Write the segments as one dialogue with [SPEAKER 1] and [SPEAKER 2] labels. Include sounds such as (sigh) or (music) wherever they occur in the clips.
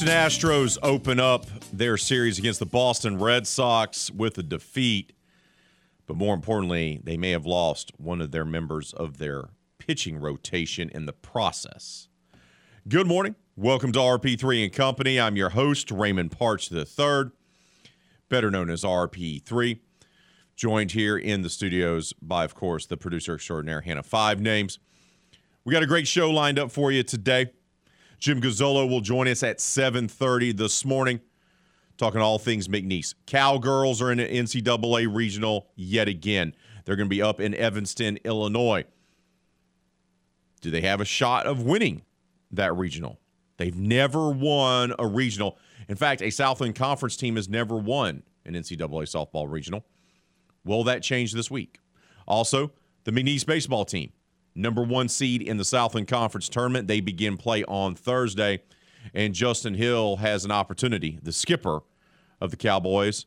[SPEAKER 1] Houston Astros open up their series against the Boston Red Sox with a defeat. But more importantly, they may have lost one of their members of their pitching rotation in the process. Good morning. Welcome to RP3 and Company. I'm your host, Raymond Parks III, better known as RP3. Joined here in the studios by, of course, the producer extraordinaire, Hannah Five Names. We got a great show lined up for you today. Jim Gazzolo will join us at 7:30 this morning, talking all things McNeese. Cowgirls are in an NCAA regional yet again. They're going to be up in Evanston, Illinois. Do they have a shot of winning that regional? They've never won a regional. In fact, a Southland Conference team has never won an NCAA softball regional. Will that change this week? Also, the McNeese baseball team number one seed in the Southland Conference tournament. They begin play on Thursday, and Justin Hill has an opportunity, the skipper of the Cowboys,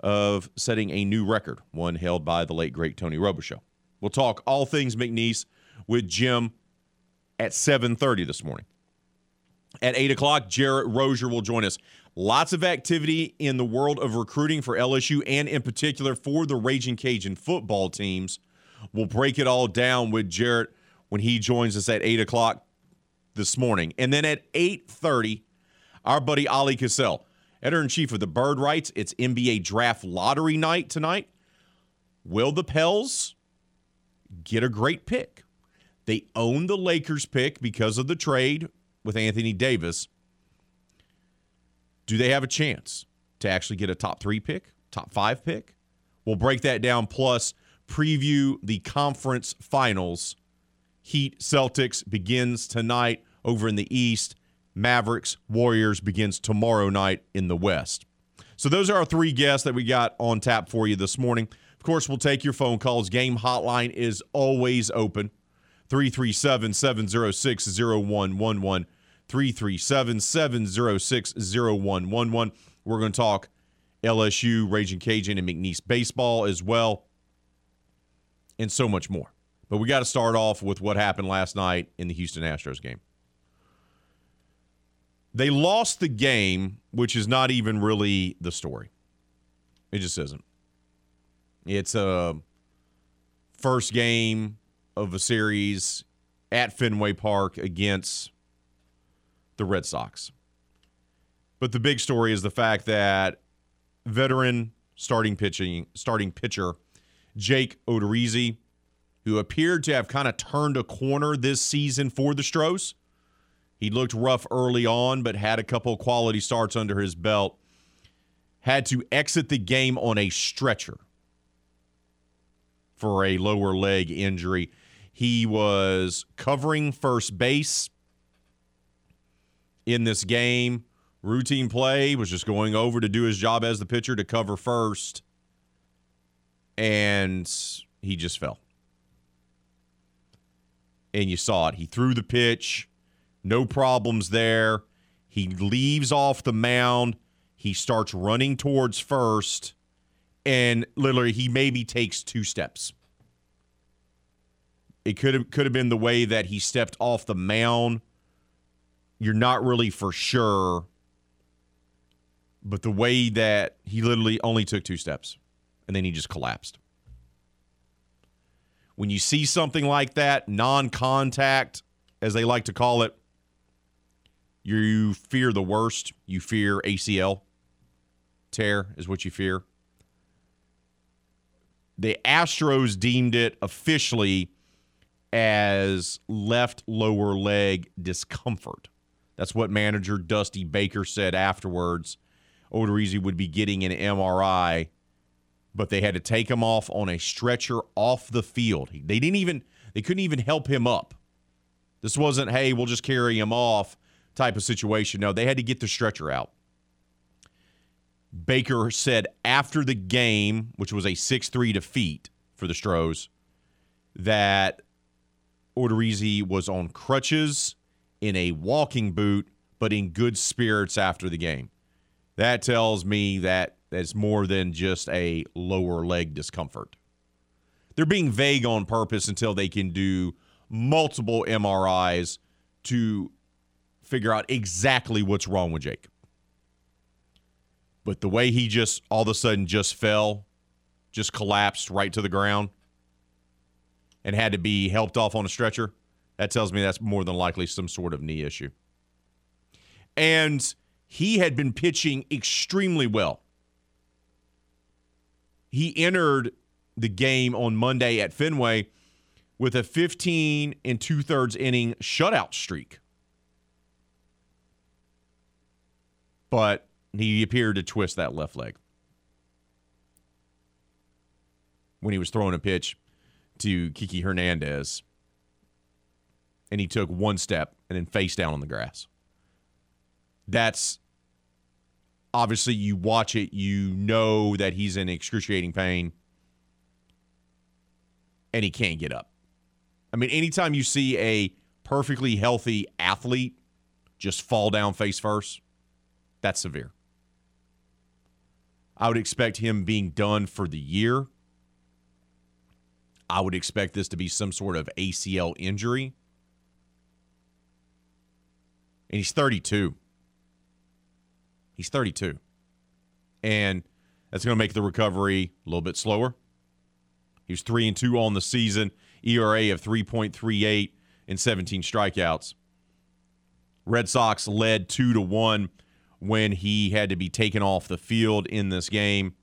[SPEAKER 1] of setting a new record, one held by the late great Tony Robichaux. We'll talk all things McNeese with Jim at 7:30 this morning. At 8 o'clock, Jarrett Rozier will join us. Lots of activity in the world of recruiting for LSU and in particular for the Raging Cajun football teams. We'll break it all down with Jarrett when he joins us at 8 o'clock this morning. And then at 8.30, our buddy Oleh Kosel, editor-in-chief of the Bird Writes. It's NBA draft lottery night tonight. Will the Pels get a great pick? They own the Lakers pick because of the trade with Anthony Davis. Do they have a chance to actually get a top three pick, top five pick? We'll break that down. Plus, preview the conference finals. Heat Celtics begins tonight over in the East. Mavericks Warriors begins tomorrow night in the West. So those are our three guests that we got on tap for you this morning. Of course, we'll take your phone calls. Game hotline is always open. 337 706 0111. 337 706 0111. We're going to talk LSU, Raging Cajun, and McNeese baseball as well and so much more. But we got to start off with what happened last night in the Houston Astros game. They lost the game, which is not even really the story. It just isn't. It's a first game of a series at Fenway Park against the Red Sox. But the big story is the fact that veteran starting pitching starting pitcher Jake Odorizzi, who appeared to have kind of turned a corner this season for the Stros. He looked rough early on, but had a couple quality starts under his belt. Had to exit the game on a stretcher for a lower leg injury. He was covering first base in this game. Routine play was just going over to do his job as the pitcher to cover first and he just fell. And you saw it. He threw the pitch, no problems there. He leaves off the mound. He starts running towards first, and literally he maybe takes two steps. It could have could have been the way that he stepped off the mound. You're not really for sure, but the way that he literally only took two steps and then he just collapsed. When you see something like that, non contact, as they like to call it, you fear the worst. You fear ACL tear, is what you fear. The Astros deemed it officially as left lower leg discomfort. That's what manager Dusty Baker said afterwards. Odorizzi would be getting an MRI, but they had to take him off on a stretcher off the field. They didn't even they couldn't even help him up. This wasn't, hey, we'll just carry him off type of situation. No, they had to get the stretcher out. Baker said after the game, which was a 6 3 defeat for the Stros, that Odorizzi was on crutches in a walking boot, but in good spirits after the game. That tells me that it's more than just a lower leg discomfort. They're being vague on purpose until they can do multiple MRIs to figure out exactly what's wrong with Jake. But the way he just all of a sudden just fell, just collapsed right to the ground, and had to be helped off on a stretcher, that tells me that's more than likely some sort of knee issue. And he had been pitching extremely well. He entered the game on Monday at Fenway with a 15 and two thirds inning shutout streak. But he appeared to twist that left leg when he was throwing a pitch to Kiki Hernandez. And he took one step and then face down on the grass. That's obviously you watch it, you know that he's in excruciating pain and he can't get up. I mean, anytime you see a perfectly healthy athlete just fall down face first, that's severe. I would expect him being done for the year. I would expect this to be some sort of ACL injury. And he's 32. He's 32. And that's going to make the recovery a little bit slower. He was 3 and 2 on the season, ERA of 3.38 and 17 strikeouts. Red Sox led 2 to 1 when he had to be taken off the field in this game.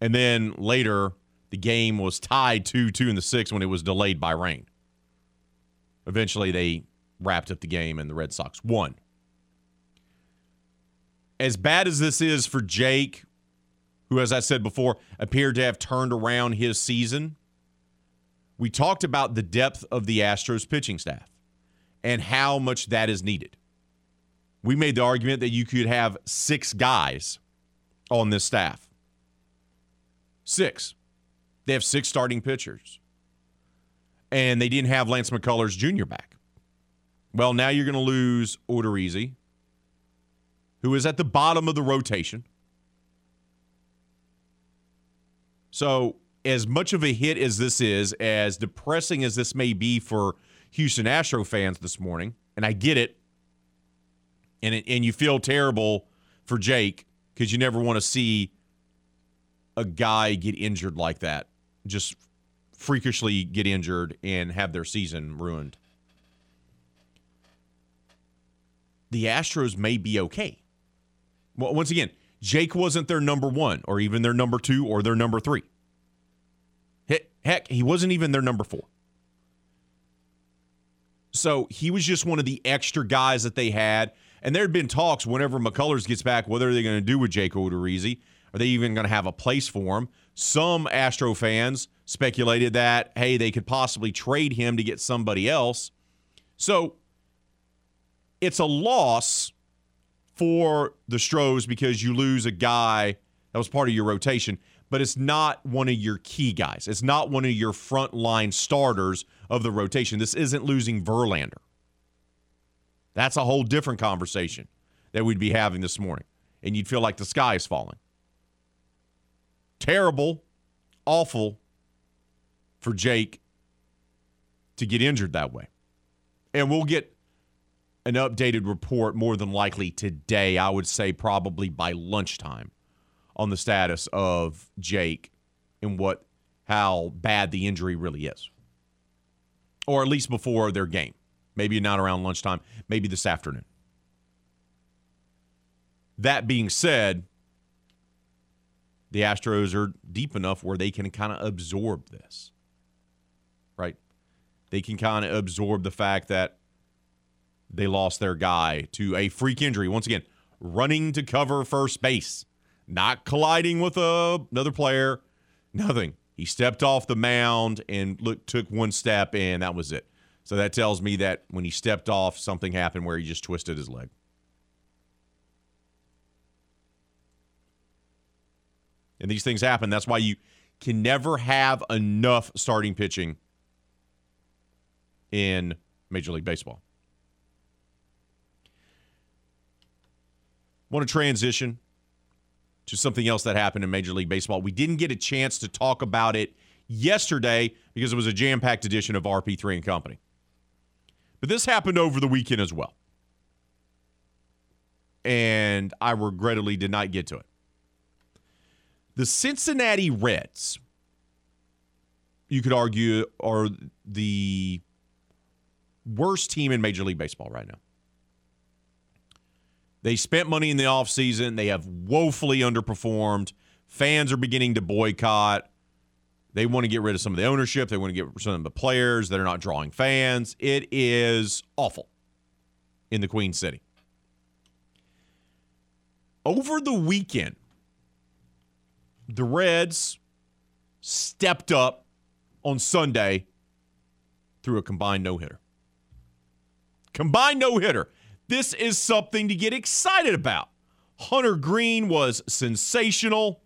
[SPEAKER 1] And then later, the game was tied 2 2 in the sixth when it was delayed by rain. Eventually, they wrapped up the game and the Red Sox won. As bad as this is for Jake, who, as I said before, appeared to have turned around his season, we talked about the depth of the Astros pitching staff and how much that is needed we made the argument that you could have six guys on this staff. Six. They have six starting pitchers. And they didn't have Lance McCullers Jr. back. Well, now you're going to lose Odorizzi, who is at the bottom of the rotation. So, as much of a hit as this is, as depressing as this may be for Houston Astro fans this morning, and I get it, and it, and you feel terrible for Jake because you never want to see a guy get injured like that, just freakishly get injured and have their season ruined. The Astros may be okay. Well, once again, Jake wasn't their number one, or even their number two, or their number three. Heck, he wasn't even their number four. So he was just one of the extra guys that they had and there had been talks whenever McCullers gets back, what are they going to do with Jake Odorizzi? Are they even going to have a place for him? Some Astro fans speculated that, hey, they could possibly trade him to get somebody else. So it's a loss for the Stros because you lose a guy that was part of your rotation, but it's not one of your key guys. It's not one of your frontline starters of the rotation. This isn't losing Verlander. That's a whole different conversation that we'd be having this morning. And you'd feel like the sky is falling. Terrible, awful for Jake to get injured that way. And we'll get an updated report more than likely today, I would say probably by lunchtime, on the status of Jake and what how bad the injury really is. Or at least before their game. Maybe not around lunchtime, maybe this afternoon. That being said, the Astros are deep enough where they can kind of absorb this, right? They can kind of absorb the fact that they lost their guy to a freak injury. Once again, running to cover first base, not colliding with a, another player, nothing. He stepped off the mound and look, took one step, and that was it. So that tells me that when he stepped off, something happened where he just twisted his leg. And these things happen. That's why you can never have enough starting pitching in Major League Baseball. Want to transition to something else that happened in Major League Baseball. We didn't get a chance to talk about it yesterday because it was a jam packed edition of RP3 and Company. But this happened over the weekend as well. And I regrettably did not get to it. The Cincinnati Reds, you could argue, are the worst team in Major League Baseball right now. They spent money in the offseason. They have woefully underperformed. Fans are beginning to boycott. They want to get rid of some of the ownership. They want to get rid of some of the players that are not drawing fans. It is awful in the Queen City. Over the weekend, the Reds stepped up on Sunday through a combined no hitter. Combined no hitter. This is something to get excited about. Hunter Greene was sensational.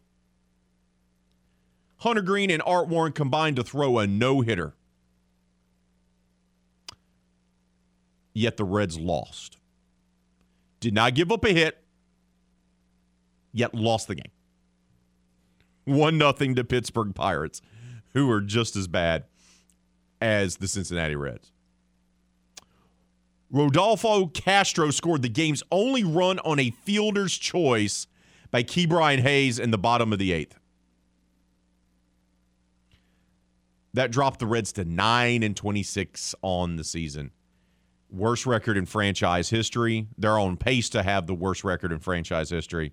[SPEAKER 1] Hunter Greene and Art Warren combined to throw a no hitter. Yet the Reds lost. Did not give up a hit, yet lost the game. 1 nothing to Pittsburgh Pirates, who are just as bad as the Cincinnati Reds. Rodolfo Castro scored the game's only run on a fielder's choice by Ke'Bryan Hayes in the bottom of the eighth. That dropped the Reds to 9 and 26 on the season. Worst record in franchise history. They're on pace to have the worst record in franchise history.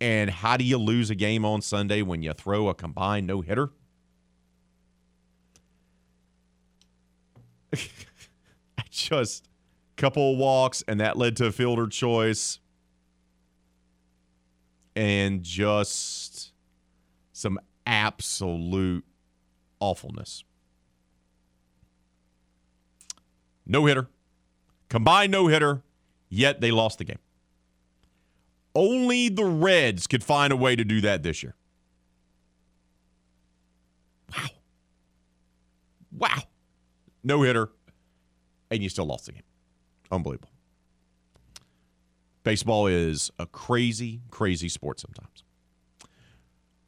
[SPEAKER 1] And how do you lose a game on Sunday when you throw a combined no hitter? (laughs) just a couple of walks, and that led to a fielder choice. And just some absolute awfulness. No hitter. Combined no hitter, yet they lost the game. Only the Reds could find a way to do that this year. Wow. Wow. No hitter, and you still lost the game. Unbelievable. Baseball is a crazy, crazy sport sometimes.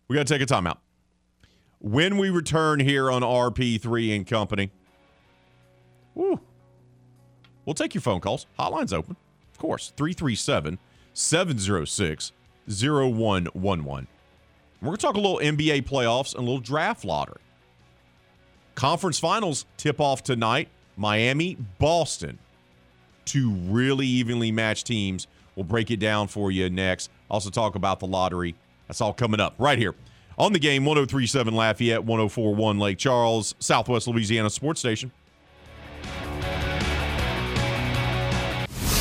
[SPEAKER 1] We got to take a timeout. When we return here on RP3 and Company, woo, we'll take your phone calls. Hotline's open, of course, 337 706 0111. We're going to talk a little NBA playoffs and a little draft lottery. Conference finals tip off tonight. Miami, Boston. Two really evenly matched teams. We'll break it down for you next. Also, talk about the lottery. That's all coming up right here on the game 1037 Lafayette, 1041 Lake Charles, Southwest Louisiana Sports Station.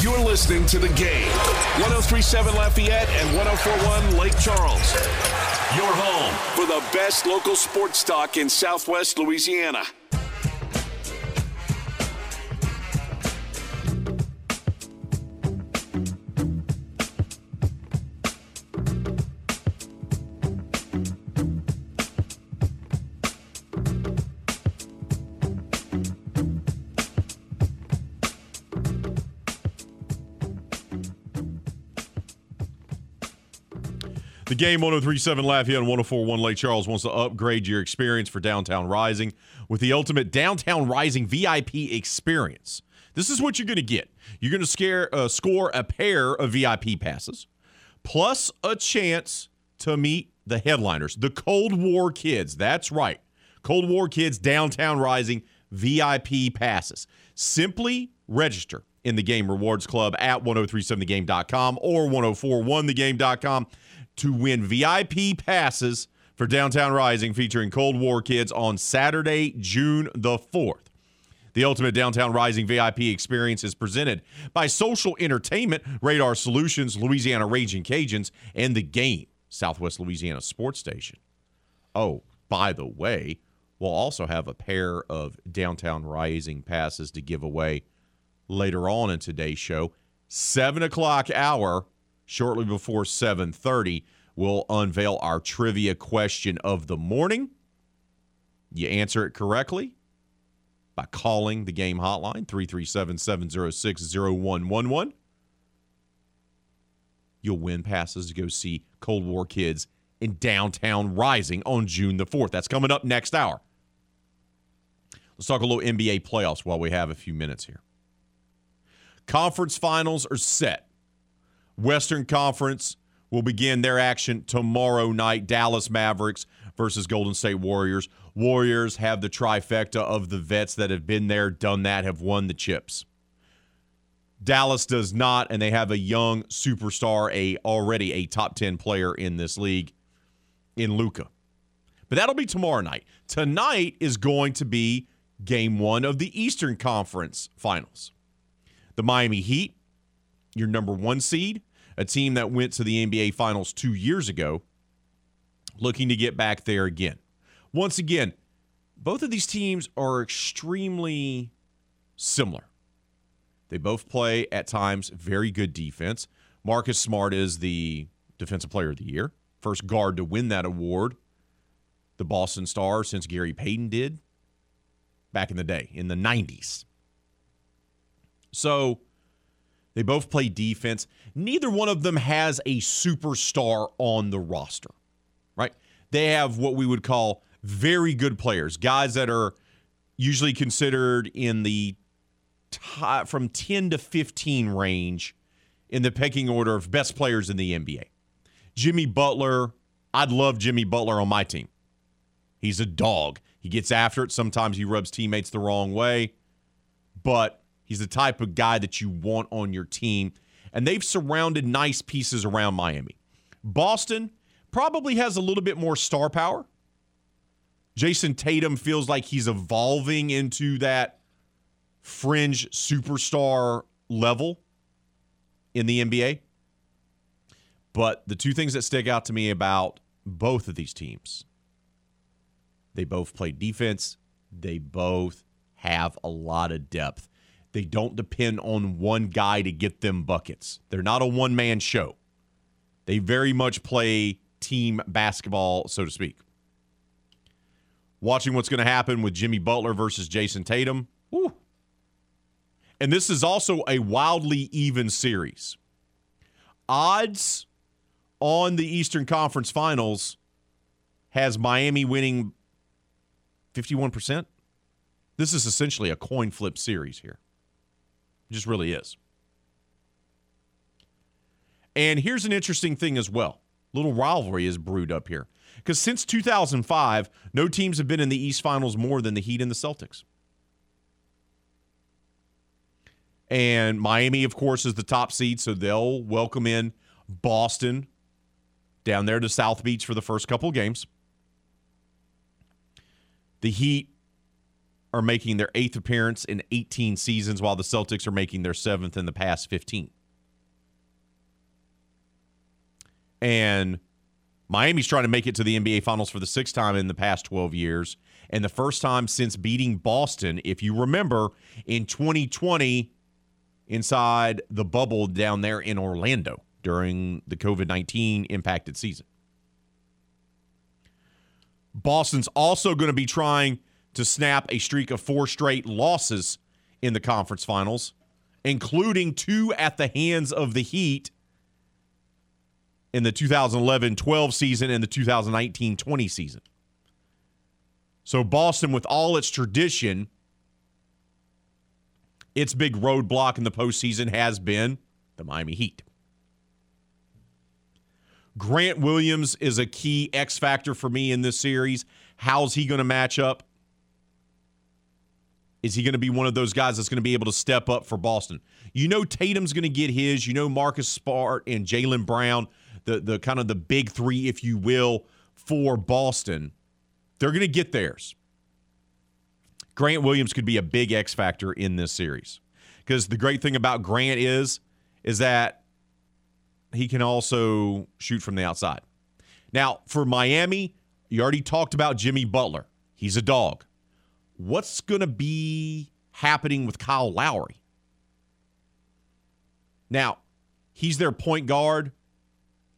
[SPEAKER 2] You're listening to the game 1037 Lafayette and 1041 Lake Charles. Your home for the best local sports talk in Southwest Louisiana.
[SPEAKER 1] The game 1037 Lafayette and 1041 Lake Charles wants to upgrade your experience for Downtown Rising with the ultimate Downtown Rising VIP experience. This is what you're going to get. You're going to scare, uh, score a pair of VIP passes, plus a chance to meet the headliners, the Cold War Kids. That's right. Cold War Kids Downtown Rising VIP passes. Simply register in the Game Rewards Club at 1037thegame.com or 1041thegame.com to win VIP passes for Downtown Rising featuring Cold War Kids on Saturday, June the 4th. The Ultimate Downtown Rising VIP experience is presented by Social Entertainment, Radar Solutions, Louisiana Raging Cajuns, and The Game, Southwest Louisiana Sports Station. Oh, by the way, we'll also have a pair of Downtown Rising passes to give away later on in today's show. Seven o'clock hour, shortly before 7:30, we'll unveil our trivia question of the morning. You answer it correctly by calling the game hotline 337-706-0111. You'll win passes to go see Cold War Kids in Downtown Rising on June the 4th. That's coming up next hour. Let's talk a little NBA playoffs while we have a few minutes here. Conference finals are set. Western Conference will begin their action tomorrow night. Dallas Mavericks versus Golden State Warriors. Warriors have the trifecta of the vets that have been there, done that, have won the chips. Dallas does not, and they have a young superstar, a already a top 10 player in this league in Luka. But that'll be tomorrow night. Tonight is going to be game one of the Eastern Conference Finals. The Miami Heat, your number one seed, a team that went to the NBA Finals two years ago, looking to get back there again. Once again, both of these teams are extremely similar. They both play at times very good defense. Marcus Smart is the Defensive Player of the Year, first guard to win that award. The Boston Star since Gary Payton did back in the day in the 90s. So they both play defense. Neither one of them has a superstar on the roster, right? They have what we would call very good players, guys that are usually considered in the t- from 10 to 15 range in the pecking order of best players in the NBA. Jimmy Butler, I'd love Jimmy Butler on my team. He's a dog. He gets after it. Sometimes he rubs teammates the wrong way, but he's the type of guy that you want on your team. And they've surrounded nice pieces around Miami. Boston probably has a little bit more star power. Jayson Tatum feels like he's evolving into that fringe superstar level in the NBA. But the two things that stick out to me about both of these teams they both play defense. They both have a lot of depth. They don't depend on one guy to get them buckets. They're not a one man show. They very much play team basketball, so to speak. Watching what's going to happen with Jimmy Butler versus Jayson Tatum. Woo. And this is also a wildly even series. Odds on the Eastern Conference Finals has Miami winning 51%. This is essentially a coin flip series here. It just really is. And here's an interesting thing as well. Little rivalry is brewed up here. Because since 2005, no teams have been in the East Finals more than the Heat and the Celtics. And Miami, of course, is the top seed, so they'll welcome in Boston down there to South Beach for the first couple games. The Heat are making their eighth appearance in 18 seasons, while the Celtics are making their seventh in the past 15. And Miami's trying to make it to the NBA Finals for the sixth time in the past 12 years. And the first time since beating Boston, if you remember, in 2020 inside the bubble down there in Orlando during the COVID 19 impacted season. Boston's also going to be trying to snap a streak of four straight losses in the conference finals, including two at the hands of the Heat in the 2011 12 season and the 2019 20 season. So, Boston, with all its tradition, its big roadblock in the postseason has been the Miami Heat. Grant Williams is a key X factor for me in this series. How's he going to match up? Is he going to be one of those guys that's going to be able to step up for Boston? You know Tatum's going to get his. You know Marcus Smart and Jaylen Brown, the the kind of the big three, if you will, for Boston. They're going to get theirs. Grant Williams could be a big X factor in this series. Because the great thing about Grant is, is that he can also shoot from the outside. Now, for Miami, you already talked about Jimmy Butler. He's a dog. What's going to be happening with Kyle Lowry? Now, he's their point guard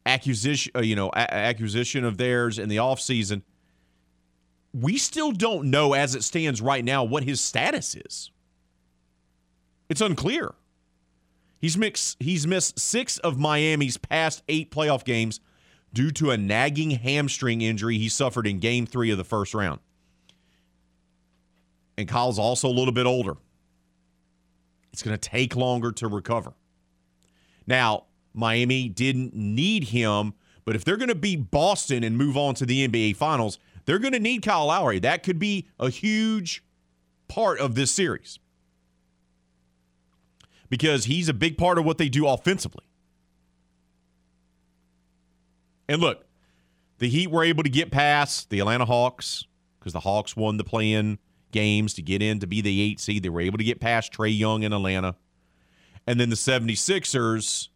[SPEAKER 1] acquisition, uh, you know, a- acquisition of theirs in the offseason. We still don't know as it stands right now what his status is. It's unclear. He's mixed, he's missed 6 of Miami's past 8 playoff games due to a nagging hamstring injury he suffered in game 3 of the first round. And Kyle's also a little bit older. It's going to take longer to recover. Now, Miami didn't need him, but if they're going to beat Boston and move on to the NBA Finals, they're going to need Kyle Lowry. That could be a huge part of this series because he's a big part of what they do offensively. And look, the Heat were able to get past the Atlanta Hawks because the Hawks won the play in games to get in to be the eight seed. They were able to get past Trae Young in Atlanta. And then the 76ers,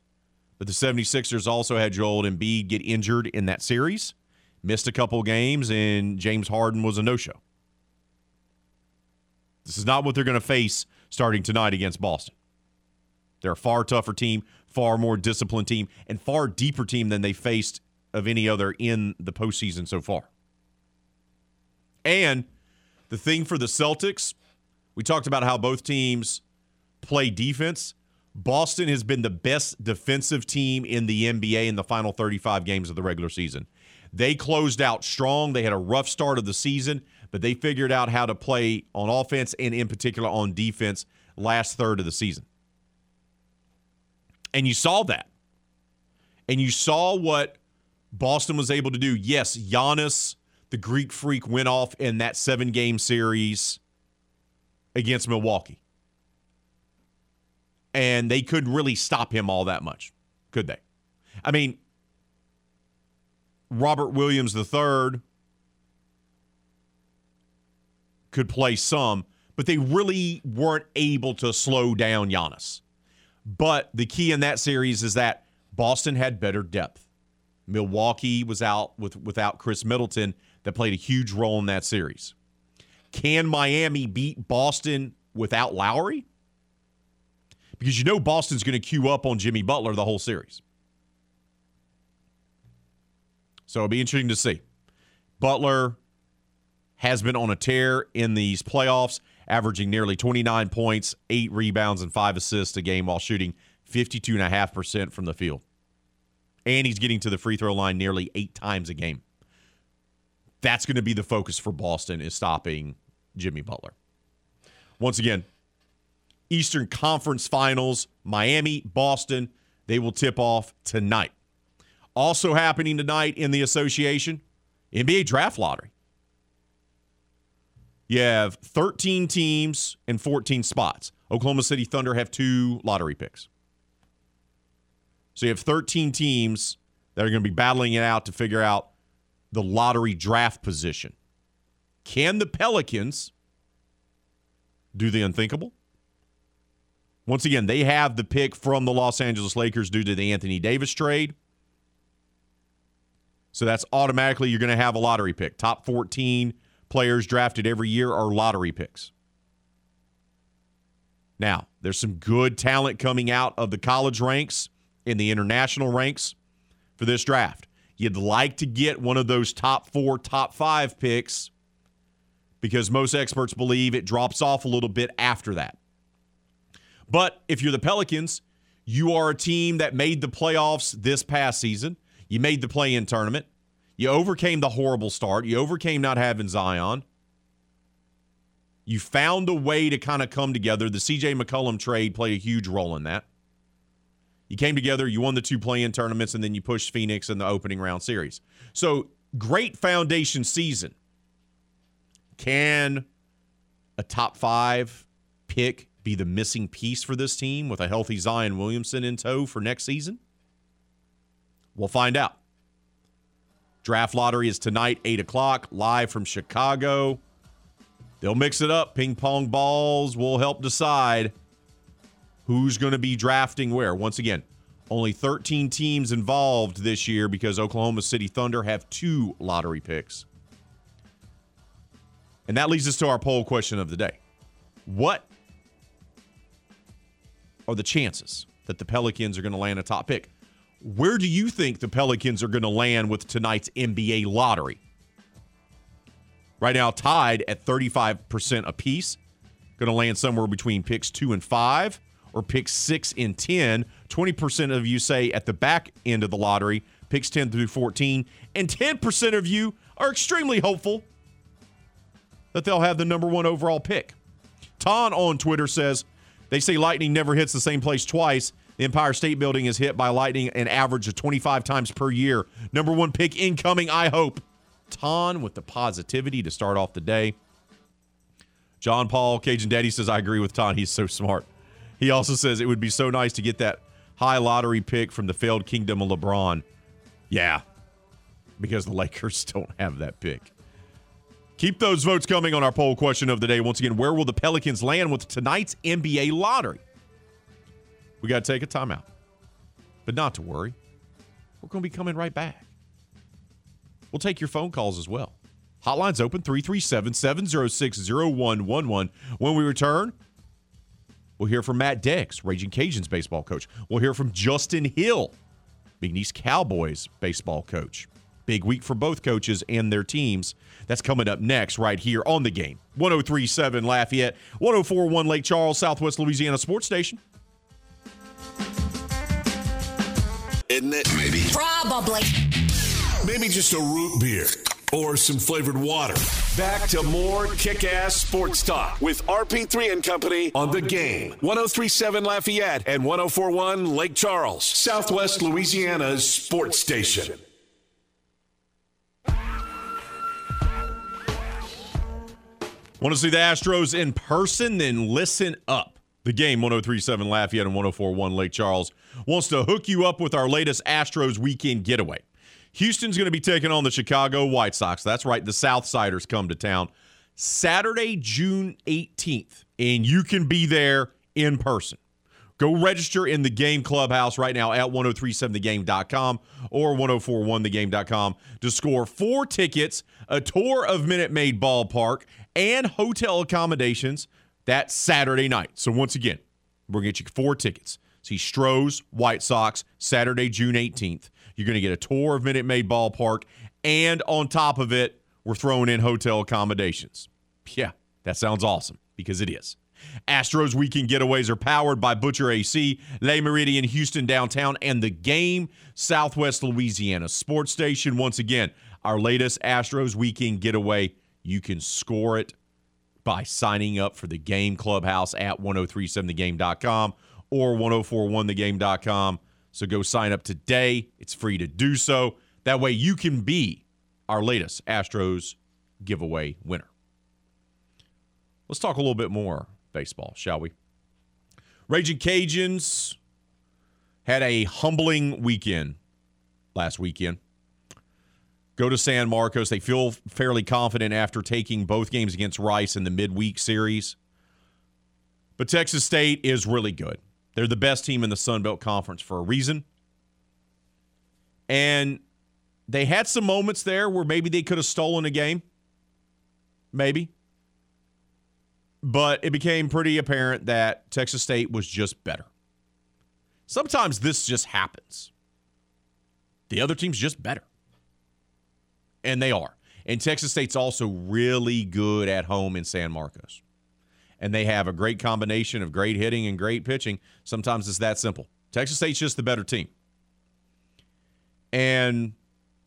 [SPEAKER 1] but the 76ers also had Joel Embiid get injured in that series, missed a couple games, and James Harden was a no show. This is not what they're going to face starting tonight against Boston. They're a far tougher team, far more disciplined team, and far deeper team than they faced of any other in the postseason so far. And the thing for the Celtics, we talked about how both teams play defense. Boston has been the best defensive team in the NBA in the final 35 games of the regular season. They closed out strong. They had a rough start of the season, but they figured out how to play on offense and, in particular, on defense last third of the season. And you saw that. And you saw what Boston was able to do. Yes, Giannis, the Greek freak, went off in that seven game series against Milwaukee. And they couldn't really stop him all that much, could they? I mean, Robert Williams III could play some, but they really weren't able to slow down Giannis. But the key in that series is that Boston had better depth. Milwaukee was out with without Khris Middleton that played a huge role in that series. Can Miami beat Boston without Lowry? Because you know Boston's going to queue up on Jimmy Butler the whole series. So it'll be interesting to see. Butler has been on a tear in these playoffs, averaging nearly 29 points, eight rebounds, and five assists a game while shooting 52.5% from the field. And he's getting to the free throw line nearly eight times a game. That's going to be the focus for Boston is stopping Jimmy Butler. Once again, Eastern Conference Finals, Miami, Boston, they will tip off tonight. Also happening tonight in the association, NBA draft lottery. You have 13 teams and 14 spots. Oklahoma City Thunder have two lottery picks. So you have 13 teams that are going to be battling it out to figure out the lottery draft position. Can the Pelicans do the unthinkable? Once again, they have the pick from the Los Angeles Lakers due to the Anthony Davis trade. So that's automatically you're going to have a lottery pick. Top 14 players drafted every year are lottery picks. Now, there's some good talent coming out of the college ranks in the international ranks for this draft. You'd like to get one of those top four, top five picks because most experts believe it drops off a little bit after that. But if you're the Pelicans, you are a team that made the playoffs this past season. You made the play in tournament. You overcame the horrible start. You overcame not having Zion. You found a way to kind of come together. The CJ McCollum trade played a huge role in that. You came together, you won the two play in tournaments, and then you pushed Phoenix in the opening round series. So, great foundation season. Can a top five pick be the missing piece for this team with a healthy Zion Williamson in tow for next season? We'll find out. Draft lottery is tonight, 8 o'clock, live from Chicago. They'll mix it up. Ping pong balls will help decide who's going to be drafting where. Once again, only 13 teams involved this year because Oklahoma City Thunder have two lottery picks. And that leads us to our poll question of the day. What are the chances that the Pelicans are going to land a top pick? Where do you think the Pelicans are going to land with tonight's NBA lottery? Right now, tied at 35% apiece. Going to land somewhere between picks two and five or picks six and 10. 20% of you say at the back end of the lottery, picks 10 through 14. And 10% of you are extremely hopeful that they'll have the number one overall pick. Ton on Twitter says, they say lightning never hits the same place twice. The Empire State Building is hit by lightning an average of 25 times per year. Number one pick incoming, I hope. Ton with the positivity to start off the day. John Paul, Cajun Daddy says, I agree with Ton. He's so smart. He also says it would be so nice to get that high lottery pick from the failed kingdom of LeBron. Yeah, because the (laughs) Lakers don't have that pick. Keep those votes coming on our poll question of the day. Once again, where will the Pelicans land with tonight's NBA lottery? We got to take a timeout. But not to worry. We're going to be coming right back. We'll take your phone calls as well. Hotline's open 337 706 0111. When we return, we'll hear from Matt Deggs, Raging Cajuns baseball coach. We'll hear from Justin Hill, McNeese Cowboys baseball coach. Big week for both coaches and their teams. That's coming up next, right here on the game. 1037 Lafayette, 1041 Lake Charles, Southwest Louisiana Sports Station.
[SPEAKER 3] Isn't it? Maybe.
[SPEAKER 4] Probably.
[SPEAKER 2] Maybe just a root beer or some flavored water. Back to more kick ass sports talk with RP3 and Company on the game. 1037 Lafayette and 1041 Lake Charles, Southwest Louisiana's sports station.
[SPEAKER 1] Want to see the Astros in person? Then listen up. The game 1037 Lafayette and 1041 Lake Charles wants to hook you up with our latest Astros weekend getaway. Houston's going to be taking on the Chicago White Sox. That's right, the Southsiders come to town Saturday, June 18th, and you can be there in person. Go register in the game clubhouse right now at 1037thegame.com or 1041thegame.com to score four tickets, a tour of Minute Maid Ballpark, and hotel accommodations that Saturday night. So once again, we're going to get you four tickets. See Stros White Sox, Saturday, June 18th. You're going to get a tour of Minute Maid Ballpark, and on top of it, we're throwing in hotel accommodations. Yeah, that sounds awesome because it is. Astros weekend getaways are powered by Butcher AC, Le Meridien Houston downtown, and the game Southwest Louisiana Sports Station. Once again, our latest Astros weekend getaway. You can score it by signing up for the game clubhouse at 1037thegame.com or 1041thegame.com. So go sign up today. It's free to do so. That way you can be our latest Astros giveaway winner. Let's talk a little bit more baseball, shall we? Raging Cajuns had a humbling weekend last weekend. Go to San Marcos. They feel fairly confident after taking both games against Rice in the midweek series. But Texas State is really good. They're the best team in the Sun Belt Conference for a reason. And they had some moments there where maybe they could have stolen a game. Maybe. But it became pretty apparent that Texas State was just better. Sometimes this just happens. The other team's just better. And they are. And Texas State's also really good at home in San Marcos. And they have a great combination of great hitting and great pitching. Sometimes it's that simple. Texas State's just the better team. And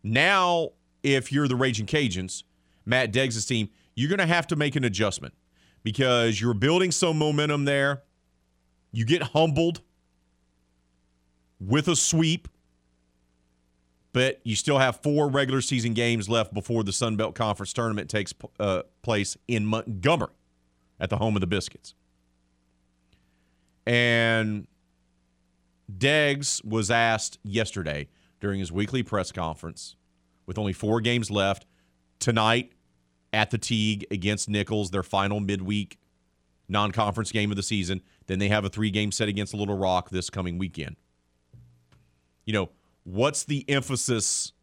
[SPEAKER 1] now, if you're the Raging Cajuns, Matt Deggs' team, you're going to have to make an adjustment because you're building some momentum there. You get humbled with a sweep but you still have four regular season games left before the Sun Belt Conference tournament takes uh, place in Montgomery at the home of the Biscuits. And Deggs was asked yesterday during his weekly press conference with only four games left tonight at the Tigue against Nicholls, their final midweek non conference game of the season. Then they have a three game set against Little Rock this coming weekend. You know, what's the emphasis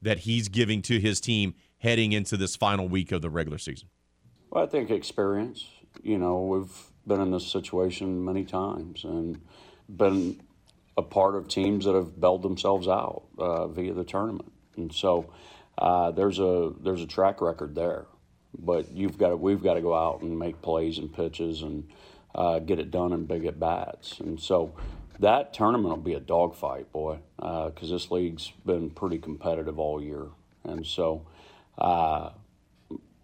[SPEAKER 1] that he's giving to his team heading into this final week of the regular season?
[SPEAKER 4] Well, I think experience. You know, we've been in this situation many times and been a part of teams that have bailed themselves out uh, via the tournament, and so uh, there's a there's a track record there. But you've got to, we've got to go out and make plays and pitches and uh, get it done in big at bats, and so that tournament will be a dogfight, boy, because uh, this league's been pretty competitive all year, and so.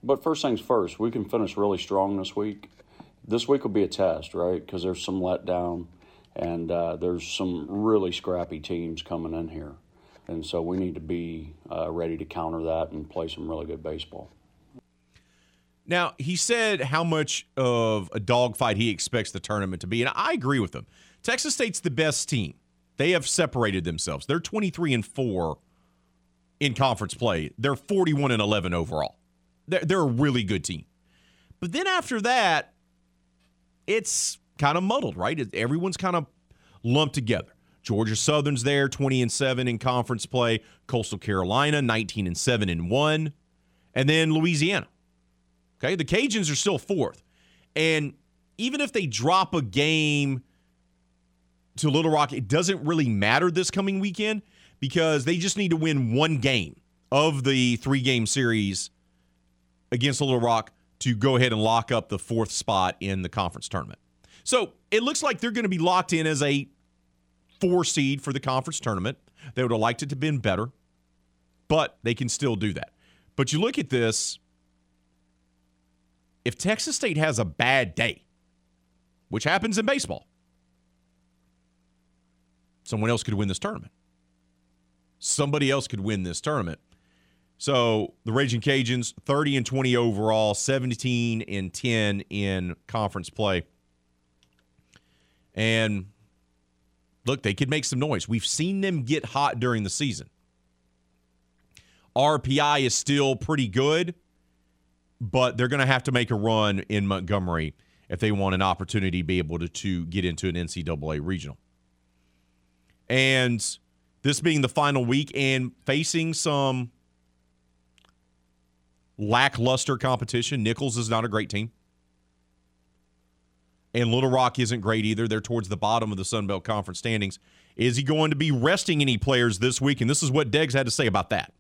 [SPEAKER 4] But first things first, we can finish really strong this week. This week will be a test, right? Because there's some letdown and uh, there's some really scrappy teams coming in here. And so we need to be uh, ready to counter that and play some really good baseball.
[SPEAKER 1] Now, he said how much of a dogfight he expects the tournament to be, and I agree with him. Texas State's the best team. They have separated themselves. They're 23 and 4 in conference play. They're 41 and 11 overall. They're, they're a really good team. But then after that, it's kind of muddled, right? Everyone's kind of lumped together. Georgia Southern's there, 20 and 7 in conference play. Coastal Carolina, 19 and 7 and 1. And then Louisiana. Okay, the Cajuns are still fourth. And even if they drop a game to Little Rock, it doesn't really matter this coming weekend because they just need to win one game of the three game series against Little Rock to go ahead and lock up the fourth spot in the conference tournament. So it looks like they're going to be locked in as a four seed for the conference tournament. They would have liked it to have been better, but they can still do that. But you look at this if Texas State has a bad day, which happens in baseball, someone else could win this tournament. Somebody else could win this tournament. So the Raging Cajuns, 30 and 20 overall, 17 and 10 in conference play. And look, they could make some noise. We've seen them get hot during the season. RPI is still pretty good, but they're going to have to make a run in Montgomery if they want an opportunity to be able to, to get into an NCAA regional. And this being the final week and facing some lackluster competition, Nicholls is not a great team. And Little Rock isn't great either. They're towards the bottom of the Sun Belt Conference standings. Is he going to be resting any players this week? And this is what Deggs had to say about that.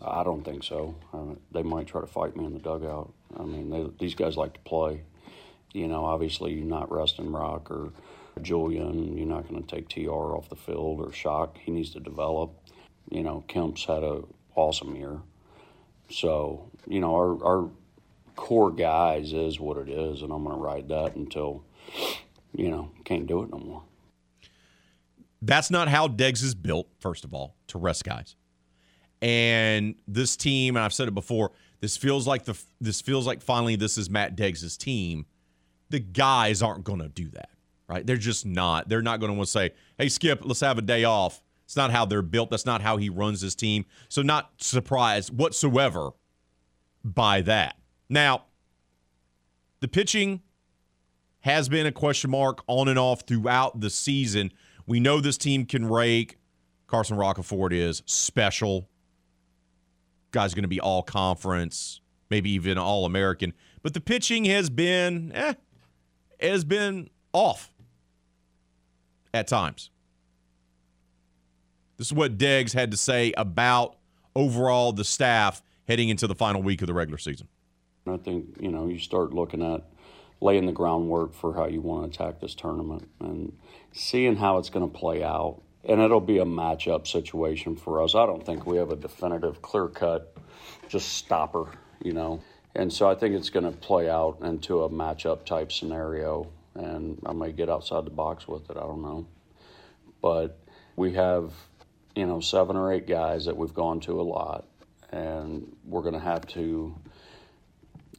[SPEAKER 4] I don't think so. They might try to fight me in the dugout. I mean, they, these guys like to play. You know, obviously, you're not resting Rock or Julian. You're not going to take TR off the field or Shock. He needs to develop. You know, Kemp's had a awesome year. So, you know, our, our core guys is what it is, and I'm going to ride that until, you know, can't do it no more.
[SPEAKER 1] That's not how Deggs is built, first of all, to rest guys. And this team, and I've said it before, this feels like the this feels like finally this is Matt Deggs' team. The guys aren't going to do that, right? They're just not. They're not going to want to say, "Hey, Skip, let's have a day off." It's not how they're built. That's not how he runs his team. So not surprised whatsoever by that. Now, the pitching has been a question mark on and off throughout the season. We know this team can rake. Carson Roccaforte is special. Guy's going to be all conference, maybe even all American. But the pitching has been, eh, has been off at times. This is what Deggs had to say about overall the staff heading into the final week of the regular season.
[SPEAKER 4] I think, you know, you start looking at laying the groundwork for how you want to attack this tournament and seeing how it's going to play out. And it'll be a matchup situation for us. I don't think we have a definitive, clear cut, just stopper, you know. And so I think it's going to play out into a matchup type scenario. And I may get outside the box with it. I don't know. But we have, you know, seven or eight guys that we've gone to a lot. And we're going to have to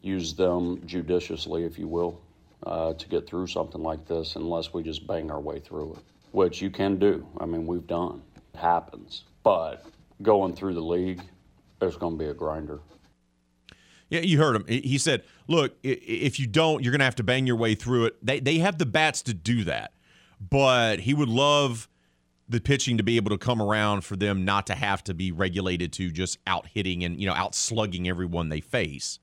[SPEAKER 4] use them judiciously, if you will, uh, to get through something like this, unless we just bang our way through it, which you can do. I mean, we've done. It happens. But going through the league, there's going to be a grinder.
[SPEAKER 1] Yeah, you heard him. He said, "Look, if you don't, you're going to have to bang your way through it. They they have the bats to do that, but he would love the pitching to be able to come around for them not to have to be regulated to just out hitting and you know out slugging everyone they face."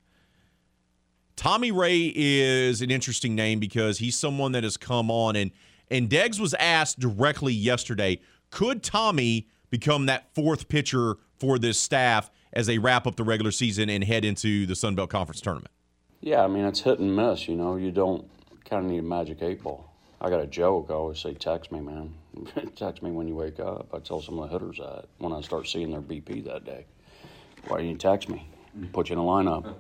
[SPEAKER 1] Tommy Ray is an interesting name because he's someone that has come on and and Deggs was asked directly yesterday, could Tommy become that fourth pitcher for this staff as they wrap up the regular season and head into the Sun Belt Conference tournament?
[SPEAKER 4] Yeah, I mean it's hit and miss. You know, you don't kind of need a magic eight ball. I got a joke. I always say, "Text me, man. (laughs) text me when you wake up." I tell some of the hitters that when I start seeing their BP that day. Why didn't you text me? Put you in a lineup.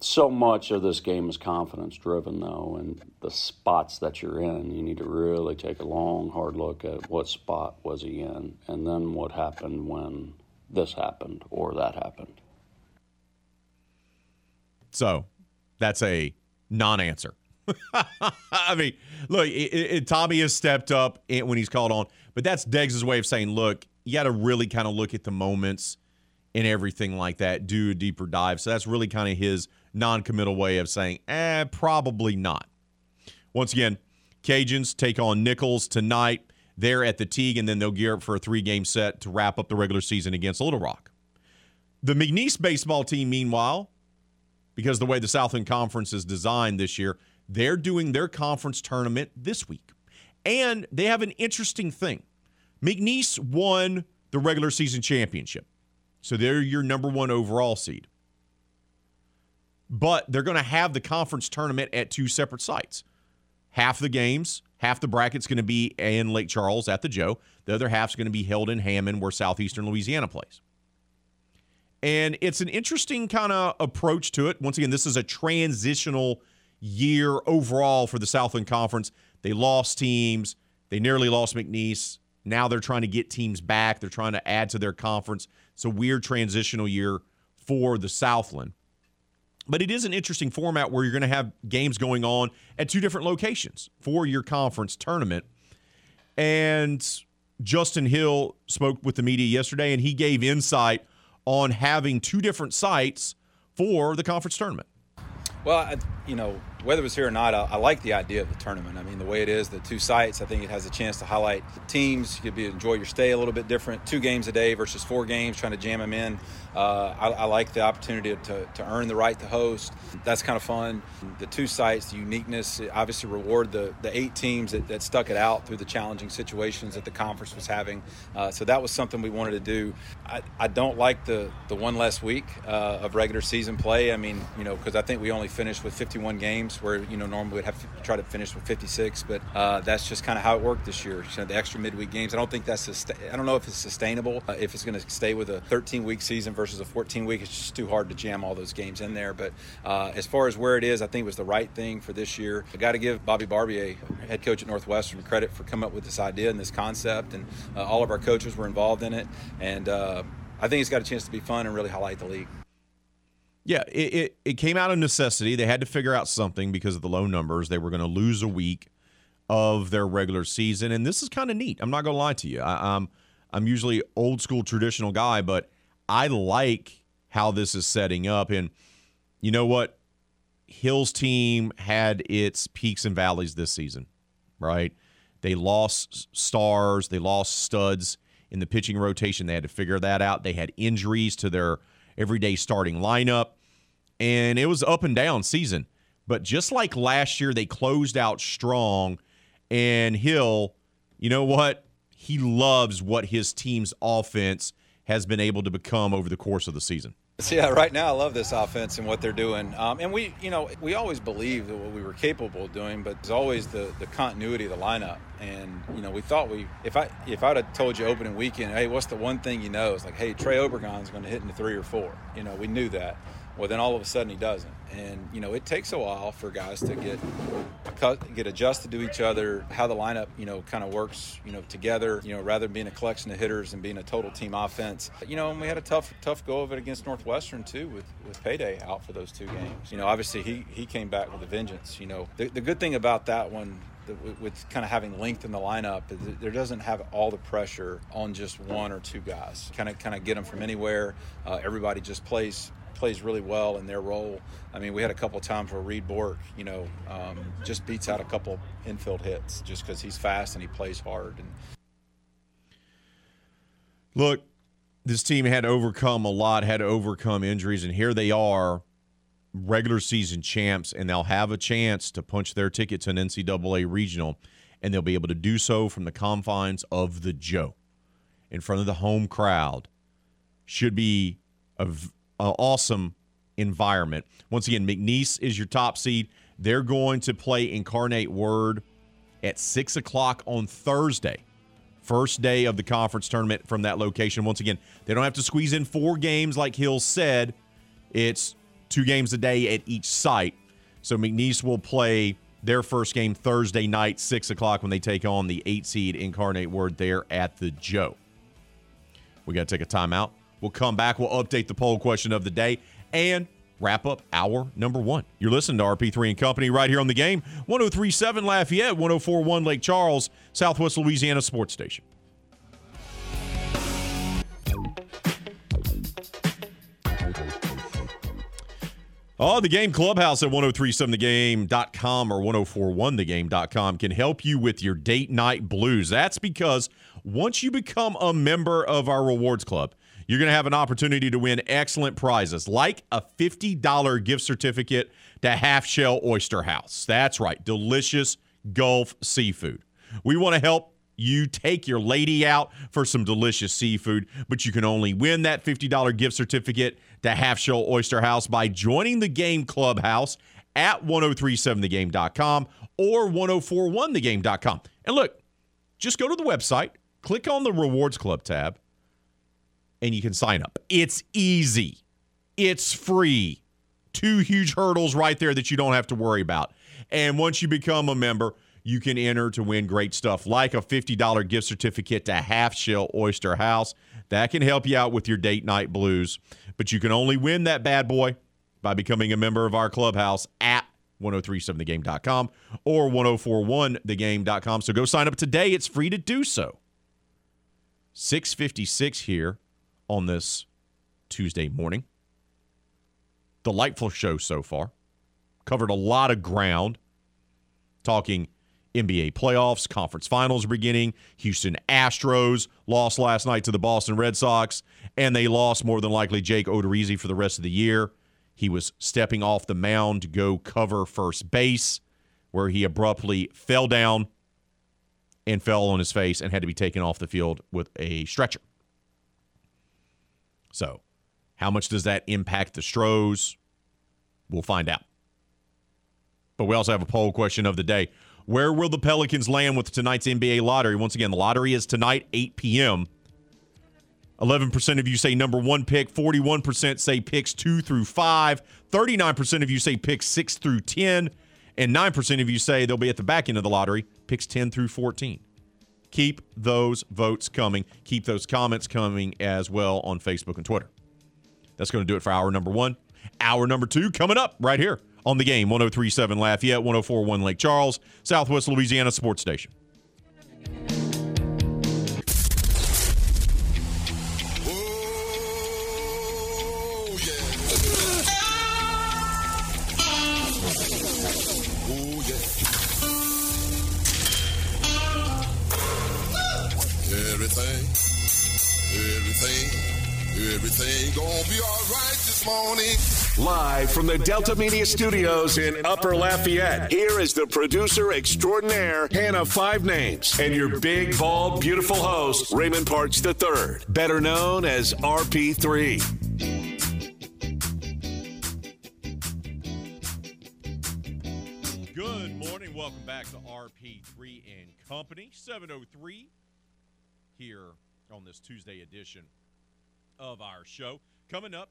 [SPEAKER 4] so much of this game is confidence driven, though, and the spots that you're in, you need to really take a long, hard look at what spot was he in, and then what happened when this happened or that happened.
[SPEAKER 1] So that's a non answer. (laughs) I mean, look, it, it, Tommy has stepped up when he's called on, but that's Deggs' way of saying, look, you got to really kind of look at the moments and everything like that, do a deeper dive. So that's really kind of his non committal way of saying, eh, probably not. Once again, Cajuns take on Nicholls tonight. They're at the Tigue, and then they'll gear up for a three game set to wrap up the regular season against Little Rock. The McNeese baseball team, meanwhile, because the way the Southland Conference is designed this year, they're doing their conference tournament this week. And they have an interesting thing. McNeese won the regular season championship. So they're your number one overall seed. But they're going to have the conference tournament at two separate sites. Half the games Half the bracket's going to be in Lake Charles at the Joe. The other half's going to be held in Hammond, where Southeastern Louisiana plays. And it's an interesting kind of approach to it. Once again, this is a transitional year overall for the Southland Conference. They lost teams. They nearly lost McNeese. Now they're trying to get teams back. They're trying to add to their conference. It's a weird transitional year for the Southland. But it is an interesting format where you're going to have games going on at two different locations for your conference tournament. And Justin Hill spoke with the media yesterday and he gave insight on having two different sites for the conference tournament.
[SPEAKER 5] Well, you know, whether it was here or not, I, I, like the idea of the tournament. I mean, the way it is, the two sites, I think it has a chance to highlight teams. You could be, enjoy your stay a little bit different. Two games a day versus four games, trying to jam them in. Uh, I, I, like the opportunity to, to earn the right to host. That's kind of fun. The two sites, the uniqueness, obviously reward the, the eight teams that, that stuck it out through the challenging situations that the conference was having. Uh, so that was something we wanted to do. I, I don't like the, the one less week uh, of regular season play. I mean, you know, because I think we only finished with 51 games where, you know, normally we'd have to try to finish with 56, but uh, that's just kind of how it worked this year. So the extra midweek games, I don't think that's, I don't know if it's sustainable, uh, if it's going to stay with a 13 week season versus versus a 14 week. It's just too hard to jam all those games in there. But uh, as far as where it is, I think it was the right thing for this year. I got to give Bobby Barbier, head coach at Northwestern, credit for coming up with this idea and this concept. And uh, all of our coaches were involved in it. And uh, I think it's got a chance to be fun and really highlight the league.
[SPEAKER 1] Yeah, it, it, it, came out of necessity. They had to figure out something because of the low numbers. They were going to lose a week of their regular season, and this is kind of neat. I'm not going to lie to you. I, I'm I'm usually old school traditional guy, but I like how this is setting up. And you know what? Hill's team had its peaks and valleys this season, right? They lost stars, they lost studs in the pitching rotation. They had to figure that out. They had injuries to their everyday starting lineup, and it was up and down season. But just like last year, they closed out strong. And Hill, you know what? He loves what his team's offense has been able to become over the course of the season.
[SPEAKER 5] Yeah, right now I love this offense and what they're doing. Um, and we, you know, we always believed that what we were capable of doing, but it's always the, the continuity of the lineup. And you know, we thought we, if I if I'd have told you opening weekend, hey, what's the one thing you know? It's like, hey, Trey Obregon's going to hit into three or four. You know, we knew that. Well, then all of a sudden he doesn't, and you know it takes a while for guys to get get adjusted to each other, how the lineup you know kind of works you know together. You know rather than being a collection of hitters and being a total team offense. You know, and we had a tough tough go of it against Northwestern too, with with Payday out for those two games. You know, obviously he he came back with a vengeance. You know, the, the good thing about that one with kind of having length in the lineup, there doesn't have all the pressure on just one or two guys. Kind of, kind of get them from anywhere. Uh, everybody just plays plays really well in their role. I mean, we had a couple times where Reid Bourque, you know, um, just beats out a couple infield hits just because he's fast and he plays hard. And
[SPEAKER 1] look, this team had overcome a lot, had to overcome injuries, and here they are, regular season champs, and they'll have a chance to punch their ticket to an NCAA regional, and they'll be able to do so from the confines of the Joe, in front of the home crowd. Should be a, a awesome environment. Once again, McNeese is your top seed. They're going to play Incarnate Word at six o'clock on Thursday first day of the conference tournament from that location. Once again, they don't have to squeeze in four games like Hill said. It's two games a day at each site. So McNeese will play their first game Thursday night, 6 o'clock, when they take on the eight seed Incarnate Word there at the Joe. We got to take a timeout. We'll come back. We'll update the poll question of the day and wrap up hour number one. You're listening to RP3 and Company right here on the game 1037 Lafayette, 1041 Lake Charles, Southwest Louisiana Sports Station. Oh, the game clubhouse at 1037thegame.com or 1041thegame.com can help you with your date night blues. That's because once you become a member of our rewards club, you're going to have an opportunity to win excellent prizes like a $50 gift certificate to Half Shell Oyster House. That's right, delicious Gulf seafood. We want to help you take your lady out for some delicious seafood, but you can only win that $50 gift certificate to Half Shell Oyster House by joining the game clubhouse at 1037thegame.com or 1041thegame.com. And look, just go to the website, click on the rewards club tab, and you can sign up. It's easy, it's free. Two huge hurdles right there that you don't have to worry about. And once you become a member, you can enter to win great stuff like a $50 gift certificate to Half Shell Oyster House. That can help you out with your date night blues. But you can only win that bad boy by becoming a member of our clubhouse at 1037thegame.com or 1041thegame.com. So go sign up today. It's free to do so. 656 here on this Tuesday morning. Delightful show so far. Covered a lot of ground. Talking NBA playoffs, conference finals beginning. Houston Astros lost last night to the Boston Red Sox, and they lost more than likely Jake Odorizzi for the rest of the year. He was stepping off the mound to go cover first base, where he abruptly fell down and fell on his face and had to be taken off the field with a stretcher. So, how much does that impact the Stros? We'll find out. But we also have a poll question of the day. Where will the Pelicans land with tonight's NBA lottery? Once again, the lottery is tonight, 8 p.m. 11% of you say number one pick, 41% say picks two through five, 39% of you say picks six through 10, and 9% of you say they'll be at the back end of the lottery, picks 10 through 14. Keep those votes coming. Keep those comments coming as well on Facebook and Twitter. That's going to do it for hour number one. Hour number two coming up right here on the game 1037 Lafayette, 1041 Lake Charles, Southwest Louisiana Sports Station.
[SPEAKER 3] Everything, everything, everything gonna be alright this morning.
[SPEAKER 2] Live from the Delta Media Studios in Upper Lafayette, here is the producer extraordinaire, Hannah Five Names, and your big, bald, beautiful host, Raymond Parks III, better known as RP3.
[SPEAKER 1] Good morning. Welcome back to RP3 and Company 703 here on this Tuesday edition of our show. Coming up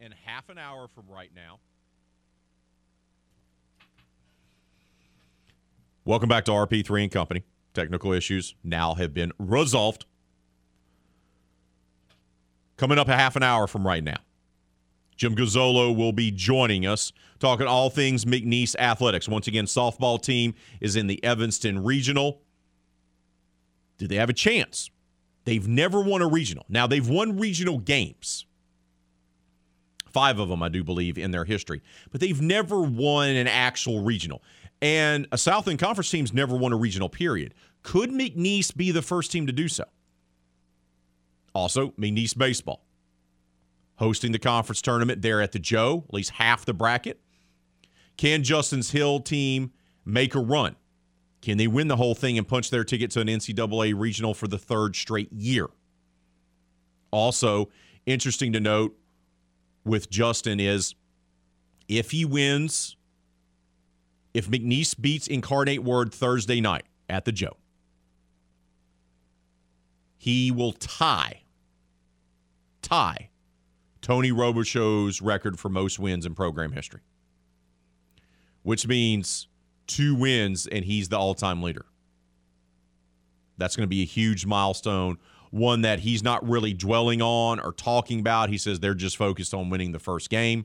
[SPEAKER 1] in half an hour from right now. Welcome back to RP3 and Company. Technical issues now have been resolved. Coming up a half an hour from right now. Jim Gazzolo will be joining us, talking all things McNeese athletics. Once again, softball team is in the Evanston Regional. Do they have a chance? They've never won a regional. Now they've won regional games. Five of them, I do believe, in their history. But they've never won an actual regional. And a Southland Conference team's never won a regional, period. Could McNeese be the first team to do so? Also, McNeese Baseball hosting the conference tournament there at the Joe, at least half the bracket. Can Justin's Hill team make a run? Can they win the whole thing and punch their ticket to an NCAA regional for the third straight year? Also, interesting to note with Justin is if he wins, if McNeese beats Incarnate Word Thursday night at the Joe, he will tie, tie Tony Robichaux's record for most wins in program history, which means two wins and he's the all time leader. That's going to be a huge milestone, one that he's not really dwelling on or talking about. He says they're just focused on winning the first game,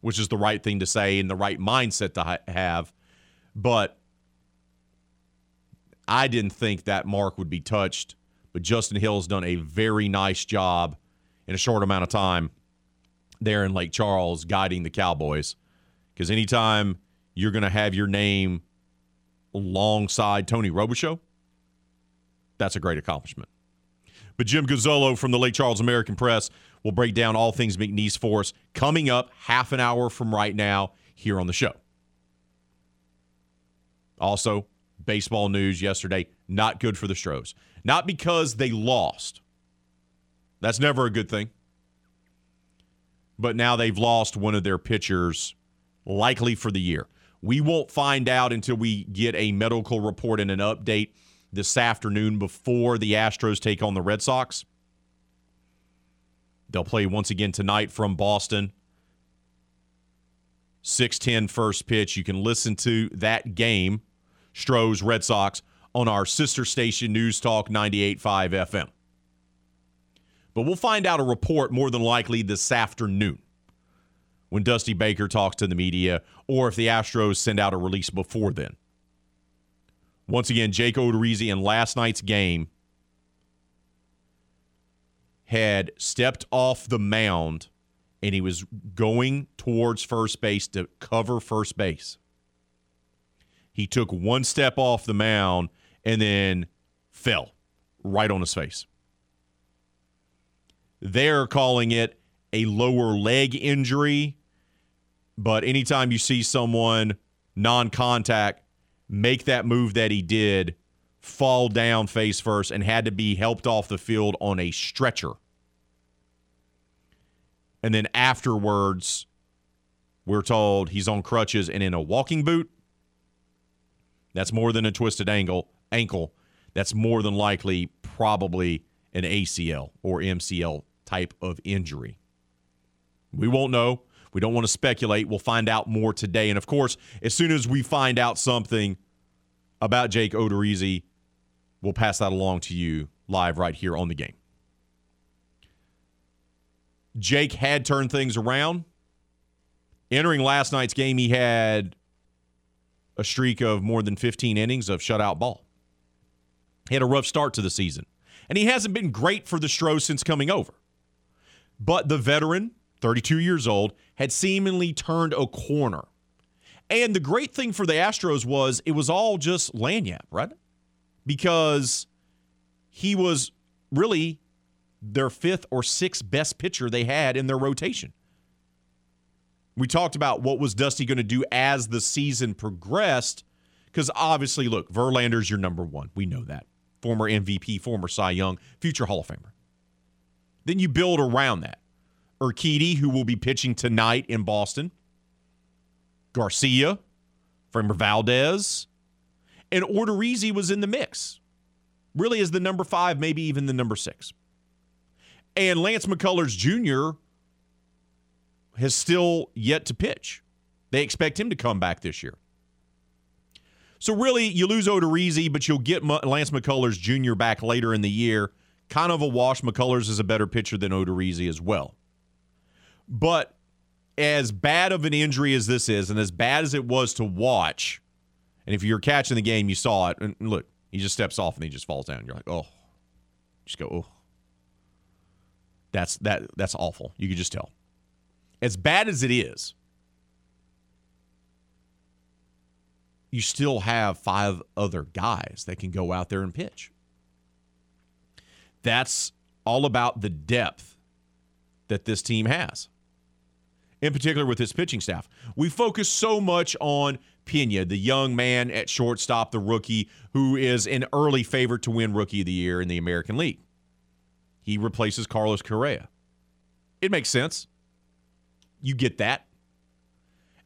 [SPEAKER 1] which is the right thing to say and the right mindset to ha- have. But I didn't think that mark would be touched. But Justin Hill has done a very nice job in a short amount of time there in Lake Charles guiding the Cowboys. Because anytime you're going to have your name alongside Tony Robichaux, that's a great accomplishment. But Jim Gazzolo from the Lake Charles American Press will break down all things McNeese for us coming up half an hour from right now here on the show. Also, baseball news yesterday, not good for the Stros. Not because they lost. That's never a good thing. But now they've lost one of their pitchers, likely for the year. We won't find out until we get a medical report and an update this afternoon before the Astros take on the Red Sox. They'll play once again tonight from Boston. 610 first pitch. You can listen to that game, Stros Red Sox, on our sister station, News Talk 98.5 FM. But we'll find out a report more than likely this afternoon when Dusty Baker talks to the media, or if the Astros send out a release before then. Once again, Jake Odorizzi in last night's game had stepped off the mound and he was going towards first base to cover first base. He took one step off the mound and then fell right on his face. They're calling it a lower leg injury, but anytime you see someone non contact make that move that he did, fall down face first, and had to be helped off the field on a stretcher. And then afterwards, we're told he's on crutches and in a walking boot. That's more than a twisted ankle. Ankle. That's more than likely probably an ACL or MCL type of injury. We won't know. We don't want to speculate. We'll find out more today. And of course, as soon as we find out something about Jake Odorizzi, we'll pass that along to you live right here on the game. Jake had turned things around. Entering last night's game, he had a streak of more than 15 innings of shutout ball. He had a rough start to the season, and he hasn't been great for the Stros since coming over. But the veteran, 32 years old, had seemingly turned a corner. And the great thing for the Astros was it was all just Lagniappe, right? Because he was really their fifth or sixth best pitcher they had in their rotation. We talked about what was Dusty going to do as the season progressed, because obviously, look, Verlander's your number one. We know that. Former MVP, former Cy Young, future Hall of Famer. Then you build around that. Urquidy, who will be pitching tonight in Boston. Garcia, Framber Valdez, and Odorizzi was in the mix. Really is the number five, maybe even the number six. And Lance McCullers Jr. has still yet to pitch. They expect him to come back this year. So really, you lose Odorizzi, but you'll get Lance McCullers Jr. back later in the year. Kind of a wash. McCullers is a better pitcher than Odorizzi as well. But as bad of an injury as this is, and as bad as it was to watch, and if you're catching the game, you saw it. And look, he just steps off and he just falls down. You're like, oh, just go, oh. That's that. That's awful. You could just tell. as bad as it is, you still have five other guys that can go out there and pitch. That's all about the depth that this team has, in particular with his pitching staff. We focus so much on Pena, the young man at shortstop, the rookie, who is an early favorite to win Rookie of the Year in the American League. He replaces Carlos Correa. It makes sense. You get that.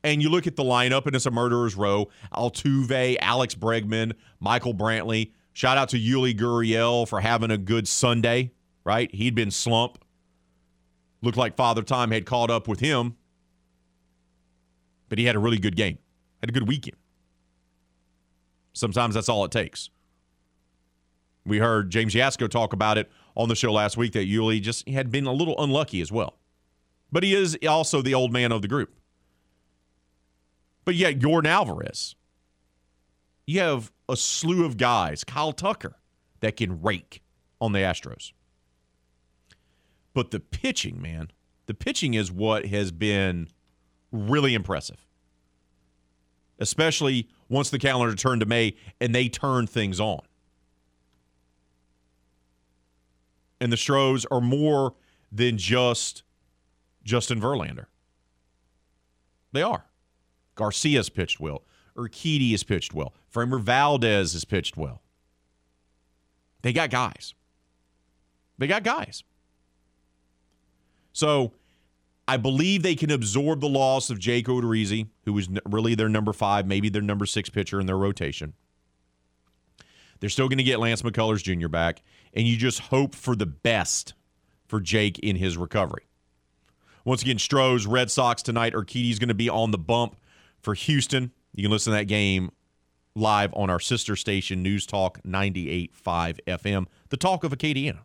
[SPEAKER 1] And you look at the lineup, and it's a murderer's row. Altuve, Alex Bregman, Michael Brantley. Shout out to Yuli Gurriel for having a good Sunday, right? He'd been slump. Looked like Father Time had caught up with him, but he had a really good game, had a good weekend. Sometimes that's all it takes. We heard James Yasko talk about it on the show last week that Yuli just had been a little unlucky as well. But he is also the old man of the group. But yet, Yordan Alvarez, you have a slew of guys, Kyle Tucker, that can rake on the Astros. But the pitching, man, the pitching is what has been really impressive. Especially once the calendar turned to May and they turned things on. And the Stros are more than just Justin Verlander. They are. Garcia's pitched well. Urquidy has pitched well. Framber Valdez has pitched well. They got guys. They got guys. So I believe they can absorb the loss of Jake Odorizzi, who was really their number five, maybe their number six pitcher in their rotation. They're still going to get Lance McCullers Jr. back, and you just hope for the best for Jake in his recovery. Once again, Stros, Red Sox tonight. Urquidy's going to be on the bump for Houston. You can listen to that game live on our sister station, News Talk 98.5 FM, the talk of Acadiana.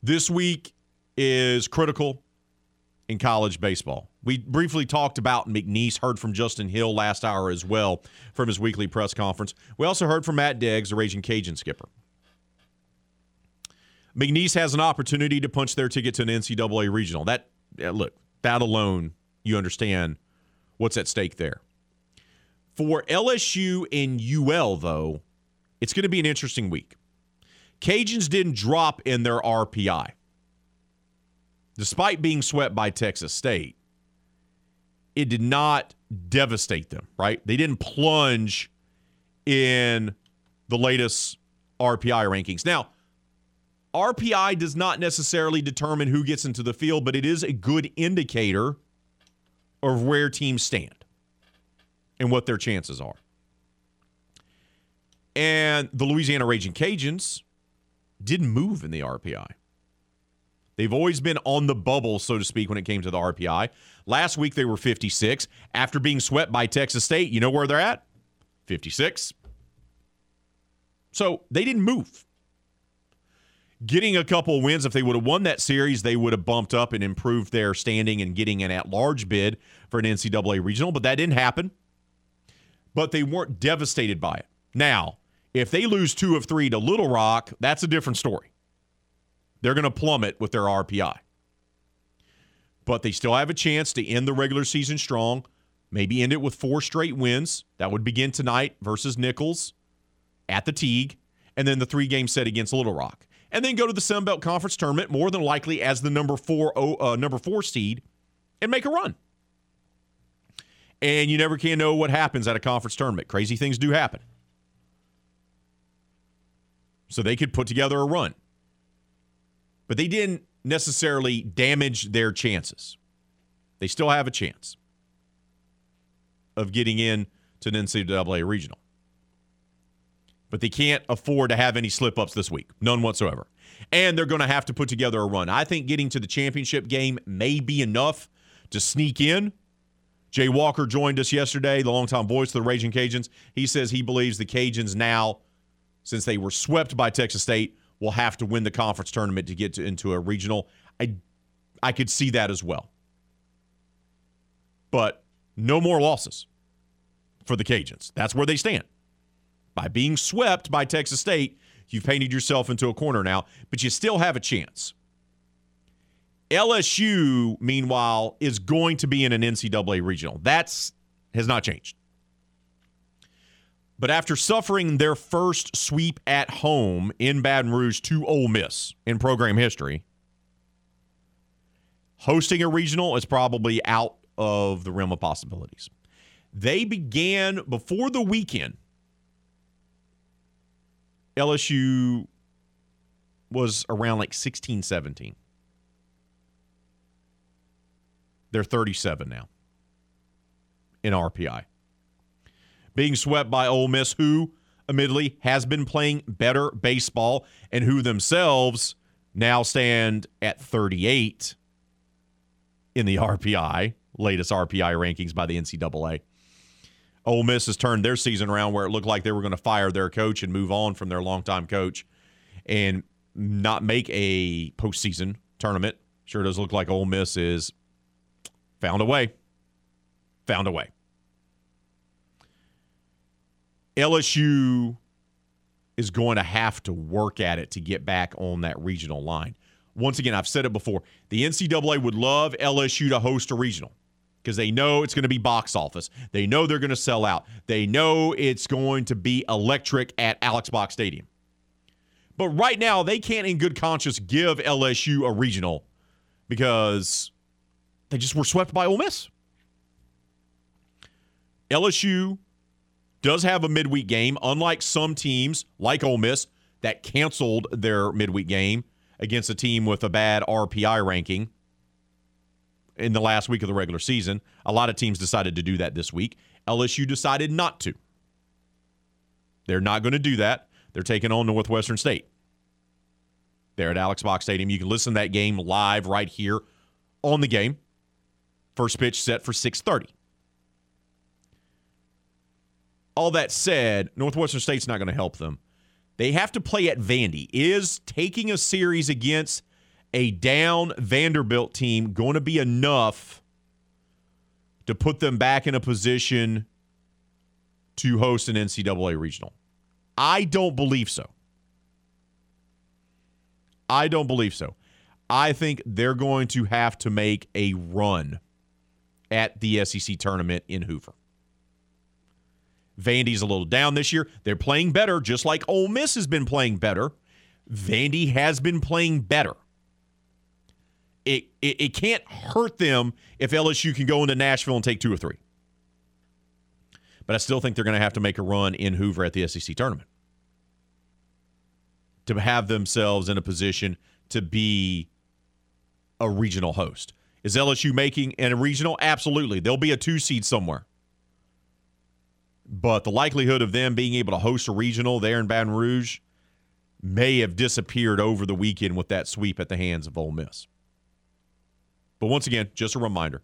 [SPEAKER 1] This week is critical in college baseball. We briefly talked about McNeese, heard from Justin Hill last hour as well from his weekly press conference. We also heard from Matt Deggs, the Raging Cajun skipper. McNeese has an opportunity to punch their ticket to an NCAA regional. That look, that alone, you understand what's at stake there. For LSU and UL, though, it's going to be an interesting week. Cajuns didn't drop in their RPI. Despite being swept by Texas State, it did not devastate them, right? They didn't plunge in the latest RPI rankings. Now, RPI does not necessarily determine who gets into the field, but it is a good indicator of where teams stand and what their chances are. And the Louisiana Raging Cajuns didn't move in the RPI. They've always been on the bubble, so to speak, when it came to the RPI. Last week they were 56. After being swept by Texas State, you know where they're at? 56. So they didn't move. Getting a couple wins, if they would have won that series, they would have bumped up and improved their standing and getting an at large bid for an NCAA regional, but that didn't happen. But they weren't devastated by it. Now, if they lose two of three to Little Rock, that's a different story. They're going to plummet with their RPI. But they still have a chance to end the regular season strong, maybe end it with four straight wins. That would begin tonight versus Nicholls at the Tigue, and then the three game set against Little Rock. And then go to the Sun Belt Conference tournament, more than likely as the number four, uh, number four seed, and make a run. And you never can know what happens at a conference tournament. Crazy things do happen. So they could put together a run. But they didn't necessarily damage their chances. They still have a chance of getting in to an NCAA regional. But they can't afford to have any slip ups this week. None whatsoever. And they're going to have to put together a run. I think getting to the championship game may be enough to sneak in. Jay Walker joined us yesterday, the longtime voice of the Raging Cajuns. He says he believes the Cajuns now since they were swept by Texas State, will have to win the conference tournament to get to, into a regional. I, I could see that as well. But no more losses for the Cajuns. That's where they stand. By being swept by Texas State, you've painted yourself into a corner now, but you still have a chance. LSU, meanwhile, is going to be in an NCAA regional. That's has not changed. But after suffering their first sweep at home in Baton Rouge to Ole Miss in program history, hosting a regional is probably out of the realm of possibilities. They began before the weekend. LSU was around like 16, 17. They're 37 now in RPI. Being swept by Ole Miss, who admittedly has been playing better baseball and who themselves now stand at 38 in the (laughs) RPI, latest RPI rankings by the NCAA. Ole Miss has turned their season around where it looked like they were going to fire their coach and move on from their longtime coach and not make a postseason tournament. Sure does look like Ole Miss is found a way. Found a way. LSU is going to have to work at it to get back on that regional line. Once again, I've said it before. The NCAA would love LSU to host a regional because they know it's going to be box office. They know they're going to sell out. They know it's going to be electric at Alex Box Stadium. But right now, they can't, in good conscience, give LSU a regional because they just were swept by Ole Miss. LSU does have a midweek game, unlike some teams like Ole Miss that canceled their midweek game against a team with a bad RPI ranking in the last week of the regular season. A lot of teams decided to do that this week. LSU decided not to. They're not going to do that. They're taking on Northwestern State. There at Alex Box Stadium. You can listen to that game live right here on the game. First pitch set for 630. All that said, Northwestern State's not going to help them. They have to play at Vandy. Is taking a series against a down Vanderbilt team going to be enough to put them back in a position to host an NCAA regional? I don't believe so. I don't believe so. I think they're going to have to make a run at the SEC tournament in Hoover. Vandy's a little down this year. They're playing better, just like Ole Miss has been playing better. Vandy has been playing better. It, it, it can't hurt them if LSU can go into Nashville and take two or three. But I still think they're going to have to make a run in Hoover at the SEC tournament to have themselves in a position to be a regional host. Is LSU making a regional? Absolutely. They'll be a two seed somewhere. But the likelihood of them being able to host a regional there in Baton Rouge may have disappeared over the weekend with that sweep at the hands of Ole Miss. But once again, just a reminder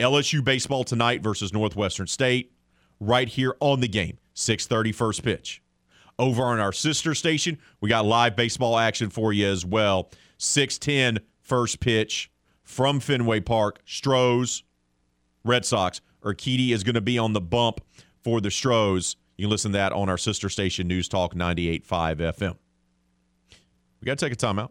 [SPEAKER 1] LSU baseball tonight versus Northwestern State, right here on the game, 6:30 first pitch. Over on our sister station, we got live baseball action for you as well. 6:10 first pitch from Fenway Park. Stros, Red Sox. Urquidy is going to be on the bump for the Stros. You can listen to that on our sister station, News Talk 98.5 FM. We got to take a timeout.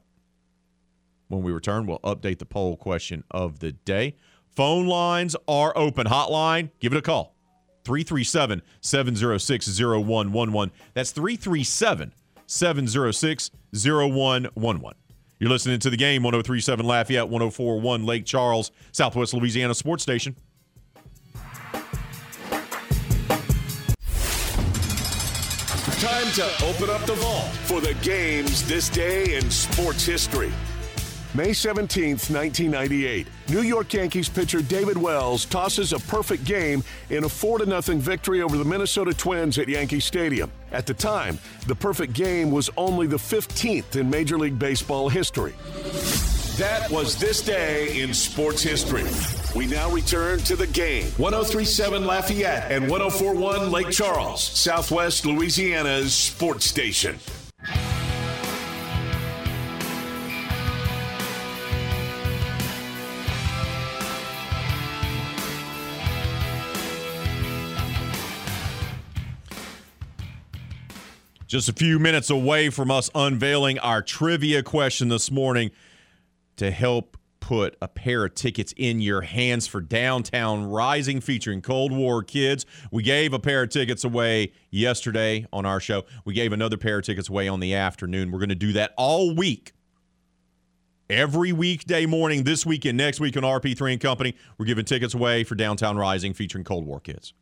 [SPEAKER 1] When we return, we'll update the poll question of the day. Phone lines are open. Hotline, give it a call. 337 706 0111. That's 337 706 0111. You're listening to the game 1037 Lafayette, 1041 Lake Charles, Southwest Louisiana Sports Station.
[SPEAKER 2] Time to open up the vault for the games this day in sports history. May 17th, 1998. New York Yankees pitcher David Wells tosses a perfect game in a 4 0 victory over the Minnesota Twins at Yankee Stadium. At the time, the perfect game was only the 15th in Major League Baseball history. That was this day in sports history. We now return to the game. 1037 Lafayette and 1041 Lake Charles, Southwest Louisiana's sports station.
[SPEAKER 1] Just a few minutes away from us unveiling our trivia question this morning to help put a pair of tickets in your hands for Downtown Rising featuring Cold War Kids. We gave a pair of tickets away yesterday on our show. We gave another pair of tickets away on the afternoon. We're going to do that all week. Every weekday morning, this week and next week on RP3 and Company, we're giving tickets away for Downtown Rising featuring Cold War Kids.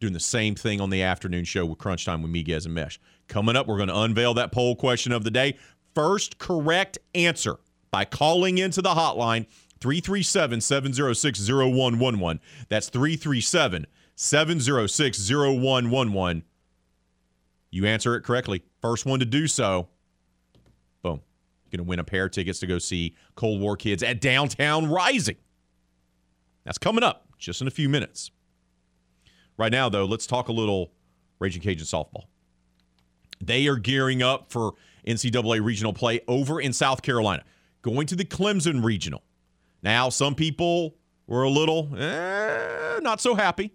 [SPEAKER 1] Doing the same thing on the afternoon show with Crunch Time with Miguez and Mesh. Coming up, we're going to unveil that poll question of the day. First correct answer by calling into the hotline 337 706 0111. That's 337 706 0111. You answer it correctly. First one to do so, boom. You're going to win a pair of tickets to go see Cold War Kids at Downtown Rising. That's coming up just in a few minutes. Right now, though, let's talk a little Raging Cajun softball. They are gearing up for NCAA regional play over in South Carolina going to the Clemson Regional. Now, some people were a little eh, not so happy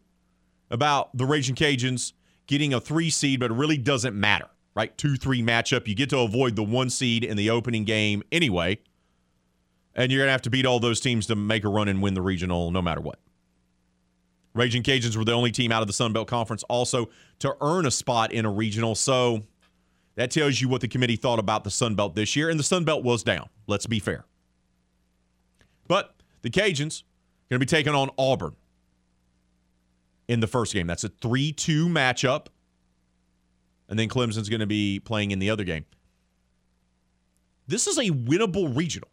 [SPEAKER 1] about the Raging Cajuns getting a three seed, but it really doesn't matter, right? 2 3 matchup. You get to avoid the one seed in the opening game anyway. And you're going to have to beat all those teams to make a run and win the regional no matter what. Raging Cajuns were the only team out of the Sun Belt Conference also to earn a spot in a regional. So that tells you what the committee thought about the Sun Belt this year, and the Sun Belt was down. Let's be fair. But the Cajuns going to be taking on Auburn in the first game. That's a 3 2 matchup. And then Clemson's going to be playing in the other game. This is a winnable regional.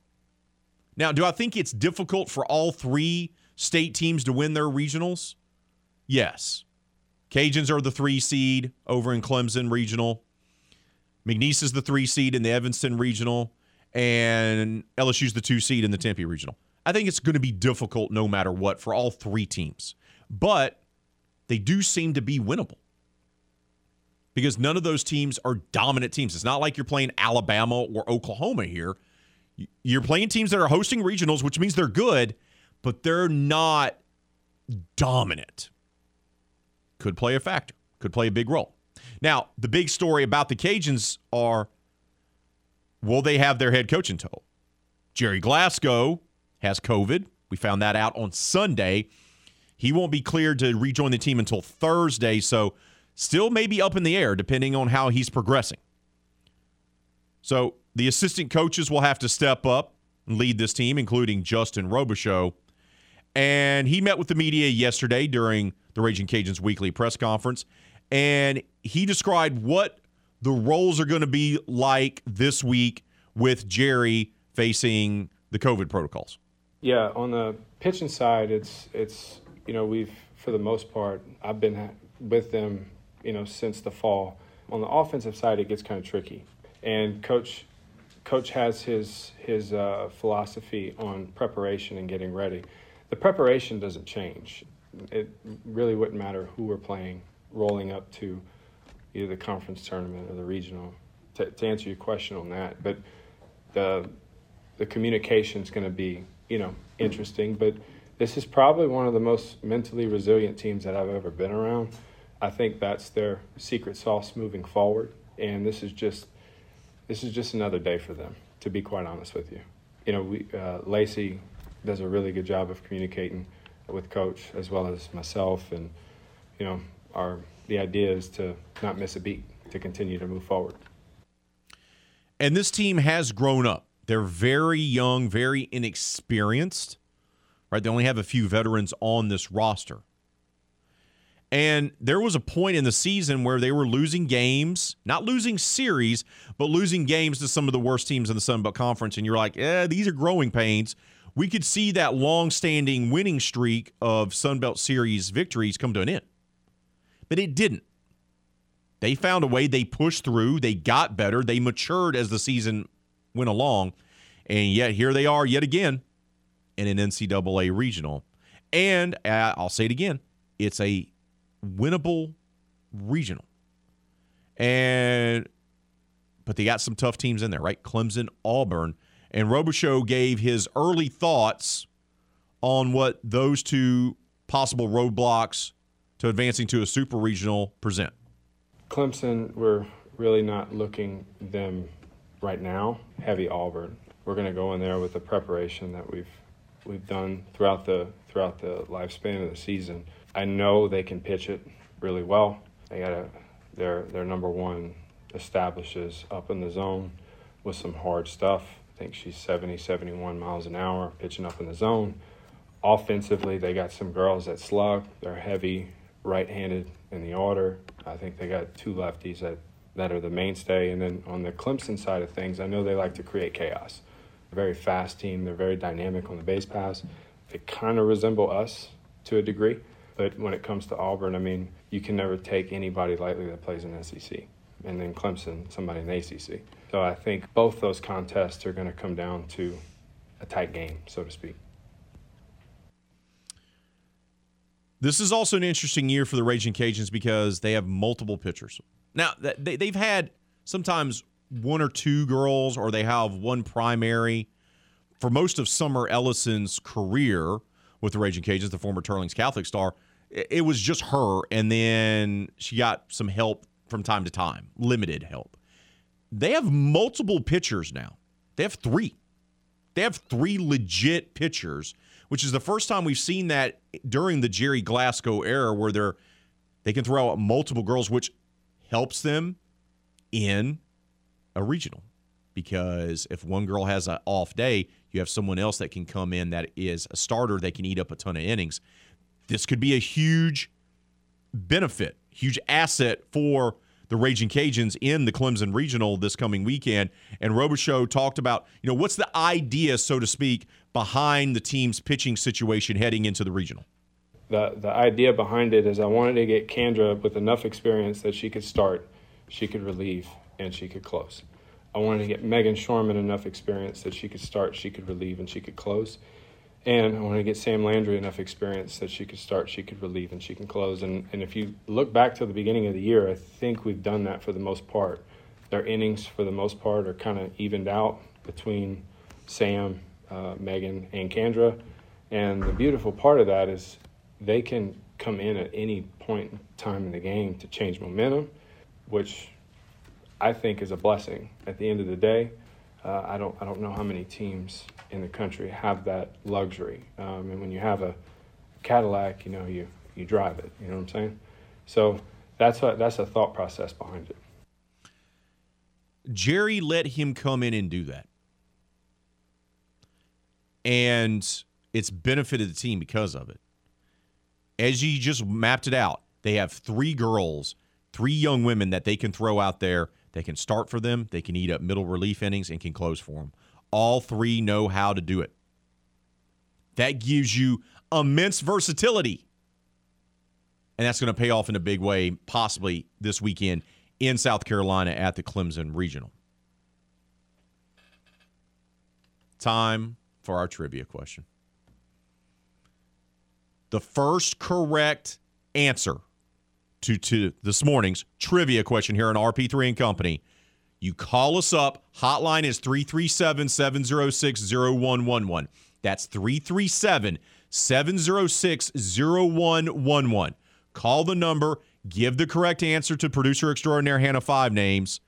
[SPEAKER 1] Now, do I think it's difficult for all three state teams to win their regionals? Yes. Cajuns are the three seed over in Clemson Regional. McNeese is the three seed in the Evanston Regional, and LSU's the two seed in the Tempe Regional. I think it's going to be difficult no matter what for all three teams, but they do seem to be winnable because none of those teams are dominant teams. It's not like you're playing Alabama or Oklahoma here. You're playing teams that are hosting regionals, which means they're good, but they're not dominant. Could play a factor, could play a big role. Now, the big story about the Cajuns are will they have their head coach in tow? Gerry Glasgow has COVID. We found that out on Sunday. He won't be cleared to rejoin the team until Thursday, so still maybe up in the air depending on how he's progressing. So the assistant coaches will have to step up and lead this team, including Justin Robichaux. And he met with the media yesterday during the Raging Cajuns weekly press conference and he described what the roles are going to be like this week with Gerry facing the COVID protocols.
[SPEAKER 6] Yeah, on the pitching side, it's it's you know we've for the most part I've been with them you know since the fall. On the offensive side, it gets kind of tricky, and coach coach has his his uh, philosophy on preparation and getting ready. The preparation doesn't change. It really wouldn't matter who we're playing rolling up to either the conference tournament or the regional. To, to answer your question on that, but the the communication is going to be you know interesting. But this is probably one of the most mentally resilient teams that I've ever been around. I think that's their secret sauce moving forward, and this is just this is just another day for them. To be quite honest with you, you know, we, uh, Lacey does a really good job of communicating with coach as well as myself, and you know, our the idea is to not miss a beat to continue to move forward.
[SPEAKER 1] And this team has grown up. They're very young, very inexperienced. Right? They only have a few veterans on this roster. And there was a point in the season where they were losing games, not losing series, but losing games to some of the worst teams in the Sun Belt Conference. And you're like, eh, these are growing pains. We could see that long standing winning streak of Sun Belt Series victories come to an end but it didn't. They found a way, they pushed through, they got better, they matured as the season went along, and yet here they are yet again in an NCAA regional. And uh, I'll say it again, it's a winnable regional. And but they got some tough teams in there, right? Clemson, Auburn, and Robichaux gave his early thoughts on what those two possible roadblocks to advancing to a super regional present?
[SPEAKER 6] Clemson, we're really not looking them right now. Heavy Auburn. we're going to go in there with the preparation that we've we've done throughout the throughout the lifespan of the season. I know they can pitch it really well. They got a their their number one establishes up in the zone with some hard stuff. I think she's 70, 71 miles an hour pitching up in the zone. Offensively, they got some girls that slug. They're heavy right-handed in the order. I think they got two lefties that that are the mainstay. And then on the Clemson side of things, I know they like to create chaos. very fast team. They're very dynamic on the base pass. They kind of resemble us to a degree. But when it comes to Auburn, I mean, you can never take anybody lightly that plays in SEC. And then Clemson, somebody in the ACC. So I think both those contests are going to come down to a tight game, so to speak.
[SPEAKER 1] This is also an interesting year for the Raging Cajuns because they have multiple pitchers. Now, they've had sometimes one or two girls, or they have one primary. For most of Summer Ellyson's career with the Raging Cajuns, the former Teurlings Catholic star, it was just her, and then she got some help from time to time, limited help. They have multiple pitchers now. They have three. They have three legit pitchers, which is the first time we've seen that during the Gerry Glasgow era, where they're they can throw out multiple girls, which helps them in a regional because if one girl has an off day, you have someone else that can come in that is a starter that can eat up a ton of innings. This could be a huge benefit, huge asset for the Raging Cajuns in the Clemson Regional this coming weekend. And Robichaux talked about, you know, what's the idea, so to speak, behind the team's pitching situation heading into the regional?
[SPEAKER 6] the the idea behind it is I wanted to get Kandra with enough experience that she could start, she could relieve, and she could close. I wanted to get Meghan Schorman enough experience that she could start, she could relieve, and she could close. And I wanted to get Sam Landry enough experience that she could start, she could relieve, and she can close. And, and if you look back to the beginning of the year, I think we've done that for the most part. Their innings, for the most part, are kind of evened out between Sam, uh, Meghan, and Kandra. And the beautiful part of that is they can come in at any point in time in the game to change momentum, which I think is a blessing. At the end of the day, uh, I don't I don't know how many teams in the country have that luxury. Um, and when you have a Cadillac, you know you you drive it. You know what I'm saying? So that's a that's a thought process behind it.
[SPEAKER 1] Gerry let him come in and do that. And it's benefited the team because of it as you just mapped it out, they have three girls, three young women that they can throw out there. They can start for them, they can eat up middle relief innings, and can close for them. All three know how to do it. That gives you immense versatility. And that's going to pay off in a big way, possibly this weekend in South Carolina at the Clemson Regional. Time for our trivia question the first correct answer to, to this morning's trivia question here on RP3 and Company, you call us up. Hotline is 337 706 0111. That's 337 706 0111. Call the number, give the correct answer to producer extraordinaire Hannah Five Names,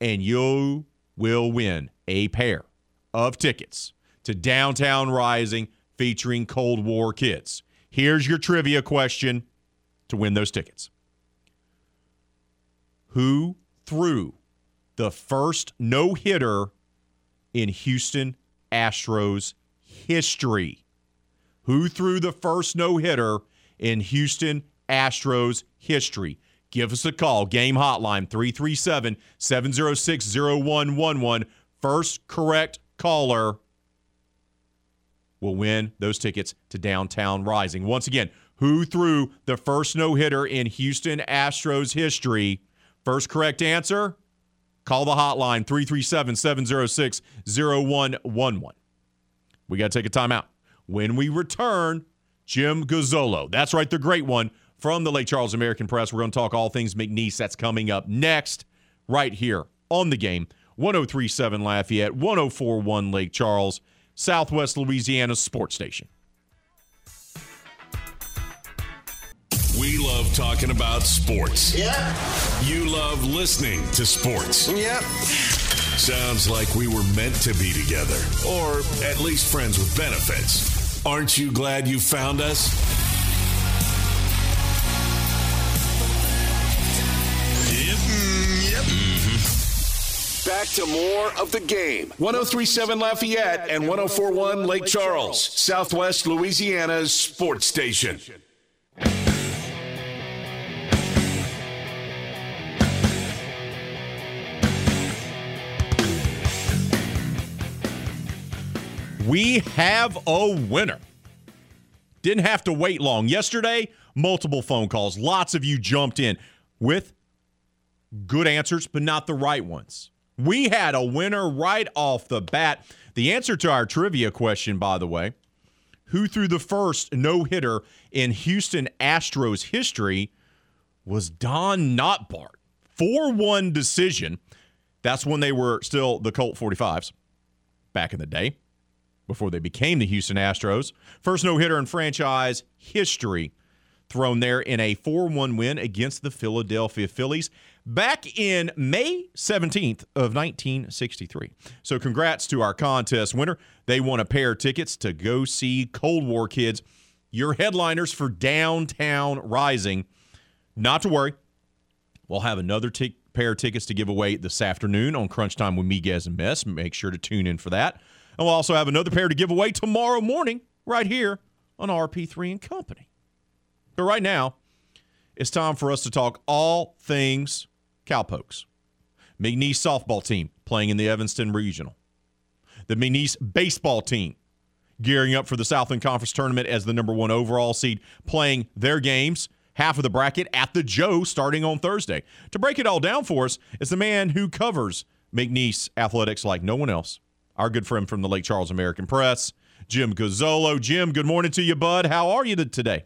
[SPEAKER 1] and you will win a pair of tickets to Downtown Rising featuring Cold War Kids. Here's your trivia question to win those tickets Who threw the first no hitter in Houston Astros history? Who threw the first no hitter in Houston Astros history? Give us a call. Game hotline 337 706 0111. First correct caller will win those tickets to Downtown Rising. Once again, who threw the first no hitter in Houston Astros history? First correct answer? Call the hotline 337 706 0111. We got to take a timeout. When we return, Jim Gazzolo. That's right, the great one from the Lake Charles American Press. We're going to talk all things McNeese. That's coming up next, right here on the game. 1037 Lafayette, 1041 Lake Charles. Southwest Louisiana sports station.
[SPEAKER 2] We love talking about sports.
[SPEAKER 3] Yeah.
[SPEAKER 2] You love listening to sports.
[SPEAKER 3] Yep.
[SPEAKER 2] Sounds like we were meant to be together, or at least friends with benefits. Aren't you glad you found us?
[SPEAKER 3] Yep. Yep. Mm-hmm.
[SPEAKER 2] Back to more of the game. 1037 Lafayette and 1041 Lake Charles, Southwest Louisiana's sports station.
[SPEAKER 1] We have a winner. Didn't have to wait long. Yesterday, multiple phone calls. Lots of you jumped in with good answers, but not the right ones. We had a winner right off the bat. The answer to our trivia question, by the way, who threw the first no hitter in Houston Astros history was Don Nottebart. 4 1 decision. That's when they were still the Colt 45s back in the day before they became the Houston Astros. First no hitter in franchise history thrown there in a 4 1 win against the Philadelphia Phillies back in May 17th of 1963. So congrats to our contest winner. They won a pair of tickets to go see Cold War Kids, your headliners for Downtown Rising. Not to worry, we'll have another t- pair of tickets to give away this afternoon on Crunch Time with Miguez and Mess. Make sure to tune in for that. And we'll also have another pair to give away tomorrow morning right here on RP3 and Company. But right now, it's time for us to talk all things Cowpokes. McNeese softball team playing in the Evanston Regional. The McNeese baseball team gearing up for the Southland Conference Tournament as the number one overall seed, playing their games, half of the bracket at the Joe starting on Thursday. To break it all down for us is the man who covers McNeese athletics like no one else, our good friend from the Lake Charles American Press, Jim Gazzolo. Jim, good morning to you, bud. How are you today?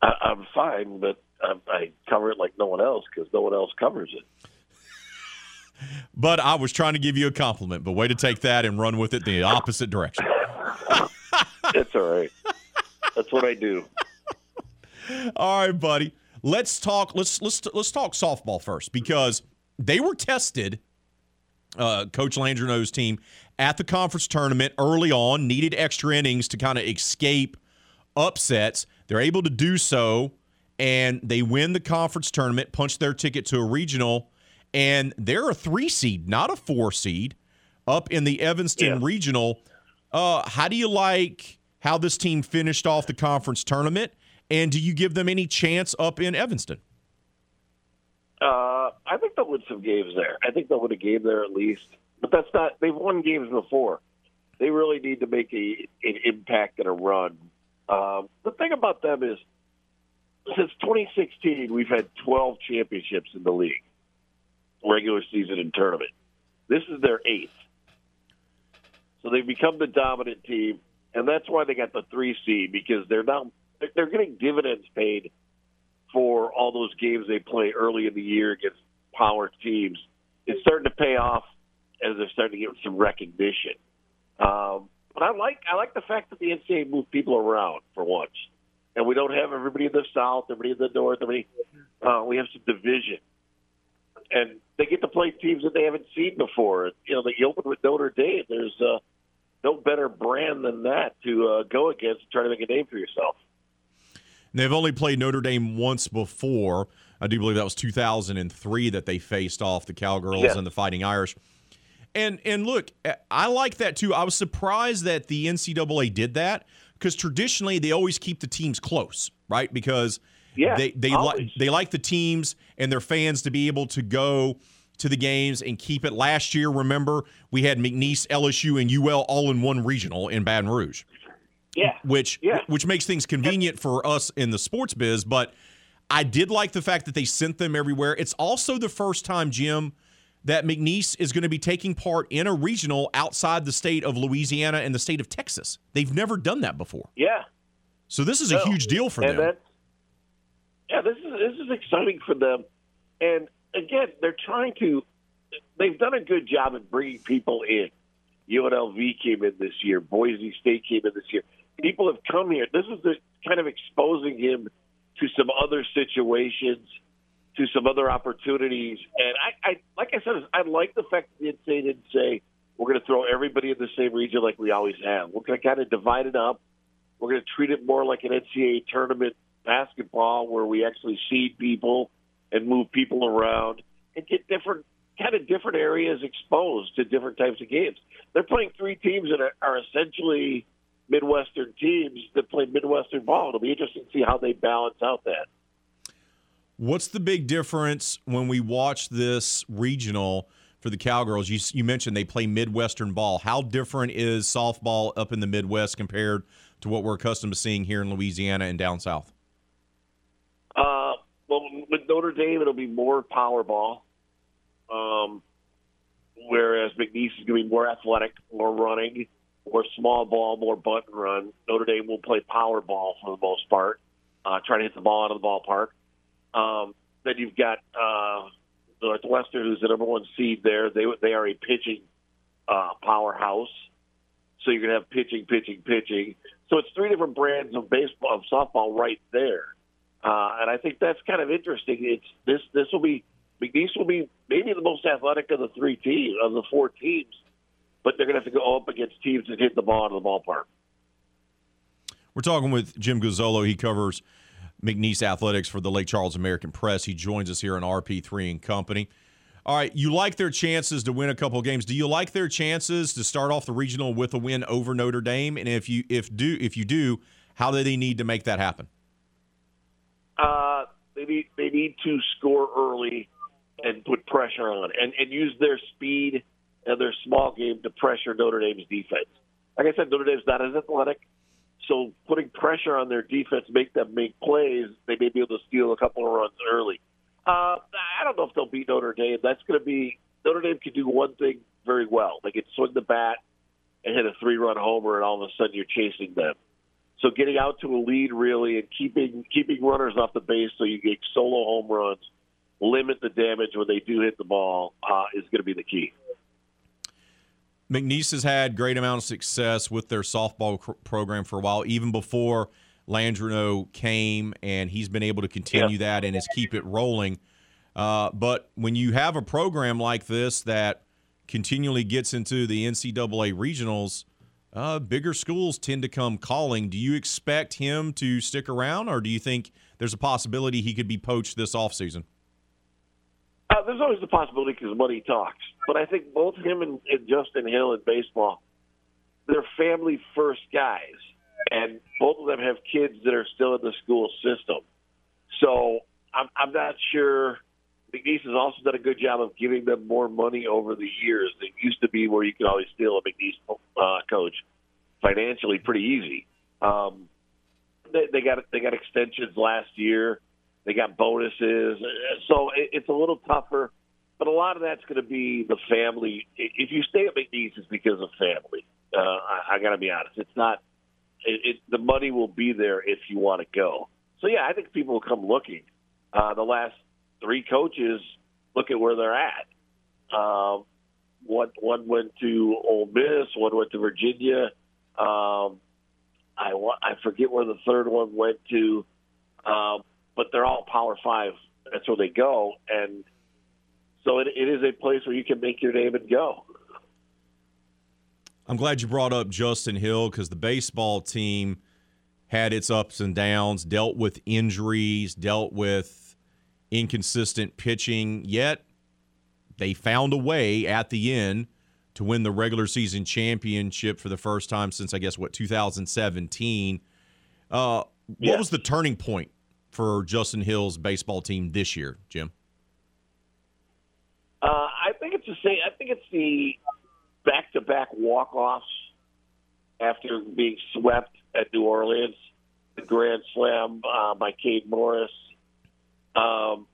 [SPEAKER 7] I, I'm fine, but I, I cover it like no one else because no one else covers it. (laughs)
[SPEAKER 1] But I was trying to give you a compliment, but way to take that and run with it the opposite direction. (laughs)
[SPEAKER 7] It's all right. That's what I do. (laughs)
[SPEAKER 1] All right, buddy. Let's talk. Let's let's let's talk softball first because they were tested. Uh, Coach Landreneau's team at the conference tournament early on needed extra innings to kind of escape upsets. They're able to do so, and they win the conference tournament, punch their ticket to a regional, and they're a three seed, not a four seed, up in the Evanston
[SPEAKER 7] Yeah.
[SPEAKER 1] regional. Uh, how do you like how this team finished off the conference tournament? And do you give them any chance up in Evanston?
[SPEAKER 7] Uh, I think they'll win some games there. I think they'll win a game there at least. But that's not. They've won games before. They really need to make a an impact and a run. Um, the thing about them is, since 2016, we've had 12 championships in the league, regular season and tournament. This is their eighth. So they've become the dominant team, and that's why they got the three seed because they're now they're getting dividends paid for all those games they play early in the year against power teams. It's starting to pay off as they're starting to get some recognition. Um, but I like I like the fact that the NCAA moved people around for once, and we don't have everybody in the south, everybody in the north, everybody. Uh, we have some division, and they get to play teams that they haven't seen before. You know, they open with Notre Dame. There's uh, no better brand than that to uh, go against and try to make a name for yourself.
[SPEAKER 1] They've only played Notre Dame once before. I do believe that was 2003 that they faced off the Cowgirls
[SPEAKER 7] Yeah.
[SPEAKER 1] and the Fighting Irish. And and look, I like that too. I was surprised that the NCAA did that because traditionally they always keep the teams close, right? Because
[SPEAKER 7] Yeah,
[SPEAKER 1] they they like they like the teams and their fans to be able to go to the games and keep it. Last year, remember we had McNeese, LSU, and UL all in one regional in Baton Rouge
[SPEAKER 7] Yeah,
[SPEAKER 1] which
[SPEAKER 7] Yeah.
[SPEAKER 1] which makes things convenient for us in the sports biz. But I did like the fact that they sent them everywhere. It's also the first time, Jim, that McNeese is going to be taking part in a regional outside the state of Louisiana and the state of Texas. They've never done that before,
[SPEAKER 7] yeah.
[SPEAKER 1] so this is a huge deal for
[SPEAKER 7] and
[SPEAKER 1] them.
[SPEAKER 7] Yeah, this is this is exciting for them. And again, they're trying to. They've done a good job at bringing people in. UNLV came in this year. Boise State came in this year. People have come here. This is the kind of exposing him to some other situations to some other opportunities. And I, I like I said, I like the fact that the NCAA didn't say we're going to throw everybody in the same region like we always have. We're going to kind of divide it up. We're going to treat it more like an NCAA tournament basketball where we actually seed people and move people around and get different kind of different areas exposed to different types of games. They're playing three teams that are, are essentially Midwestern teams that play Midwestern ball. It'll be interesting to see how they balance out that.
[SPEAKER 1] What's the big difference when we watch this regional for the Cowgirls? You, you mentioned they play Midwestern ball. How different is softball up in the Midwest compared to what we're accustomed to seeing here in Louisiana and down south?
[SPEAKER 7] Uh, well, with Notre Dame, it'll be more power ball, um, whereas McNeese is going to be more athletic, more running, more small ball, more bunt and run. Notre Dame will play power ball for the most part, uh, trying to hit the ball out of the ballpark. Um, then you've got uh, Northwestern, who's the number one seed there. They they are a pitching uh, powerhouse, so you're gonna have pitching, pitching, pitching. So it's three different brands of baseball, of softball, right there. Uh, and I think that's kind of interesting. It's this this will be McNeese will be maybe the most athletic of the three teams of the four teams, but they're going to have to go up against teams that hit the ball out of the ballpark.
[SPEAKER 1] We're talking with Jim Gazzolo. He covers McNeese athletics for the Lake Charles American Press. He joins us here on RP3 and Company. All right, you like their chances to win a couple of games. Do you like their chances to start off the regional with a win over Notre Dame? And if you if do if you do, how do they need to make that happen?
[SPEAKER 7] Uh, they need they need to score early and put pressure on and, and use their speed and their small game to pressure Notre Dame's defense. Like I said, Notre Dame's not as athletic, so putting pressure on their defense, make them make plays, they may be able to steal a couple of runs early. Uh, I don't know if they'll beat Notre Dame. That's going to be Notre Dame can do one thing very well. They can swing the bat and hit a three-run homer, and all of a sudden you're chasing them. So getting out to a lead really and keeping keeping runners off the base so you get solo home runs, limit the damage when they do hit the ball uh, is going to be the key.
[SPEAKER 1] McNeese has had great amount of success with their softball cr- program for a while, even before Landreneau came, and he's been able to continue yeah. that and is keep it rolling. Uh, but when you have a program like this that continually gets into the NCAA regionals, uh, bigger schools tend to come calling. Do you expect him to stick around, or do you think there's a possibility he could be poached this offseason?
[SPEAKER 7] Uh, there's always the possibility because money talks. But I think both him and, and Justin Hill in baseball, they're family first guys, and both of them have kids that are still in the school system. So I'm, I'm not sure. McNeese has also done a good job of giving them more money over the years. It used to be where you could always steal a McNeese uh, coach financially pretty easy. Um, they, they got they got extensions last year. They got bonuses, so it's a little tougher. But a lot of that's going to be the family. If you stay at McNeese, it's because of family. Uh, I, I got to be honest. It's not. It, it, the money will be there if you want to go. So yeah, I think people will come looking. Uh, the last three coaches look at where they're at. Um, one one went to Ole Miss, one went to Virginia. Um, I I forget where the third one went to, um, but they're all Power Five. That's where they go, and so it, it is a place where you can make your name and go.
[SPEAKER 1] I'm glad you brought up Justin Hill because the baseball team had its ups and downs, dealt with injuries, dealt with inconsistent pitching, yet they found a way at the end to win the regular season championship for the first time since, I guess, what, 2017. Uh, what yeah. was the turning point for Justin Hill's baseball team this year, Jim?
[SPEAKER 7] Uh, I think it's the same. I think it's the back-to-back walk-offs after being swept at New Orleans, the Grand Slam uh, by Cade Morris. Um,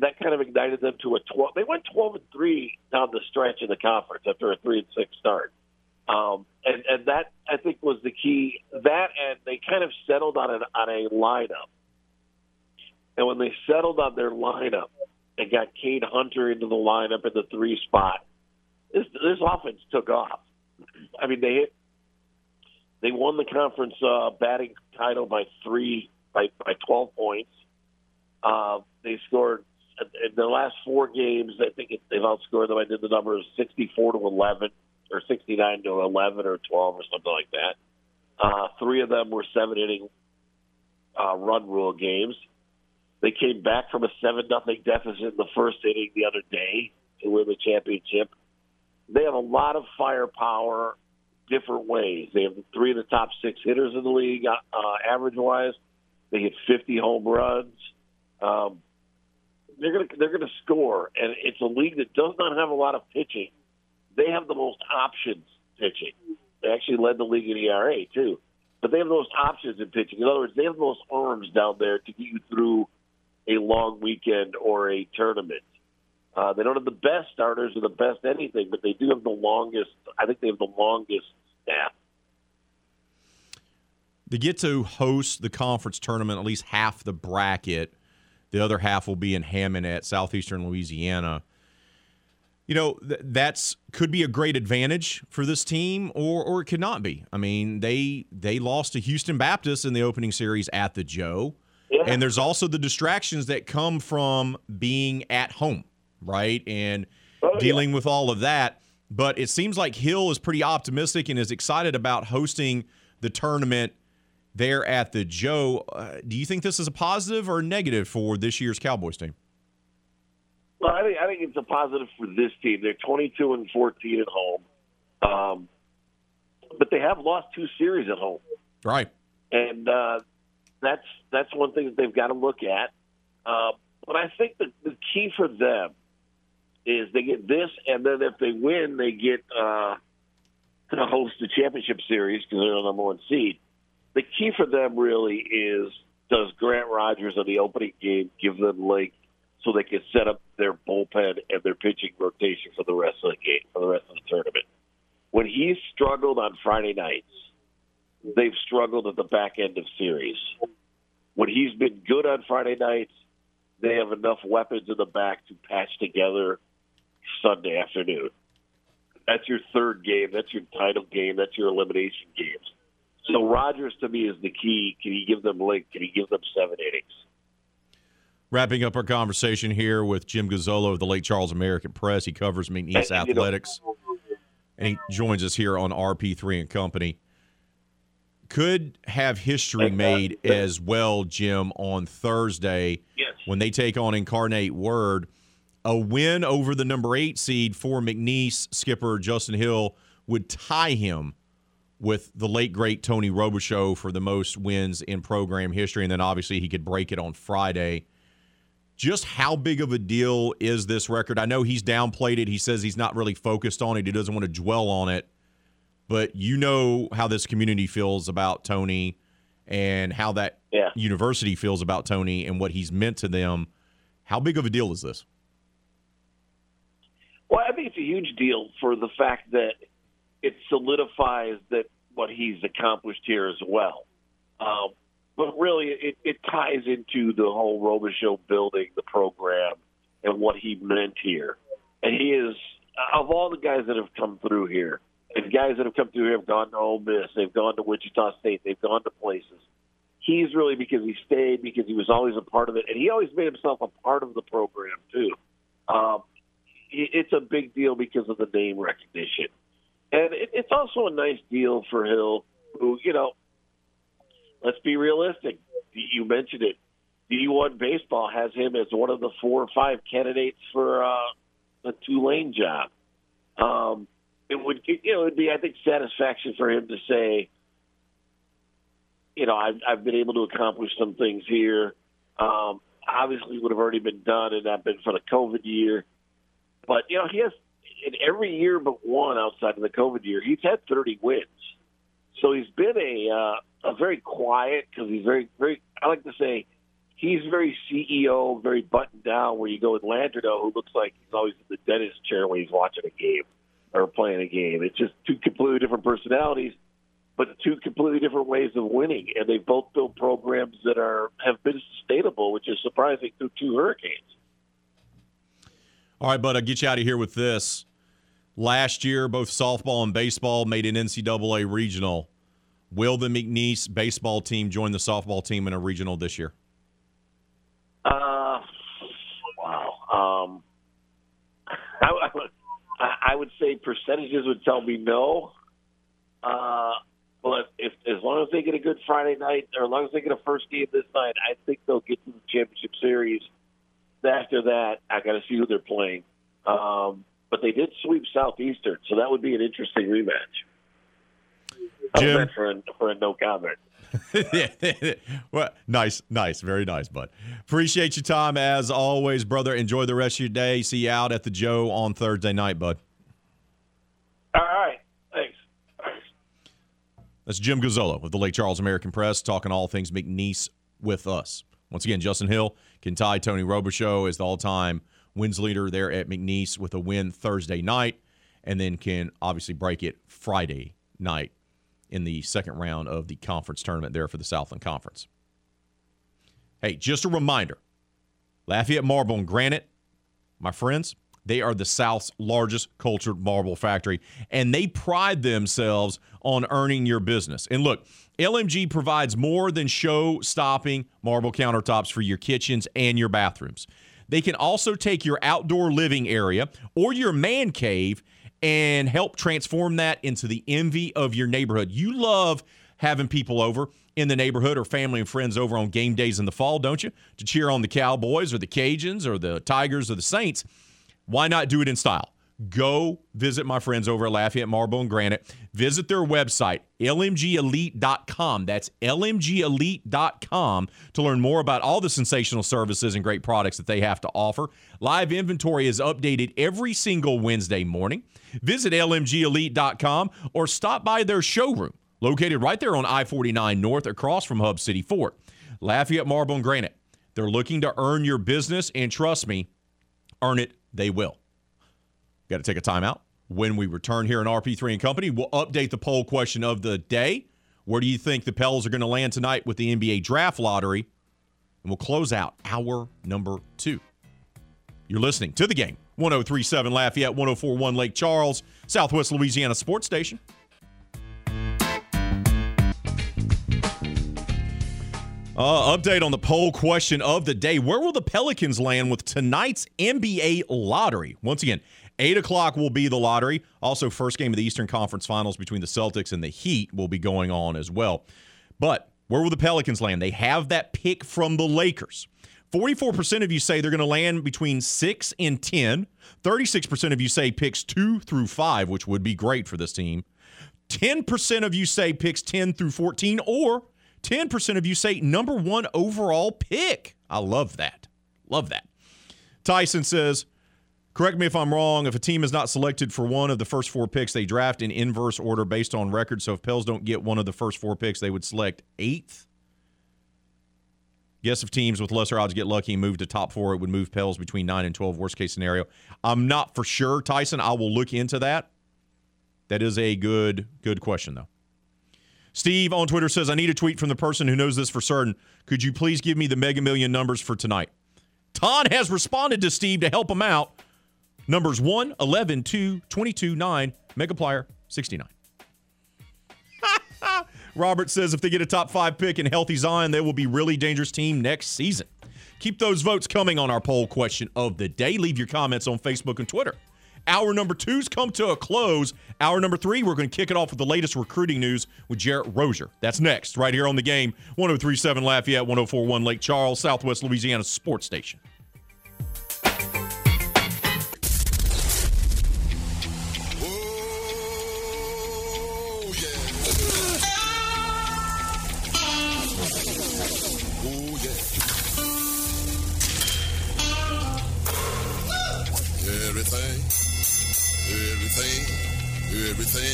[SPEAKER 7] that kind of ignited them to a 12. They went 12 and three down the stretch in the conference after a three and six start. Um, and, and that I think was the key. That and they kind of settled on an on a lineup. And when they settled on their lineup, and got Kate Hunter into the lineup in the three spot. This this offense took off. I mean, they hit, they won the conference uh, batting title by three by by twelve points. Uh, they scored in the last four games, I think it, they've outscored them. I did the numbers 64 to 11 or 69 to 11 or 12 or something like that. Uh, three of them were seven inning uh, run rule games. They came back from a seven nothing deficit in the first inning the other day to win the championship. They have a lot of firepower, different ways. They have three of the top six hitters in the league, uh, average wise. They hit 50 home runs. Um, they're going to they're going to score, and it's a league that does not have a lot of pitching. They have the most options pitching. They actually led the league in ERA too, but they have the most options in pitching. In other words, they have the most arms down there to get you through a long weekend or a tournament. Uh, they don't have the best starters or the best anything, but they do have the longest. I think they have the longest staff.
[SPEAKER 1] They get to host the conference tournament, at least half the bracket. The other half will be in Hammond at Southeastern Louisiana. You know, th- that's could be a great advantage for this team, or or it could not be. I mean, they they lost to Houston Baptist in the opening series at the Joe, yeah. and there's also the distractions that come from being at home, right, and oh, dealing yeah. with all of that. But it seems like Hill is pretty optimistic and is excited about hosting the tournament there at the Joe. Uh, do you think this is a positive or a negative for this year's Cowboys team?
[SPEAKER 7] Well, I think I think it's a positive for this team. They're 22 and 14 at home, um, but they have lost two series at home.
[SPEAKER 1] Right,
[SPEAKER 7] and uh, that's that's one thing that they've got to look at. Uh, but I think the, the key for them is they get this, and then if they win, they get uh, to host the championship series because they're the number one seed the key for them really is does Grant Rogers on the opening game give them length so they can set up their bullpen and their pitching rotation for the rest of the game, for the rest of the tournament. When he's struggled on Friday nights, they've struggled at the back end of series. When he's been good on Friday nights, they have enough weapons in the back to patch together Sunday afternoon. That's your third game. That's your title game. That's your elimination games. So Rogers to me is the key. Can he give them length? Can he give them seven innings?
[SPEAKER 1] Wrapping up our conversation here with Jim Gazzolo of the Lake Charles American Press. He covers McNeese and, athletics, know, and he joins us here on RP3 and Company. Could have history made as well, Jim, on Thursday
[SPEAKER 7] yes.
[SPEAKER 1] when they take on Incarnate Word. A win over the number eight seed for McNeese skipper Justin Hill would tie him with the late great Tony Robichaux for the most wins in program history, and then obviously he could break it on Friday. Just how big of a deal is this record? I know he's downplayed it. He says he's not really focused on it. He doesn't want to dwell on it. But you know how this community feels about Tony and how that
[SPEAKER 7] yeah.
[SPEAKER 1] university feels about Tony and what he's meant to them. How big of a deal is this?
[SPEAKER 7] Well, I think it's a huge deal for the fact that it solidifies that what he's accomplished here as well. Um, but really, it, it ties into the whole Robichaux building the program and what he meant here. And he is, of all the guys that have come through here, and guys that have come through here have gone to Ole Miss, they've gone to Wichita State, they've gone to places. He's really because he stayed, because he was always a part of it, and he always made himself a part of the program too. Um, it's a big deal because of the name recognition. And it, it's also a nice deal for Hill, who, you know, let's be realistic. You mentioned it. D1 Baseball has him as one of the four or five candidates for uh, a Tulane job. Um, it would, you know, it would be, I think, satisfaction for him to say, you know, I've, I've been able to accomplish some things here. Um, obviously, would have already been done, and not been for the COVID year. But you know, he has in every year but one outside of the COVID year, he's had 30 wins. So he's been a uh, a very quiet because he's very very. I like to say he's very CEO, very buttoned down. Where you go with Landreneau, who looks like he's always in the dentist chair when he's watching a game or playing a game. It's just two completely different personalities, but two completely different ways of winning. And they both built programs that are have been sustainable, which is surprising through two hurricanes.
[SPEAKER 1] All right, bud, I'll get you out of here with this. Last year, both softball and baseball made an NCAA regional. Will the McNeese baseball team join the softball team in a regional this year?
[SPEAKER 7] Uh, wow. Um, (laughs) I, I would say percentages would tell me no. Uh, but if as long as they get a good Friday night, or as long as they get a first game this night, I think they'll get to the championship series. After that, I got to see who they're playing. Um, but they did sweep Southeastern, so that would be an interesting rematch.
[SPEAKER 1] Jim,
[SPEAKER 7] for a, for a no comment. (laughs)
[SPEAKER 1] well, nice, nice, very nice, bud. Appreciate your time as always, brother. Enjoy the rest of your day. See you out at the Joe on Thursday night, bud.
[SPEAKER 7] All right, thanks.
[SPEAKER 1] That's Jim Gazzolo of the Lake Charles American Press talking all things McNeese with us. Once again, Justin Hill can tie Tony Robichaux as the all-time wins leader there at McNeese with a win Thursday night, and then can obviously break it Friday night in the second round of the conference tournament there for the Southland Conference. Hey, just a reminder Lafayette Marble and Granite, my friends, they are the South's largest cultured marble factory, and they pride themselves on earning your business. And look, LMG provides more than show stopping marble countertops for your kitchens and your bathrooms. They can also take your outdoor living area or your man cave and help transform that into the envy of your neighborhood. You love having people over in the neighborhood or family and friends over on game days in the fall, don't you? To cheer on the Cowboys or the Cajuns or the Tigers or the Saints. Why not do it in style? Go visit my friends over at Lafayette Marble and Granite. Visit their website, lmgelite.com. That's lmgelite.com to learn more about all the sensational services and great products that they have to offer. Live inventory is updated every single Wednesday morning. Visit lmgelite.com or stop by their showroom located right there on I 49 North across from Hub City Ford. Lafayette Marble and Granite. They're looking to earn your business, and trust me, earn it, they will. Got to take a timeout. When we return here in RP3 and Company, we'll update the poll question of the day. Where do you think the Pels are going to land tonight with the NBA draft lottery? And we'll close out hour number two. You're listening to the game 1037 Lafayette, 1041 Lake Charles, Southwest Louisiana Sports Station. Uh, update on the poll question of the day. Where will the Pelicans land with tonight's NBA lottery? Once again, 8 o'clock will be the lottery. Also, first game of the Eastern Conference Finals between the Celtics and the Heat will be going on as well. But where will the Pelicans land? They have that pick from the Lakers. 44% of you say they're going to land between 6 and 10. 36% of you say picks 2 through 5, which would be great for this team. 10% of you say picks 10 through 14 or 10% of you say number one overall pick. I love that. Love that. Tyson says, correct me if I'm wrong, if a team is not selected for one of the first four picks, they draft in inverse order based on record. So if Pels don't get one of the first four picks, they would select eighth. Guess if teams with lesser odds get lucky and move to top four, it would move Pels between 9 and 12, worst case scenario. I'm not for sure, Tyson. I will look into that. That is a good, good question, though. Steve on Twitter says, I need a tweet from the person who knows this for certain. Could you please give me the mega million numbers for tonight? Todd has responded to Steve to help him out. Numbers 1, 11, 2, 22, 9, Megaplier 69. (laughs) Robert says if they get a top five pick and healthy Zion, they will be really dangerous team next season. Keep those votes coming on our poll question of the day. Leave your comments on Facebook and Twitter. Hour number two's come to a close. Hour number three, we're going to kick it off with the latest recruiting news with Jarrett Rozier. That's next, right here on the game 1037 Lafayette, 1041 Lake Charles, Southwest Louisiana Sports Station.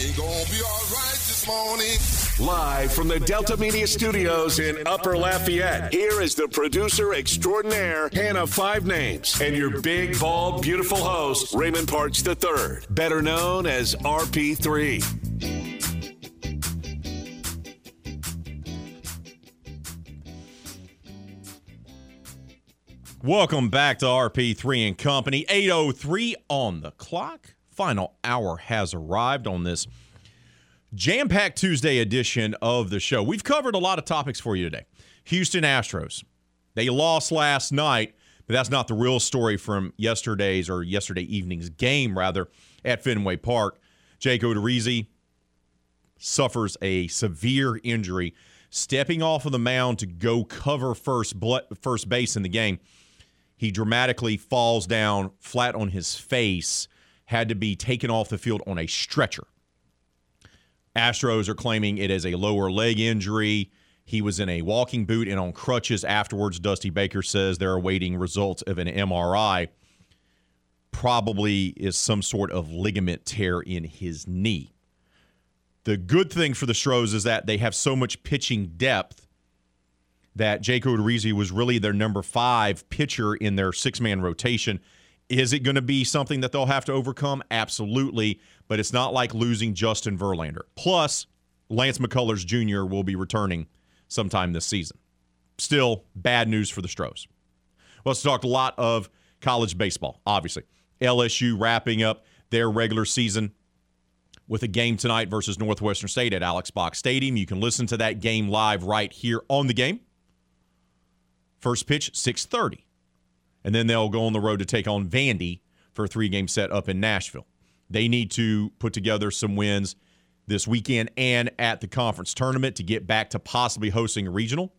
[SPEAKER 3] Everything, everything gonna be all right this morning.
[SPEAKER 2] Live from the Delta Media Studios in Upper Lafayette, here is the producer extraordinaire, Hannah Five Names, and your big, bald, beautiful host, Raymond Parks III, better known as RP3.
[SPEAKER 1] Welcome back to RP3 and Company. 803 on the clock. Final hour has arrived on this jam packed Tuesday edition of the show. We've covered a lot of topics for you today. Houston Astros. They lost last night, But that's not the real story from yesterday's or yesterday evening's game, rather, at Fenway Park. Jake Odorizzi suffers a severe injury, stepping off of the mound to go cover first first base in the game. He dramatically falls down flat on his face, had to be taken off the field on a stretcher. Astros are claiming it is a lower leg injury. He was in a walking boot and on crutches afterwards. Dusty Baker says they're awaiting results of an MRI. Probably is some sort of ligament tear in his knee. The good thing for the Stros is that they have so much pitching depth that Jake Odorizzi was really their number five pitcher in their six man rotation. Is it going to be something that they'll have to overcome? Absolutely. But it's not like losing Justin Verlander. Plus, Lance McCullers Jr. will be returning sometime this season. Still, bad news for the Stros. Let's talk a lot of college baseball, obviously. LSU wrapping up their regular season with a game tonight versus Northwestern State at Alex Box Stadium. You can listen to that game live right here on the game. First pitch 6:30. And then they'll go on the road to take on Vandy for a three-game set up in Nashville. They need to put together some wins this weekend and at the conference tournament to get back to possibly hosting a regional,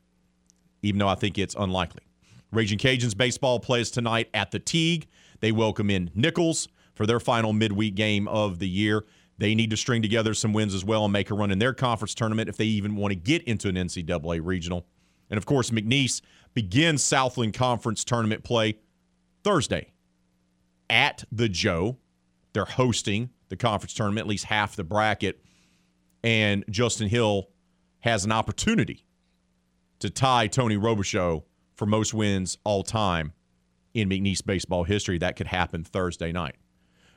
[SPEAKER 1] even though I think it's unlikely. Raging Cajuns baseball plays tonight at the Tigue. They welcome in Nicholls for their final midweek game of the year. They need to string together some wins as well and make a run in their conference tournament if they even want to get into an NCAA regional. And of course, McNeese begins Southland Conference tournament play Thursday at the Joe. They're hosting the conference tournament, at least half the bracket. And Justin Hill has an opportunity to tie Tony Robichaux for most wins all time in McNeese baseball history. That could happen Thursday night.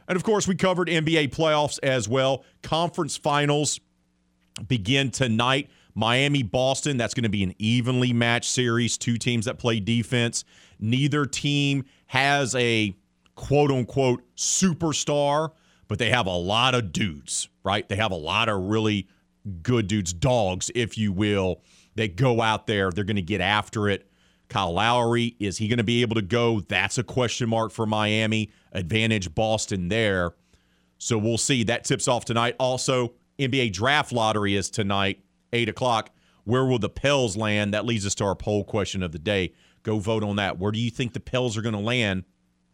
[SPEAKER 1] And of course, we covered NBA playoffs as well. Conference finals begin tonight. Miami, Boston, that's going to be an evenly matched series. Two teams that play defense. Neither team has a quote unquote superstar, but they have a lot of dudes, right? They have a lot of really good dudes, dogs, if you will, that go out there. They're going to get after it. Kyle Lowry, is he going to be able to go? That's a question mark for Miami. Advantage Boston there. So we'll see. That tips off tonight. Also, NBA draft lottery is tonight, 8 o'clock. Where will the Pels land? That leads us to our poll question of the day. Go vote on that. Where do you think the Pels are going to land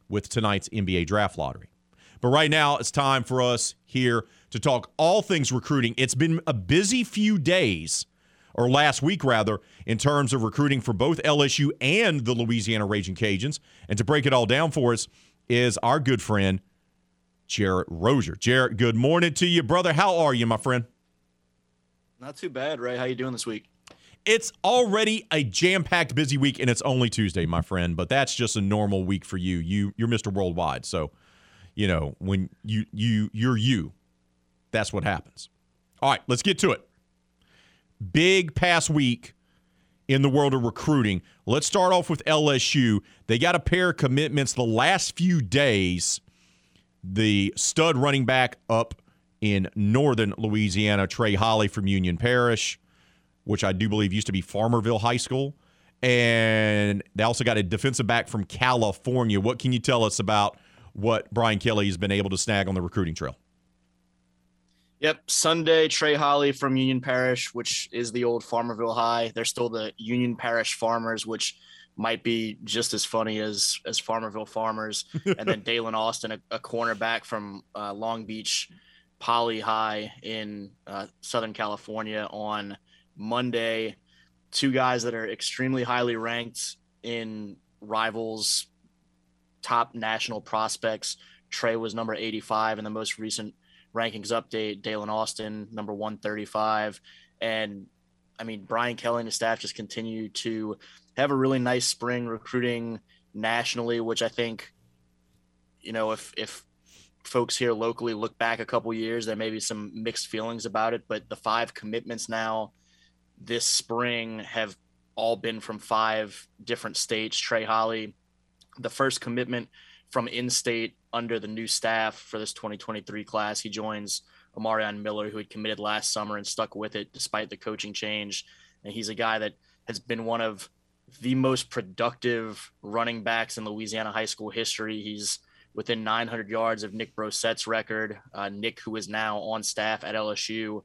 [SPEAKER 1] with tonight's NBA draft lottery? But right now, it's time for us here to talk all things recruiting. It's been a busy few days or last week rather, in terms of recruiting for both LSU and the Louisiana Raging Cajuns. And to break it all down for us is our good friend, Jarrett Rozier. Jarrett, good morning to you, brother. How are you, my friend?
[SPEAKER 8] Not too bad, Ray. How you doing this week?
[SPEAKER 1] It's already a jam-packed busy week, and it's only Tuesday, my friend. But that's just a normal week for you. You you're Mr. Worldwide, so you know when you you you're you. That's what happens. All right, let's get to it big past week in the world of recruiting. Let's start off with LSU. They got a pair of commitments the last few days. The stud running back up in northern Louisiana, Trey Holly from Union Parish, which I do believe used to be Farmerville High School. And they also got a defensive back from California. What can you tell us about what Brian Kelly has been able to snag on the recruiting trail?
[SPEAKER 8] Yep, Sunday Trey Holly from Union Parish, which is the old Farmerville High. They're still the Union Parish Farmers, which might be just as funny as as Farmerville Farmers. (laughs) and then Daylen Austin, a, a cornerback from uh, Long Beach Poly High in uh, Southern California on Monday. Two guys that are extremely highly ranked in rivals, top national prospects. Trey was number 85 in the most recent rankings update, Daylen Austin, number 135. And I mean, Brian Kelly and his staff just continue to have a really nice spring recruiting nationally, which I think, you know, if, if, folks here locally look back a couple years there may be some mixed feelings about it but the five commitments now this spring have all been from five different states trey holly the first commitment from in-state under the new staff for this 2023 class. He joins Omarion Miller, who had committed last summer and stuck with it despite the coaching change. And he's a guy that has been one of the most productive running backs in Louisiana high school history. He's within 900 yards of Nick Brossette's record. Uh, Nick, who is now on staff at LSU,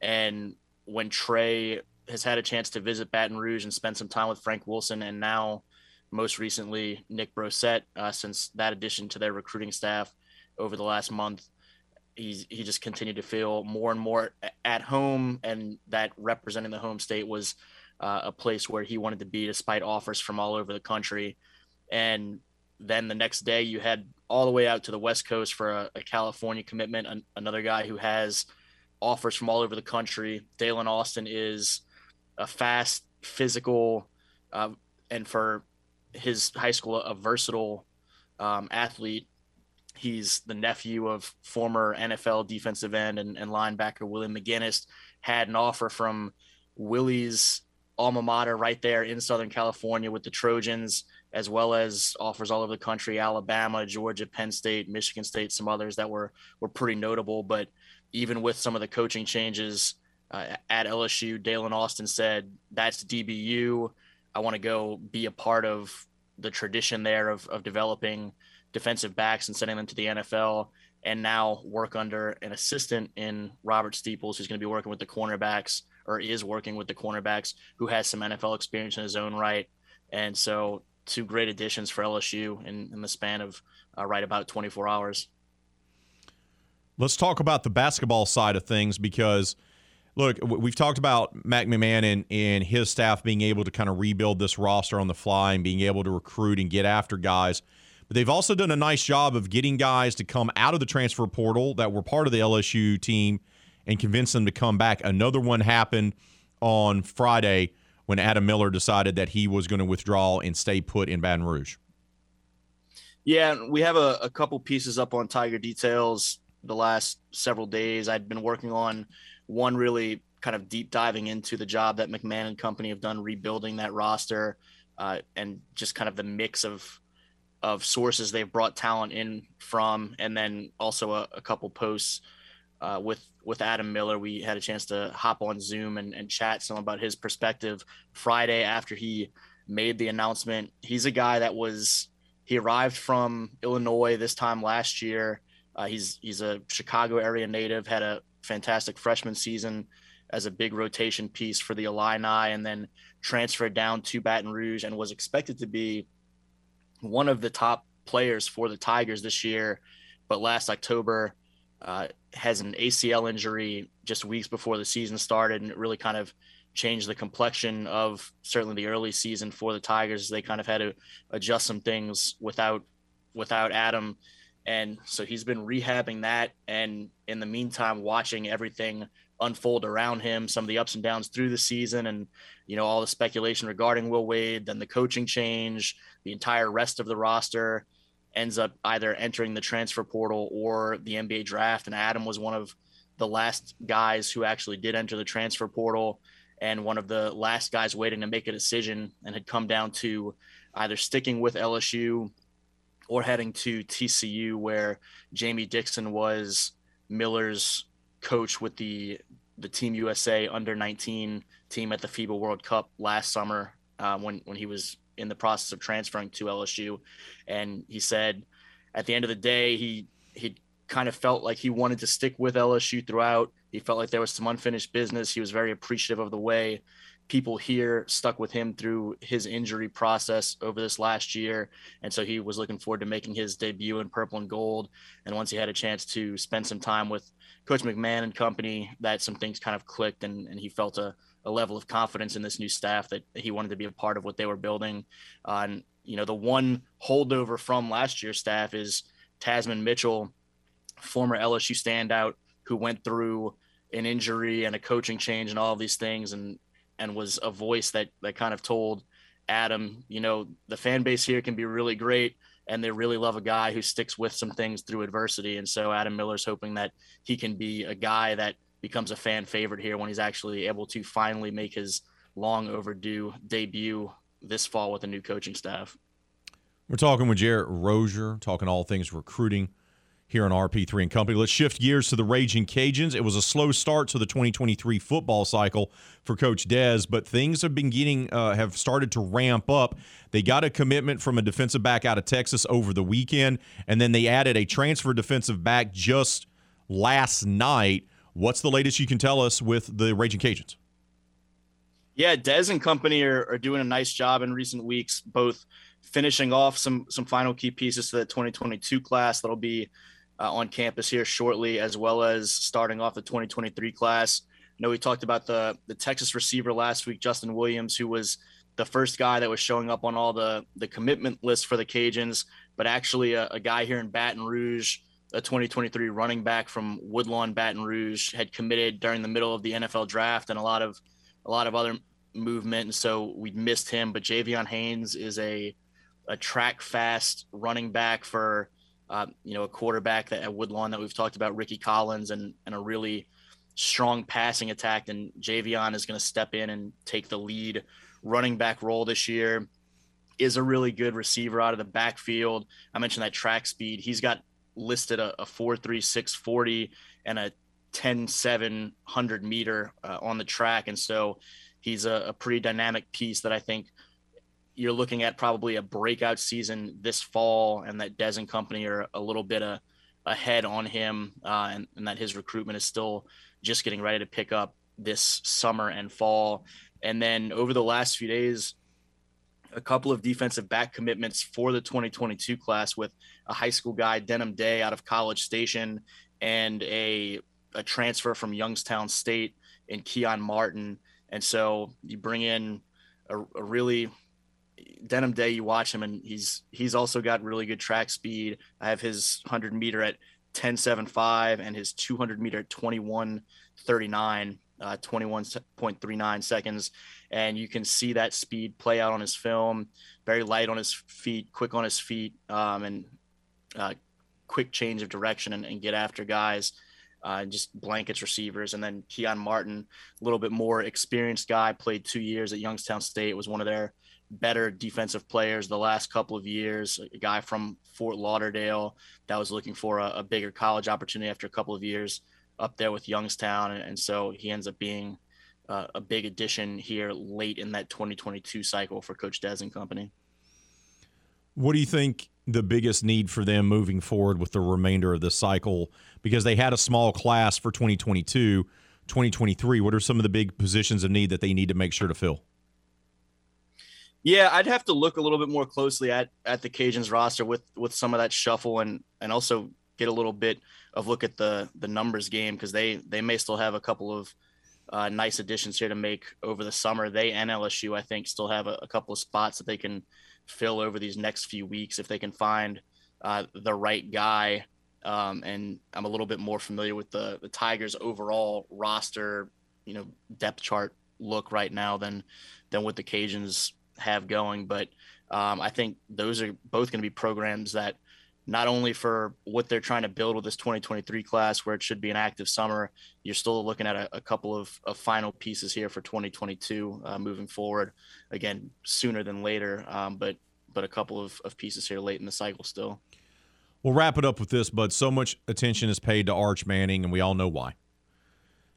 [SPEAKER 8] and when Trey has had a chance to visit Baton Rouge and spend some time with Frank Wilson, and now most recently Nick Brossette, uh, since that addition to their recruiting staff over the last month, he's he just continued to feel more and more at home, and that representing the home state was uh, a place where he wanted to be, despite offers from all over the country. And then the next day, you head all the way out to the West Coast for a, a California commitment. An, another guy who has offers from all over the country. Daylen Austin is a fast, physical, uh, and for his high school, a versatile um, athlete. He's the nephew of former NFL defensive end and, and linebacker William McGinest. Had an offer from Willie's alma mater right there in Southern California with the Trojans, as well as offers all over the country: Alabama, Georgia, Penn State, Michigan State, some others that were were pretty notable. But even with some of the coaching changes uh, at LSU, Daylen Austin said, "That's DBU. I want to go be a part of the tradition there of, of developing defensive backs and sending them to the NFL." And now work under an assistant in Robert Steeples, who's going to be working with the cornerbacks or is working with the cornerbacks, who has some NFL experience in his own right. And so, two great additions for LSU in, in the span of uh, right about 24 hours.
[SPEAKER 1] Let's talk about the basketball side of things because, look, we've talked about Matt McMahon and, and his staff being able to kind of rebuild this roster on the fly and being able to recruit and get after guys. But they've also done a nice job of getting guys to come out of the transfer portal that were part of the LSU team and convince them to come back. Another one happened on Friday when Adam Miller decided that he was going to withdraw and stay put in Baton Rouge.
[SPEAKER 8] Yeah, we have a, a couple pieces up on Tiger Details the last several days. I'd been working on one really kind of deep diving into the job that McMahon and company have done rebuilding that roster uh, and just kind of the mix of of sources they've brought talent in from, and then also a, a couple posts uh, with with Adam Miller. We had a chance to hop on Zoom and, and chat some about his perspective Friday after he made the announcement. He's a guy that was he arrived from Illinois this time last year uh, he's he's a Chicago area native. Had a fantastic freshman season as a big rotation piece for the Illini, and then transferred down to Baton Rouge and was expected to be one of the top players for the Tigers this year. But last October, uh, has an ACL injury just weeks before the season started, and it really kind of changed the complexion of certainly the early season for the Tigers. They kind of had to adjust some things without without Adam and so he's been rehabbing that. And in the meantime, watching everything unfold around him, some of the ups and downs through the season, and, you know, all the speculation regarding Will Wade, then the coaching change, the entire rest of the roster ends up either entering the transfer portal or the NBA draft. And Adam was one of the last guys who actually did enter the transfer portal and one of the last guys waiting to make a decision and had come down to either sticking with LSU or heading to TCU, where Jamie Dixon was Miller's coach with the the Team USA under 19 team at the FIBA World Cup last summer uh, when when he was in the process of transferring to LSU, and he said at the end of the day he he kind of felt like he wanted to stick with LSU throughout. He felt like there was some unfinished business. He was very appreciative of the way people here stuck with him through his injury process over this last year. And so he was looking forward to making his debut in purple and gold. And once he had a chance to spend some time with Coach McMahon and company, that some things kind of clicked and, and he felt a, a level of confidence in this new staff that he wanted to be a part of what they were building. Uh, and, you know, the one holdover from last year's staff is Tasmin Mitchell, former LSU standout who went through an injury and a coaching change and all of these things and and was a voice that that kind of told Adam, you know, the fan base here can be really great and they really love a guy who sticks with some things through adversity. And so Adam Miller's hoping that he can be a guy that becomes a fan favorite here when he's actually able to finally make his long overdue debut this fall with a new coaching staff.
[SPEAKER 1] We're talking with Jarrett Rozier, talking all things recruiting here on RP3 and Company. Let's shift gears to the Raging Cajuns. It was a slow start to the 2023 football cycle for Coach Des, but things have been getting uh, have started to ramp up. They got a commitment from a defensive back out of Texas over the weekend, and then they added a transfer defensive back just last night. What's the latest you can tell us with the Raging Cajuns?
[SPEAKER 8] Yeah, Des and company are, are doing a nice job in recent weeks, both finishing off some some final key pieces to the 2022 class that'll be uh, on campus here shortly, as well as starting off the 2023 class. I know we talked about the the Texas receiver last week, Justin Williams, who was the first guy that was showing up on all the the commitment list for the Cajuns, but actually a, a guy here in Baton Rouge, a 2023 running back from Woodlawn, Baton Rouge, had committed during the middle of the NFL draft, and a lot of a lot of other movement, and so we missed him. But Javion Haynes is a a track fast running back for uh, you know, a quarterback that at Woodlawn that we've talked about, Ricky Collins, and and a really strong passing attack. And Javion is going to step in and take the lead running back role this year. Is a really good receiver out of the backfield. I mentioned that track speed. He's got listed a, a 4.36 40 and a 10 700 meter uh, on the track. And so he's a, a pretty dynamic piece that I think you're looking at probably a breakout season this fall, and that Des and company are a little bit uh, ahead on him, uh, and, and, that his recruitment is still just getting ready to pick up this summer and fall. And then over the last few days, a couple of defensive back commitments for the 2022 class with a high school guy, Denham Day, out of College Station, and a a transfer from Youngstown State in Keon Martin. And so you bring in a, a really Denham Day, you watch him, and he's he's also got really good track speed. I have his 100 meter at 10.75 and his 200 meter at 21.39, uh, 21.39 seconds, and you can see that speed play out on his film. Very light on his feet, quick on his feet, um, and uh, quick change of direction and, and get after guys. Uh, just blankets receivers. And then Keon Martin, a little bit more experienced guy, played two years at Youngstown State, was one of their better defensive players the last couple of years. A guy from Fort Lauderdale that was looking for a, a bigger college opportunity after a couple of years up there with Youngstown, and, and so he ends up being uh, a big addition here late in that 2022 cycle for Coach Des and company.
[SPEAKER 1] What do you think the biggest need for them moving forward with the remainder of the cycle? Because they had a small class for 2022, 2023. What are some of the big positions of need that they need to make sure to fill?
[SPEAKER 8] Yeah, I'd have to look a little bit more closely at at the Cajuns roster with with some of that shuffle and and also get a little bit of look at the the numbers game because they they may still have a couple of uh, nice additions here to make over the summer. They and LSU I think still have a, a, couple of spots that they can fill over these next few weeks if they can find uh, the right guy. Um, and I'm a little bit more familiar with the the Tigers overall roster, you know, depth chart look right now than than what the Cajuns have going. But um, I think those are both going to be programs that not only for what they're trying to build with this 2023 class, where it should be an active summer, you're still looking at a, a couple of, of, final pieces here for 2022 uh, moving forward. Again, sooner than later, um, but but a couple of, of pieces here late in the cycle still.
[SPEAKER 1] We'll wrap it up with this, but so much attention is paid to Arch Manning, and we all know why.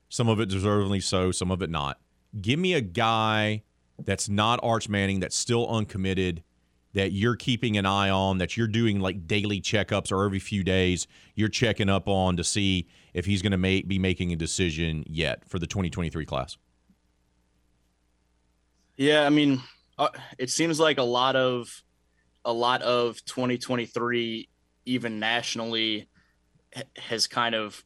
[SPEAKER 1] Some of it deservedly so, some of it not. Give me a guy that's not Arch Manning, that's still uncommitted, that you're keeping an eye on, that you're doing like daily checkups or every few days, you're checking up on to see if he's going to make, be making a decision yet for the 2023 class?
[SPEAKER 8] Yeah, I mean, uh, it seems like a lot of a lot of 2023 even nationally has kind of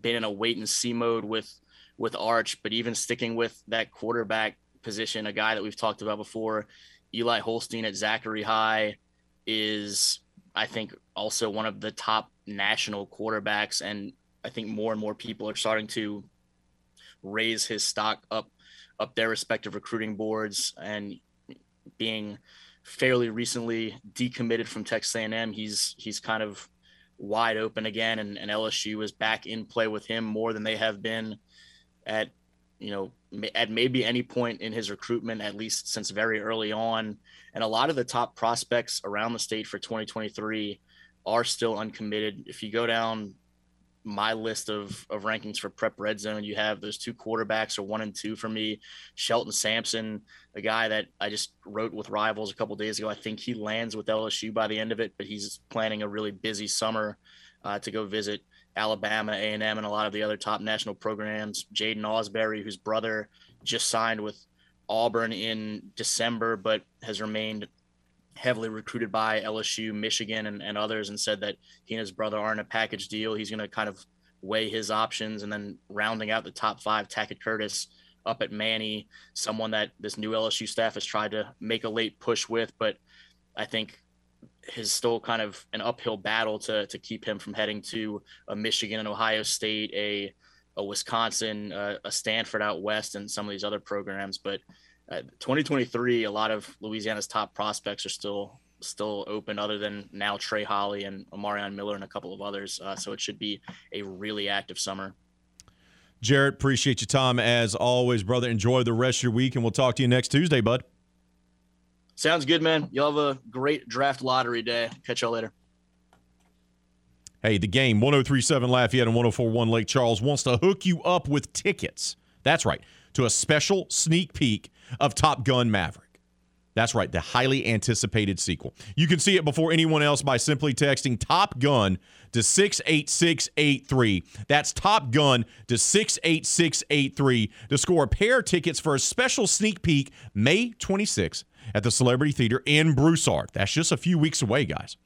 [SPEAKER 8] been in a wait and see mode with with Arch, but even sticking with that quarterback position, a guy that we've talked about before, Eli Holstein at Zachary High, is I think also one of the top national quarterbacks, and I think more and more people are starting to raise his stock up up their respective recruiting boards and being fairly recently decommitted from Texas A&M, he's he's kind of wide open again, and, and LSU is back in play with him more than they have been at you know, at maybe any point in his recruitment, at least since very early on. And a lot of the top prospects around the state for 2023 are still uncommitted. If you go down my list of, of rankings for prep red zone, you have those two quarterbacks are one and two for me. Shelton Sampson, a guy that I just wrote with rivals a couple days ago. I think he lands with LSU by the end of it, but he's planning a really busy summer uh, to go visit Alabama, A&M, and a lot of the other top national programs. Jaiden Ausberry, whose brother just signed with Auburn in December, but has remained heavily recruited by LSU, Michigan, and, and others, and said that he and his brother are in a package deal. He's going to kind of weigh his options, and then rounding out the top five, Tackett Curtis up at Many, someone that this new LSU staff has tried to make a late push with, but I think is still kind of an uphill battle to to keep him from heading to a Michigan and Ohio State, a a Wisconsin, uh, a Stanford out west, and some of these other programs. But uh, 2023, a lot of Louisiana's top prospects are still still open, other than now Trey Holly and Omarion Miller and a couple of others. Uh, so it should be a really active summer.
[SPEAKER 1] Jarrett, appreciate your time as always, brother. Enjoy the rest of your week, and we'll talk to you next Tuesday, bud.
[SPEAKER 8] Sounds good, man. Y'all have a great draft lottery day. Catch y'all later.
[SPEAKER 1] Hey, the game 1037 Lafayette and 1041 Lake Charles wants to hook you up with tickets. That's right, to a special sneak peek of Top Gun Maverick. That's right, the highly anticipated sequel. You can see it before anyone else by simply texting Top Gun to 68683. That's Top Gun to 68683 to score a pair of tickets for a special sneak peek May 26th at the Celebrity Theater in Broussard. That's just a few weeks away, guys.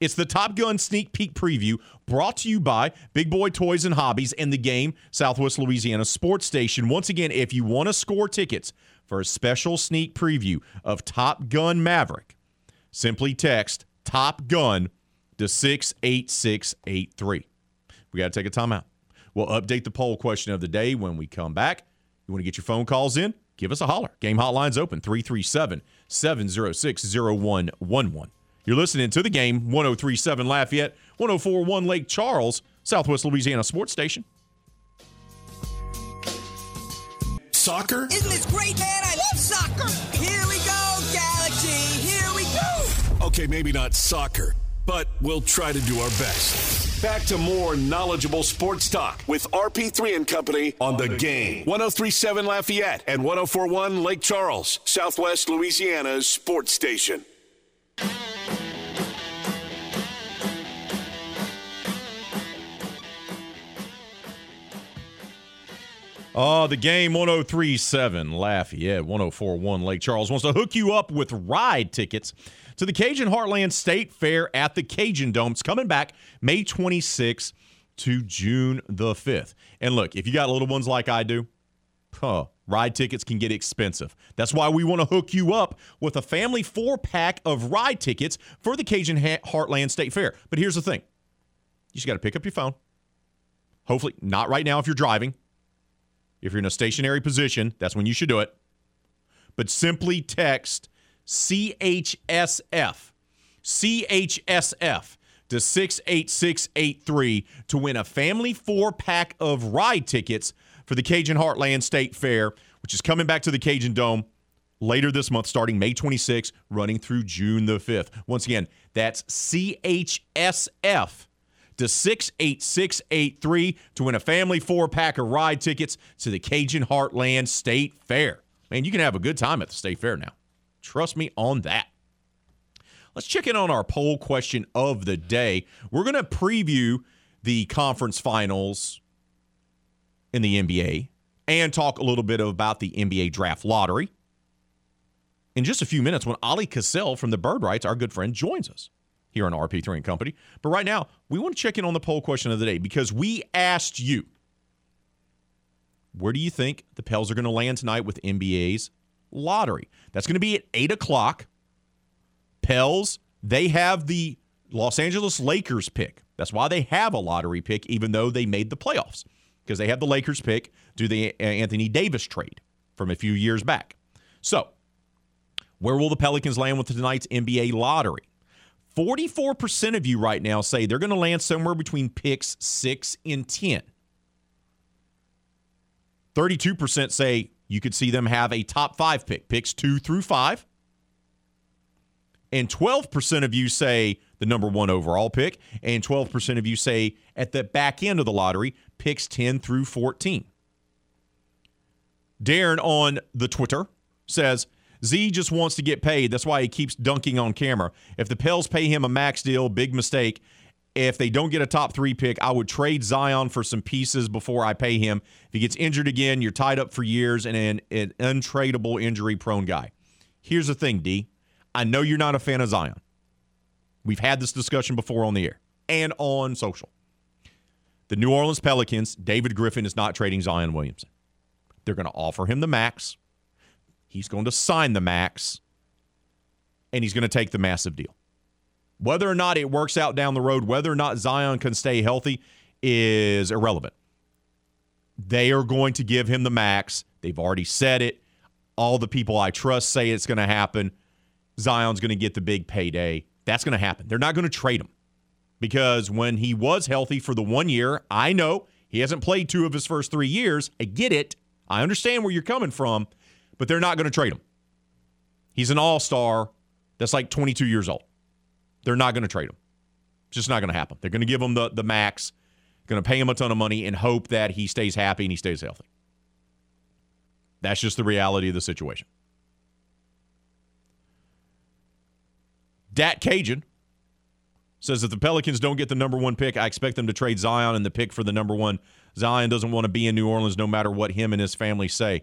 [SPEAKER 1] It's the Top Gun sneak peek preview brought to you by Big Boy Toys and Hobbies and the game Southwest Louisiana Sports Station. Once again, if you want to score tickets for a special sneak preview of Top Gun Maverick, simply text Top Gun to 68683. We got to take a timeout. We'll update the poll question of the day when we come back. You want to get your phone calls in? Give us a holler. Game hotline's open 337 706 0111. You're listening to the game 1037 Lafayette, 1041 Lake Charles, Southwest Louisiana Sports Station.
[SPEAKER 2] Soccer?
[SPEAKER 9] Isn't this great, man? I love soccer. Here we go, Galaxy. Here we go.
[SPEAKER 2] Okay, maybe not soccer, but we'll try to do our best. Back to more knowledgeable sports talk with RP3 and Company on the game. 1037 Lafayette and 1041 Lake Charles, Southwest Louisiana's sports station.
[SPEAKER 1] Oh, the game 1037 Lafayette, 1041 Lake Charles wants to hook you up with ride tickets to the Cajun Heartland State Fair at the Cajun Dome. It's coming back May 26th to June the 5th. And look, if you got little ones like I do, huh, ride tickets can get expensive. That's why we want to hook you up with a family four pack of ride tickets for the Cajun Heartland State Fair. But here's the thing you just got to pick up your phone. Hopefully, not right now if you're driving. If you're in a stationary position, that's when you should do it. But simply text CHSF, CHSF to 68683 to win a family four pack of ride tickets for the Cajun Heartland State Fair, which is coming back to the Cajun Dome later this month, starting May 26th, running through June the 5th. Once again, that's CHSF to 68683 to win a family four pack of ride tickets to the Cajun Heartland State Fair. Man, you can have a good time at the State Fair now. Trust me on that. Let's check in on our poll question of the day. We're going to preview the conference finals in the NBA and talk a little bit about the NBA draft lottery. In just a few minutes, when Oleh Kosel from the Bird Writes, our good friend, joins us here on RP3 and Company. But right now, we want to check in on the poll question of the day because we asked you where do you think the Pels are going to land tonight with NBA's lottery? That's going to be at 8 o'clock. Pels, they have the Los Angeles Lakers pick. That's why they have a lottery pick, even though they made the playoffs, because they have the Lakers pick do the Anthony Davis trade from a few years back. So, where will the Pelicans land with tonight's NBA lottery? 44% of you right now say they're going to land somewhere between picks 6 and 10. 32% say you could see them have a top 5 pick, picks 2 through 5. And 12% of you say the number one overall pick, and 12% of you say at the back end of the lottery, picks 10 through 14. Darren on the Twitter says, Z just wants to get paid. That's why he keeps dunking on camera. If the Pels pay him a max deal, big mistake. If they don't get a top three pick, I would trade Zion for some pieces before I pay him. If he gets injured again, you're tied up for years and an, an untradeable injury prone guy. Here's the thing, D. I know you're not a fan of Zion. We've had this discussion before on the air and on social. The New Orleans Pelicans, David Griffin is not trading Zion Williamson. They're going to offer him the max. He's going to sign the max, and he's going to take the massive deal. Whether or not it works out down the road, whether or not Zion can stay healthy is irrelevant. They are going to give him the max. They've already said it. All the people I trust say it's going to happen. Zion's going to get the big payday. That's going to happen. They're not going to trade him because when he was healthy for the one year, I know he hasn't played two of his first three years. I get it. I understand where you're coming from, but they're not going to trade him. He's an all star that's like 22 years old. They're not going to trade him. It's just not going to happen. They're going to give him the, the max, going to pay him a ton of money, and hope that he stays happy and he stays healthy. That's just the reality of the situation. Dat Cajun says if the Pelicans don't get the number one pick, I expect them to trade Zion and the pick for the number one. Zion doesn't want to be in New Orleans no matter what him and his family say.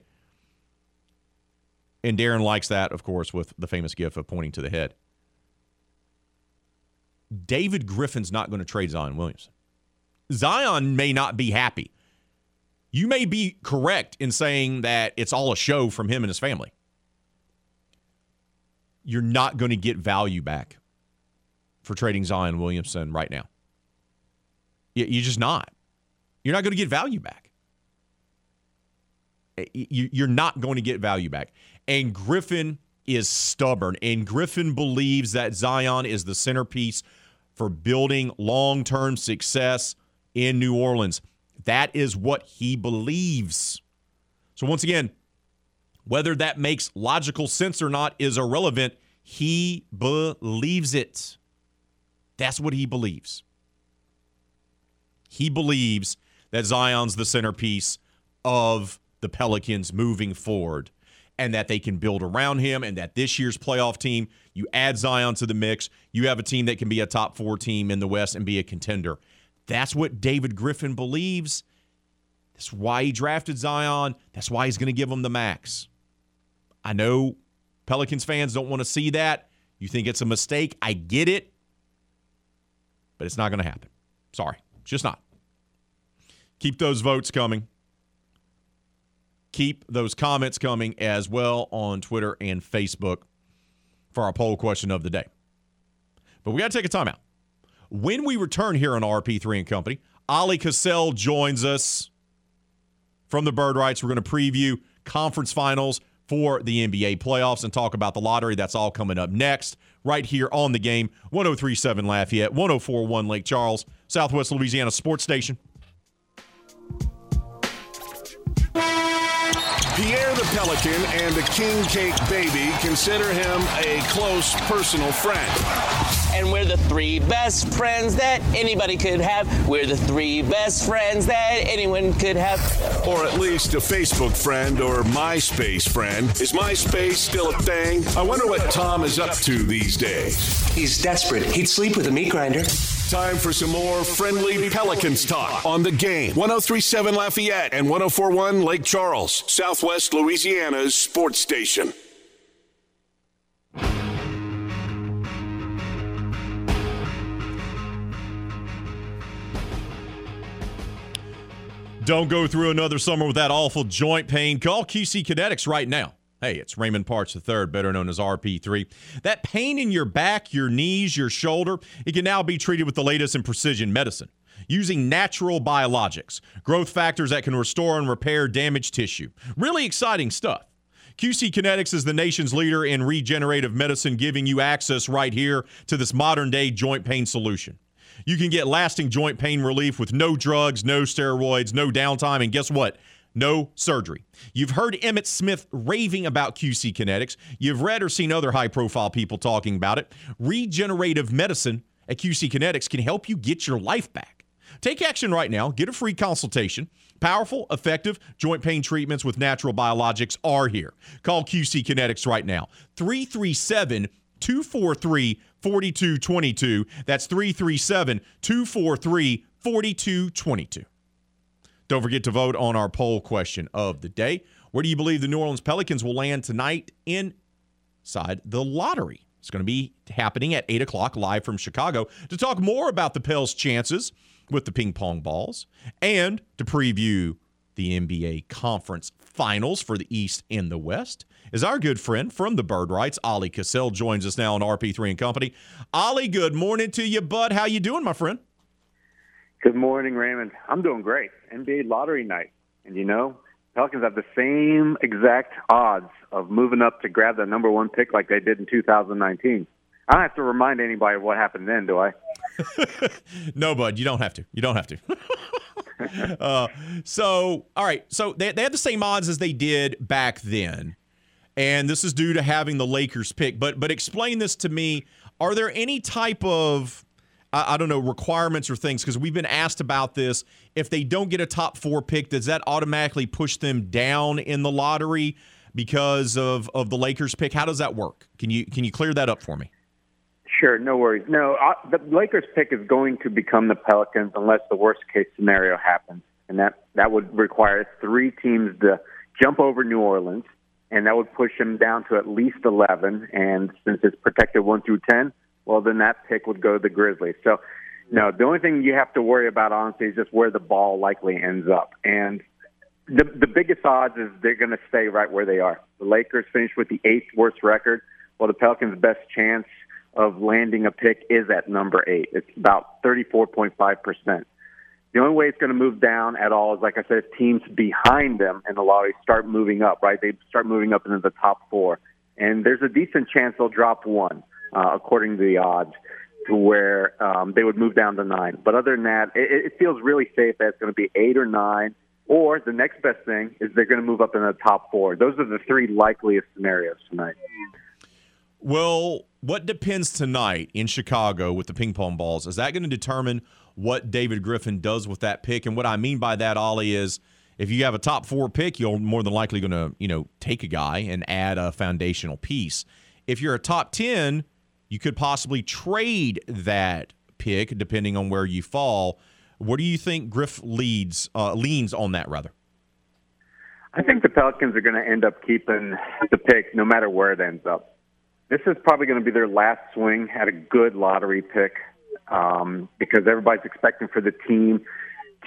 [SPEAKER 1] And Darren likes that, of course, with the famous gif of pointing to the head. David Griffin's not going to trade Zion Williamson. Zion may not be happy. You may be correct in saying that it's all a show from him and his family. You're not going to get value back for trading Zion Williamson right now. You're just not. You're not going to get value back. You're not going to get value back. And Griffin is stubborn, and Griffin believes that Zion is the centerpiece for building long term success in New Orleans. That is what he believes. So, once again, whether that makes logical sense or not is irrelevant. He believes it. That's what he believes. He believes that Zion's the centerpiece of the Pelicans moving forward and that they can build around him and that this year's playoff team, you add Zion to the mix, you have a team that can be a top 4 team in the West and be a contender. That's what David Griffin believes. That's why he drafted Zion. That's why he's going to give him the max. I know Pelicans fans don't want to see that. You think it's a mistake. I get it. But it's not going to happen. Sorry. It's just not. Keep those votes coming. Keep those comments coming as well on Twitter and Facebook for our poll question of the day. But we got to take a timeout. When we return here on RP3 and Company, Oleh Kosel joins us from the Bird Writes. We're going to preview conference finals for the NBA playoffs and talk about the lottery. That's all coming up next, right here on the game 1037 Lafayette, 1041 Lake Charles, Southwest Louisiana Sports Station.
[SPEAKER 2] Pierre the Pelican and the King Cake Baby consider him a close personal friend.
[SPEAKER 10] And we're the three best friends that anybody could have. We're the three best friends that anyone could have.
[SPEAKER 2] Or at least a Facebook friend or MySpace friend. Is MySpace still a thing? I wonder what Tom is up to these days.
[SPEAKER 11] He's desperate. He'd sleep with a meat grinder.
[SPEAKER 2] Time for some more friendly Pelicans talk on the game. 1037 Lafayette and 1041 Lake Charles, Southwest Louisiana's sports station.
[SPEAKER 1] Don't go through another summer with that awful joint pain. Call QC Kinetics right now. Hey, it's Raymond Parks III, better known as RP3. That pain in your back, your knees, your shoulder, it can now be treated with the latest in precision medicine using natural biologics, growth factors that can restore and repair damaged tissue. Really exciting stuff. QC Kinetics is the nation's leader in regenerative medicine, giving you access right here to this modern day joint pain solution. You can get lasting joint pain relief with no drugs, no steroids, no downtime, and guess what? No surgery. You've heard Emmitt Smith raving about QC Kinetics. You've read or seen other high profile people talking about it. Regenerative medicine at QC Kinetics can help you get your life back. Take action right now. Get a free consultation. Powerful, effective joint pain treatments with natural biologics are here. Call QC Kinetics right now. 337 243 4222. That's 337 243 4222. Don't forget to vote on our poll question of the day. Where do you believe the New Orleans Pelicans will land tonight inside the lottery? It's going to be happening at 8 o'clock live from Chicago to talk more about the Pels' chances with the ping pong balls and to preview the NBA Conference Finals for the East and the West is our good friend from the Bird Writes, Oleh Kosel, joins us now on RP3 and Company. Oleh, good morning to you, bud. How you doing, my friend?
[SPEAKER 12] Good morning, Raymond. I'm doing great. NBA lottery night. And you know, Pelicans have the same exact odds of moving up to grab the number one pick like they did in 2019. I don't have to remind anybody of what happened then, do I? (laughs)
[SPEAKER 1] no, bud, you don't have to. You don't have to. (laughs) uh, so, all right. So they, they have the same odds as they did back then. And this is due to having the Lakers pick. But but explain this to me. Are there any type of I, I don't know requirements or things because we've been asked about this. If they don't get a top four pick, does that automatically push them down in the lottery because of of the Lakers pick? How does that work? Can you can you clear that up for me?
[SPEAKER 12] Sure, no worries. No, uh, the Lakers pick is going to become the Pelicans unless the worst case scenario happens, and that that would require three teams to jump over New Orleans, and that would push them down to at least eleven. And since it's protected one through ten, well, then that pick would go to the Grizzlies. So, no, the only thing you have to worry about honestly is just where the ball likely ends up, and the the biggest odds is they're going to stay right where they are. The Lakers finished with the eighth worst record, Well, the Pelicans' best chance of landing a pick is at number eight. It's about 34.5%. The only way it's going to move down at all is, like I said, if teams behind them in the lottery start moving up, right? They start moving up into the top four. And there's a decent chance they'll drop one, uh, according to the odds, to where um, they would move down to nine. But other than that, it, it feels really safe that it's going to be eight or nine. Or the next best thing is they're going to move up in the top four. Those are the three likeliest scenarios tonight.
[SPEAKER 1] Well, what depends tonight in Chicago with the ping pong balls? Is that going to determine what David Griffin does with that pick? And what I mean by that, Oleh, is if you have a top four pick, you're more than likely going to, you know, take a guy and add a foundational piece. If you're a top 10, you could possibly trade that pick depending on where you fall. What do you think Griff leads uh, leans on that rather?
[SPEAKER 12] I think the Pelicans are going to end up keeping the pick no matter where it ends up this is probably going to be their last swing at a good lottery pick um, because everybody's expecting for the team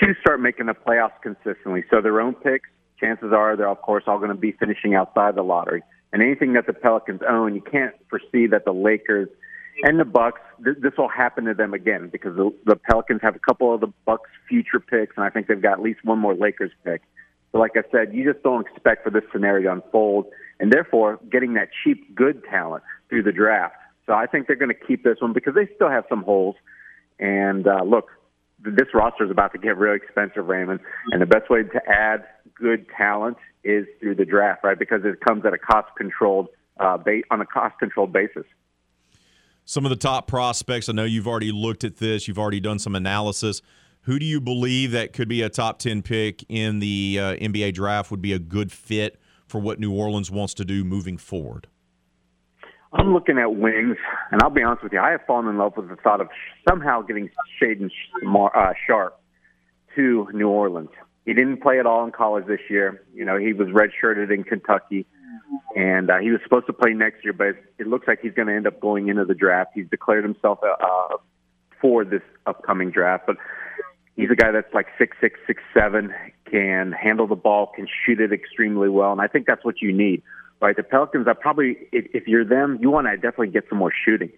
[SPEAKER 12] to start making the playoffs consistently. So their own picks, chances are they're of course all going to be finishing outside the lottery. And anything that the Pelicans own, you can't foresee that the Lakers and the Bucks th- this will happen to them again because the, the Pelicans have a couple of the Bucks future picks, and I think they've got at least one more Lakers pick. So, like I said, you just don't expect for this scenario to unfold, and therefore getting that cheap, good talent through the draft. So I think they're going to keep this one because they still have some holes. And uh, look, this roster is about to get really expensive, Raymond. And the best way to add good talent is through the draft, right? Because it comes at a cost controlled uh, ba- on a cost controlled basis.
[SPEAKER 1] Some of the top prospects. I know you've already looked at this. You've already done some analysis. Who do you believe that could be a top ten pick in the uh, NBA draft? Would be a good fit for what New Orleans wants to do moving forward.
[SPEAKER 12] I'm looking at wings, and I'll be honest with you, I have fallen in love with the thought of somehow getting Shaedon uh, Sharpe to New Orleans. He didn't play at all in college this year. You know, he was redshirted in Kentucky, and uh, he was supposed to play next year, but it looks like he's going to end up going into the draft. He's declared himself uh, for this upcoming draft, but he's a guy that's like six six six seven, can handle the ball, can shoot it extremely well, and I think that's what you need right? The Pelicans are probably, if, if you're them, you want to definitely get some more shooting.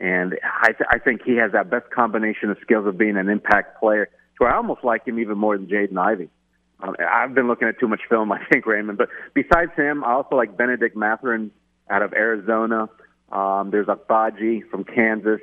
[SPEAKER 12] And I, th- I think he has that best combination of skills of being an impact player. To I almost like him even more than Jaden Ivey. Um, I've been looking at too much film, (laughs) I think, Raymond. But besides him, I also like Bennedict Mathurin out of Arizona. Um, there's Agbaji from Kansas.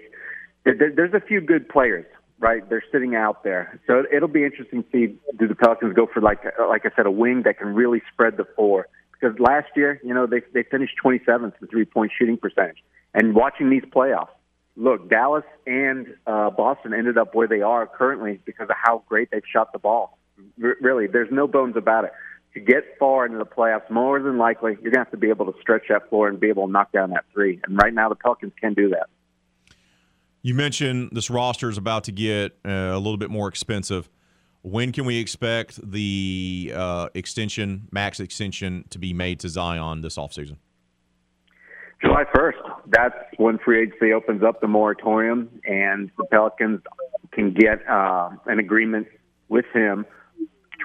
[SPEAKER 12] There, there's a few good players, right? They're sitting out there, so it'll be interesting to see do the Pelicans go for like like I said, a wing that can really spread the floor because last year, you know, they they finished 27th in three point shooting percentage. And watching these playoffs, look, Dallas and uh, Boston ended up where they are currently because of how great they've shot the ball. R- really, there's no bones about it. To get far into the playoffs, more than likely, you're going to have to be able to stretch that floor and be able to knock down that three. And right now, the Pelicans can do that.
[SPEAKER 1] You mentioned this roster is about to get uh, a little bit more expensive. When can we expect the uh, extension, max extension, to be made to Zion this offseason?
[SPEAKER 12] July 1st. That's when free agency opens up the moratorium, and the Pelicans can get uh, an agreement with him.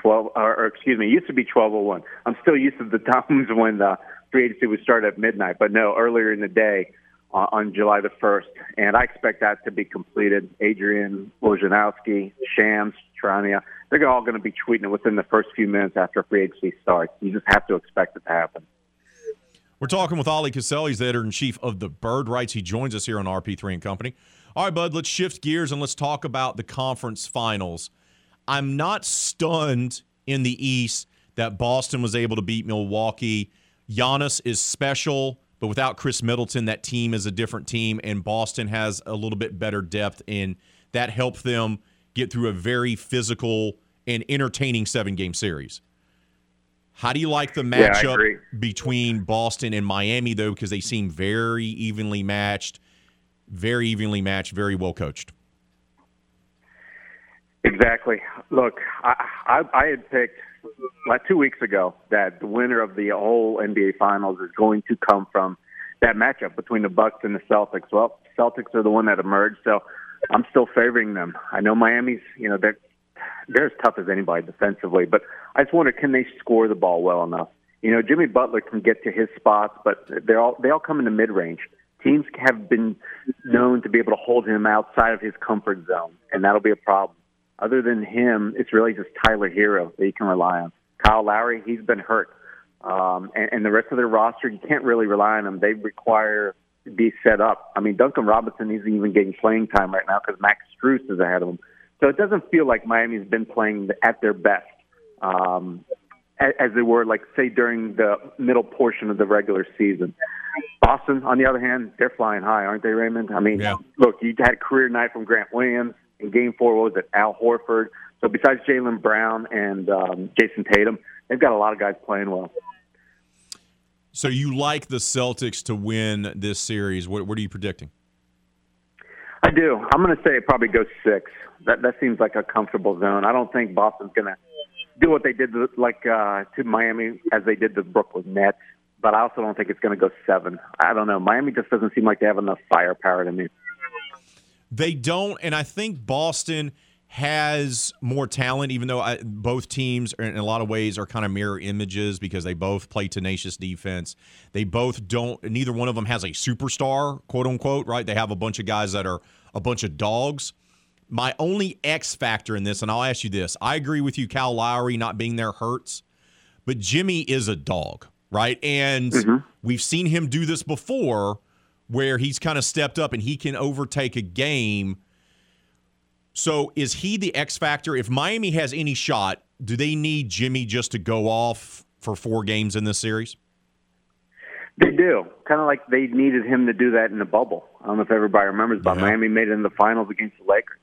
[SPEAKER 12] 12, or, or excuse me, it used to be 1201. I'm still used to the (laughs) times when the free agency would start at midnight, but no, earlier in the day uh, on July the 1st. And I expect that to be completed. Adrian Wojnarowski, Shams, Charania, they're all going to be tweeting it within the first few minutes after free agency starts. You just have to expect it to happen.
[SPEAKER 1] We're talking with Oleh Kosel. He's the editor in chief of the Bird Writes. He joins us here on RP3 and Company. All right, bud, let's shift gears and let's talk about the conference finals. I'm not stunned in the East that Boston was able to beat Milwaukee. Giannis is special, but without Khris Middleton, that team is a different team, and Boston has a little bit better depth, and that helped them get through a very physical and entertaining seven game series. How do you like the matchup
[SPEAKER 12] agree.
[SPEAKER 1] between Boston and Miami, though? Because they seem very evenly matched, very evenly matched, very well coached.
[SPEAKER 12] Exactly. Look, I, I, I had picked like two weeks ago that the winner of the whole NBA Finals is going to come from that matchup between the Bucks and the Celtics. Well, Celtics are the one that emerged, so I'm still favoring them. I know Miami's, you know, they're they're as tough as anybody defensively, but I just wonder can they score the ball well enough? You know, Jimmy Butler can get to his spots, but they're all they all come in the mid range. Teams have been known to be able to hold him outside of his comfort zone, and that'll be a problem. Other than him, it's really just Tyler Herro that you can rely on. Kyle Lowry, he's been hurt. Um, and, and the rest of their roster, you can't really rely on them. They require to be set up. I mean, Duncan Robinson isn't even getting playing time right now because Max Strus is ahead of him. So it doesn't feel like Miami's been playing at their best, um, as, as they were, like, say, during the middle portion of the regular season. Boston, on the other hand, they're flying high, aren't they, Raymond? I mean, look, you had a career night from Grant Williams. In game four, what was it? Al Horford. So besides Jaylen Brown and um, Jayson Tatum, they've got a lot of guys playing well.
[SPEAKER 1] So you like the Celtics to win this series? What, what are you predicting?
[SPEAKER 12] I do. I'm going to say it probably goes six. That that seems like a comfortable zone. I don't think Boston's going to do what they did to, like uh, to Miami as they did to Brooklyn Nets. But I also don't think it's going to go seven. I don't know. Miami just doesn't seem like they have enough firepower to me.
[SPEAKER 1] They don't, and I think Boston has more talent, even though I, both teams, are, in a lot of ways, are kind of mirror images because they both play tenacious defense. They both don't. Neither one of them has a superstar, quote unquote. Right? They have a bunch of guys that are a bunch of dogs. My only X factor in this, and I'll ask you this: I agree with you, Cal Lowry not being there hurts, but Jimmy is a dog, right? And mm-hmm. we've seen him do this before where he's kind of stepped up and he can overtake a game. So is he the X factor? If Miami has any shot, do they need Jimmy just to go off for four games in this series?
[SPEAKER 12] They do. Kind of like they needed him to do that in the bubble. I don't know if everybody remembers, but Miami made it in the finals against the Lakers.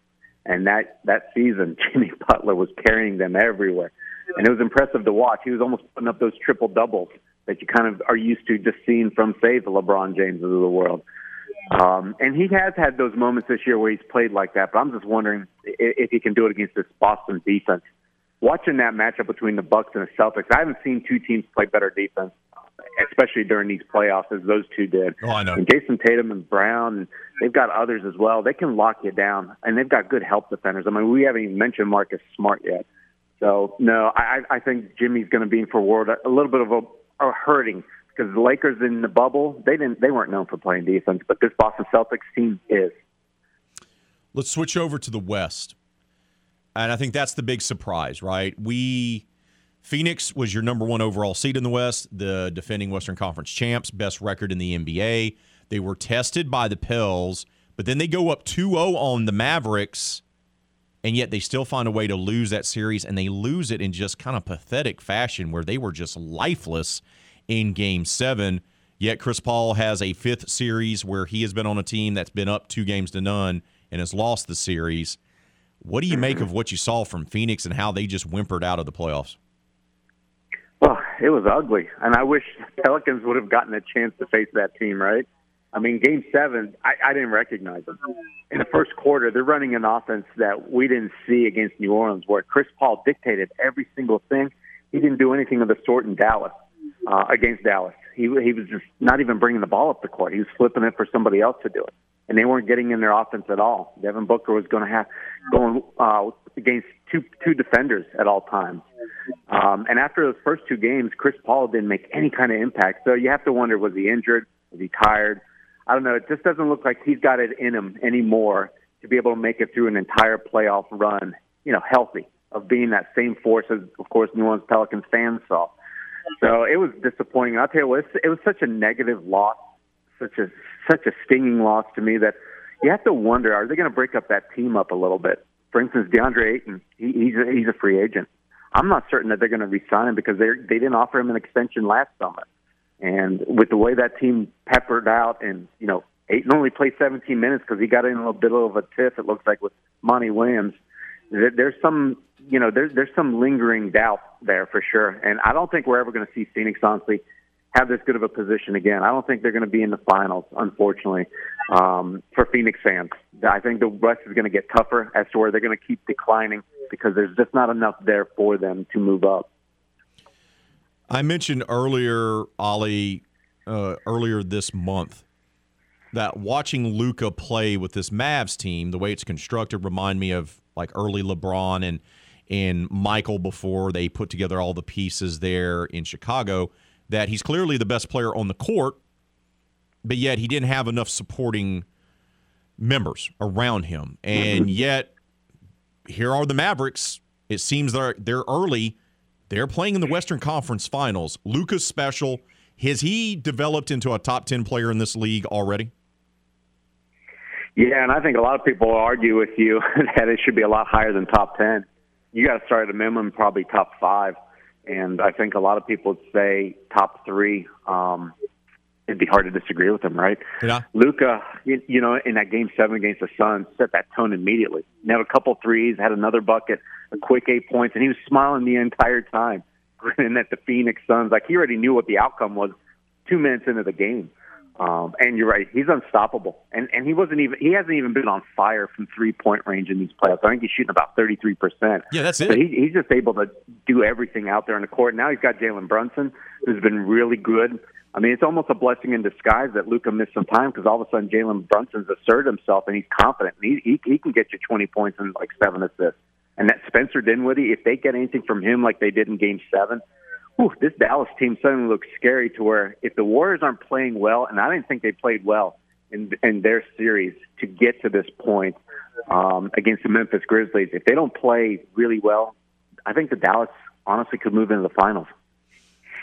[SPEAKER 12] And that, that season, (laughs) Jimmy Butler was carrying them everywhere. And it was impressive to watch. He was almost putting up those triple doubles that you kind of are used to just seeing from, say, the LeBron Jameses of the world. Um, and he has had those moments this year where he's played like that, but I'm just wondering if, he can do it against this Boston defense. Watching that matchup between the Bucks and the Celtics, I haven't seen two teams play better defense, especially during these playoffs, as those two did.
[SPEAKER 1] Oh, I know.
[SPEAKER 12] And Jayson Tatum and Brown, and they've got others as well. They can lock you down, and they've got good help defenders. I mean, we haven't even mentioned Marcus Smart yet. So no, I, I think Jimmy's going to be in for a little bit of a, a hurting because the Lakers in the bubble they didn't they weren't known for playing defense, but this Boston Celtics team is.
[SPEAKER 1] Let's switch over to the West. And I think that's the big surprise, right? We Phoenix was your number one overall seed in the West, the defending Western Conference champs, best record in the NBA. They were tested by the Pels, but then they go up 2 0 on the Mavericks, and yet they still find a way to lose that series, and they lose it in just kind of pathetic fashion where they were just lifeless in game seven. Yet Chris Paul has a fifth series where he has been on a team that's been up two games to none and has lost the series. What do you make of what you saw from Phoenix and how they just whimpered out of the playoffs?
[SPEAKER 12] Well, it was ugly, and I wish Pelicans would have gotten a chance to face that team. Right? I mean, Game Seven, I, I didn't recognize them in the first quarter. They're running an offense that we didn't see against New Orleans, where Chris Paul dictated every single thing. He didn't do anything of the sort in Dallas uh, against Dallas. He he was just not even bringing the ball up the court. He was flipping it for somebody else to do it, and they weren't getting in their offense at all. Devin Booker was going to have going uh, against two two defenders at all times. Um, and after those first two games, Chris Paul didn't make any kind of impact. So you have to wonder: was he injured? Was he tired? I don't know. It just doesn't look like he's got it in him anymore to be able to make it through an entire playoff run, you know, healthy of being that same force as, of course, New Orleans Pelicans fans saw. So it was disappointing. I'll tell you what, it was such a negative loss, such a such a stinging loss to me that you have to wonder: Are they going to break up that team up a little bit? For instance, DeAndre Ayton, he, he's a, he's a free agent. I'm not certain that they're going to resign him because they they didn't offer him an extension last summer. And with the way that team peppered out, and you know, Ayton only played 17 minutes because he got in a little bit of a tiff. It looks like with Monty Williams. There's some, you know, there's there's some lingering doubt there for sure. And I don't think we're ever going to see Phoenix honestly have this good of a position again. I don't think they're going to be in the finals, unfortunately, um, for Phoenix fans. I think the West is going to get tougher as to where they're going to keep declining because there's just not enough there for them to move up.
[SPEAKER 1] I mentioned earlier, Ollie, uh, earlier this month, that watching Luka play with this Mavs team, the way it's constructed, remind me of like early LeBron and and Michael before they put together all the pieces there in Chicago. That he's clearly the best player on the court, but yet he didn't have enough supporting members around him, and
[SPEAKER 12] Mm-hmm.
[SPEAKER 1] yet here are the Mavericks. It seems they're they're early. They're playing in the Western Conference Finals. Luka's special. Has he developed into a top ten player in this league already?
[SPEAKER 12] Yeah, and I think a lot of people argue with you (laughs) that it should be a lot higher than top 10. You got to start at a minimum, probably top five. And I think a lot of people would say top three. Um, it'd be hard to disagree with them, right?
[SPEAKER 1] Yeah.
[SPEAKER 12] Luka, you, you know, in that game seven against the Suns, set that tone immediately. He had a couple threes, had another bucket, a quick eight points, and he was smiling the entire time, (laughs) grinning at the Phoenix Suns. Like he already knew what the outcome was two minutes into the game. Um, and you're right, he's unstoppable. And and he wasn't even he hasn't even been on fire from three point range in these playoffs. I think he's shooting about thirty three percent.
[SPEAKER 1] Yeah, that's it.
[SPEAKER 12] So he, he's just able to do everything out there on the court. Now he's got Jalen Brunson, who's been really good. I mean, it's almost a blessing in disguise that Luka missed some time because all of a sudden Jalen Brunson's asserted himself and he's confident. He, he he can get you twenty points and like seven assists. And that Spencer Dinwiddie, if they get anything from him like they did in Game Seven, whew, this Dallas team suddenly looks scary. To where if the Warriors aren't playing well, and I didn't think they played well in in their series to get to this point um, against the Memphis Grizzlies, if they don't play really well, I think the Dallas honestly could move into the finals.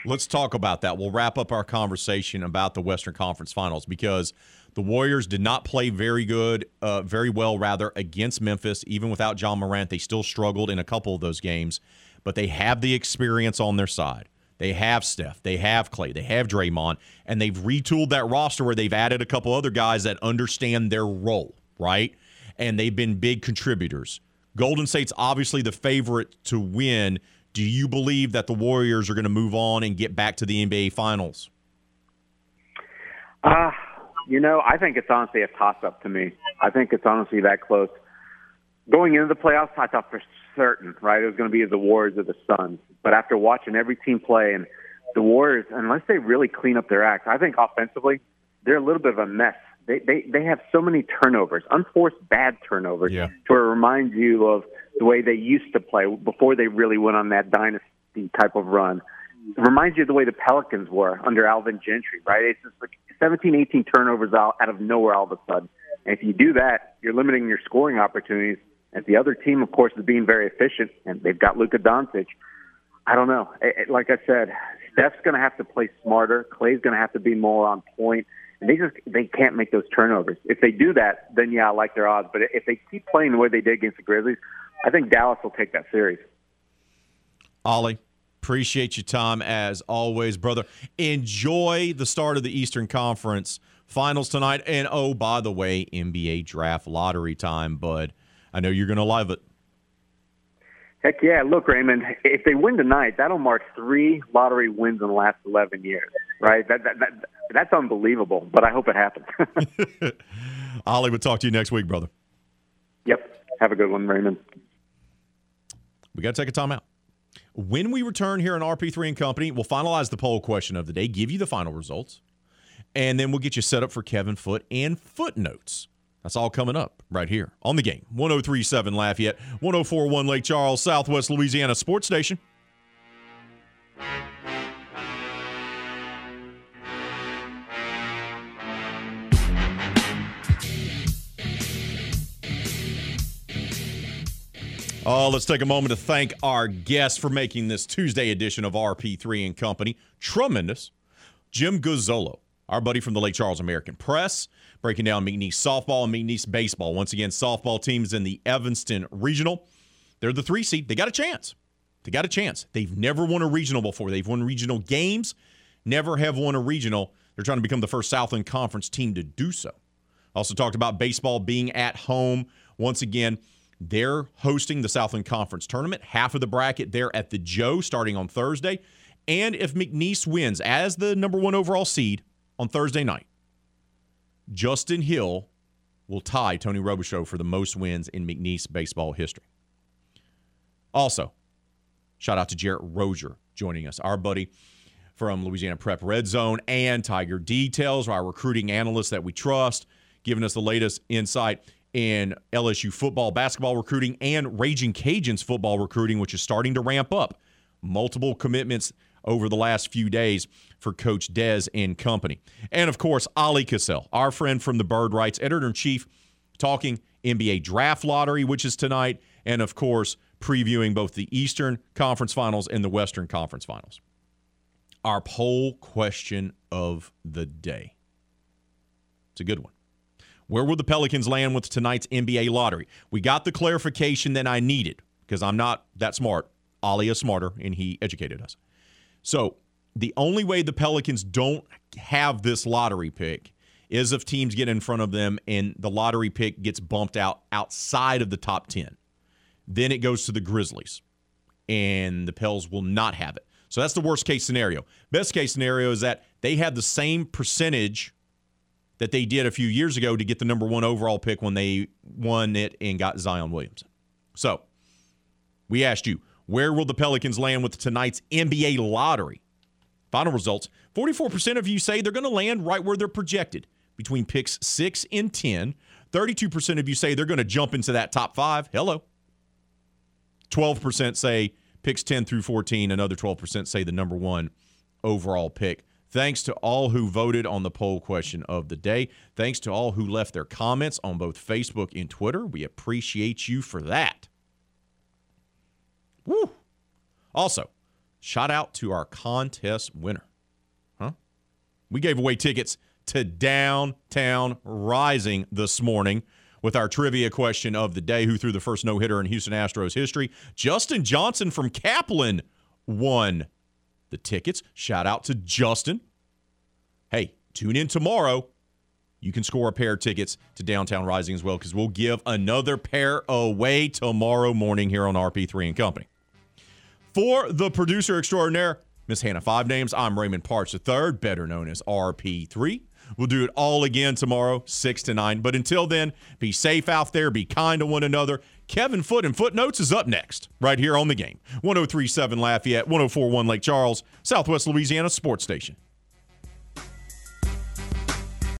[SPEAKER 1] Let's talk about that. We'll wrap up our conversation about the Western Conference Finals because the Warriors did not play very good, uh, very well rather against Memphis. Even without Ja Morant, they still struggled in a couple of those games. But they have the experience on their side. They have Steph, they have Clay, they have Draymond, and they've retooled that roster where they've added a couple other guys that understand their role, right? And they've been big contributors. Golden State's obviously the favorite to win. Do you believe that the Warriors are going to move on and get back to the NBA Finals?
[SPEAKER 12] Uh, you know, I think it's honestly a toss up to me. I think it's honestly that close. Going into the playoffs, I thought for certain, right, it was going to be the Warriors or the Suns. But after watching every team play and the Warriors, unless they really clean up their act, I think offensively, they're a little bit of a mess. They they they have so many turnovers, unforced bad turnovers,
[SPEAKER 1] Yeah.
[SPEAKER 12] to where it reminds you of the way they used to play before they really went on that dynasty type of run. It reminds you of the way the Pelicans were under Alvin Gentry, right? It's just like 17, 18 turnovers out, out of nowhere all of a sudden. And if you do that, you're limiting your scoring opportunities. And the other team, of course, is being very efficient, and they've got Luka Doncic. I don't know. Like I said, Steph's going to have to play smarter. Clay's going to have to be more on point, and they just they can't make those turnovers. If they do that, then yeah, I like their odds. But if they keep playing the way they did against the Grizzlies, I think Dallas will take that series.
[SPEAKER 1] Ollie, Appreciate your time as always, brother. Enjoy the start of the Eastern Conference finals tonight. And oh, by the way, NBA draft lottery time, bud. I know you're going to love it.
[SPEAKER 12] Heck yeah! Look, Raymond, if they win tonight, that'll mark three lottery wins in the last eleven years. Right? That, that, that that's unbelievable. But I hope it happens. (laughs) (laughs)
[SPEAKER 1] Ollie, we'll talk to you next week, brother.
[SPEAKER 12] Yep. Have a good one, Raymond.
[SPEAKER 1] We got to take a time out. When we return here on RP3 and Company, we'll finalize the poll question of the day, give you the final results, and then we'll get you set up for Kevin Foot and footnotes. That's all coming up right here on the game. 1037 Lafayette, 1041 Lake Charles, Southwest Louisiana Sports Station. Oh, let's take a moment to thank our guests for making this Tuesday edition of RP3 and Company tremendous. Jim Gazzolo, our buddy from the Lake Charles American Press, breaking down McNeese softball and McNeese baseball. Once again, softball teams in the Evanston Regional. They're the three seed. They got a chance. They got a chance. They've never won a regional before. They've won regional games, never have won a regional. They're trying to become the first Southland Conference team to do so. Also talked about baseball being at home. Once again, they're hosting the Southland Conference tournament, half of the bracket there at the Joe starting on Thursday. And if McNeese wins as the number one overall seed on Thursday night, Justin Hill will tie Tony Robichaux for the most wins in McNeese baseball history. Also, shout out to Jarrett Rozier joining us, our buddy from Louisiana Prep Red Zone and Tiger Details, our recruiting analyst that we trust, giving us the latest insight in LSU football, basketball recruiting, and Raging Cajuns football recruiting, which is starting to ramp up. Multiple commitments over the last few days for Coach Dez and company. And of course, Oleh Kosel, our friend from the Bird Writes, editor in chief, talking NBA draft lottery, which is tonight, and of course, previewing both the Eastern Conference Finals and the Western Conference Finals. Our poll question of the day. It's a good one. Where will the Pelicans land with tonight's NBA lottery? We got the clarification that I needed because I'm not that smart. Oleh is smarter, and he educated us. So the only way the Pelicans don't have this lottery pick is if teams get in front of them and the lottery pick gets bumped out outside of the top 10. Then it goes to the Grizzlies, and the Pels will not have it. So that's the worst case scenario. Best case scenario is that they have the same percentage that they did a few years ago to get the number one overall pick when they won it and got Zion Williamson. So we asked you, where will the Pelicans land with tonight's NBA lottery? Final results 44% of you say they're going to land right where they're projected, between picks 6 and 10. 32% of you say they're going to jump into that top five. Hello. 12% say picks 10 through 14. Another 12% say the number one overall pick. Thanks to all who voted on the poll question of the day. Thanks to all who left their comments on both Facebook and Twitter. We appreciate you for that. Woo! Also, shout out to our contest winner. Huh? We gave away tickets to Downtown Rising this morning with our trivia question of the day who threw the first no hitter in Houston Astros history. Justin Johnson from Kaplan won the tickets. Shout out to Justin. Hey, tune in tomorrow. You can score a pair of tickets to Downtown Rising as well because we'll give another pair away tomorrow morning here on RP3 and Company. For the producer extraordinaire, Miss Hannah Five Names, I'm Raymond Parks III, better known as RP3. We'll do it all again tomorrow, 6 to 9. But until then, be safe out there, be kind to one another. Kevin Foot and Footnotes is up next, right here on the game. 1037 Lafayette, 1041 Lake Charles, Southwest Louisiana Sports Station.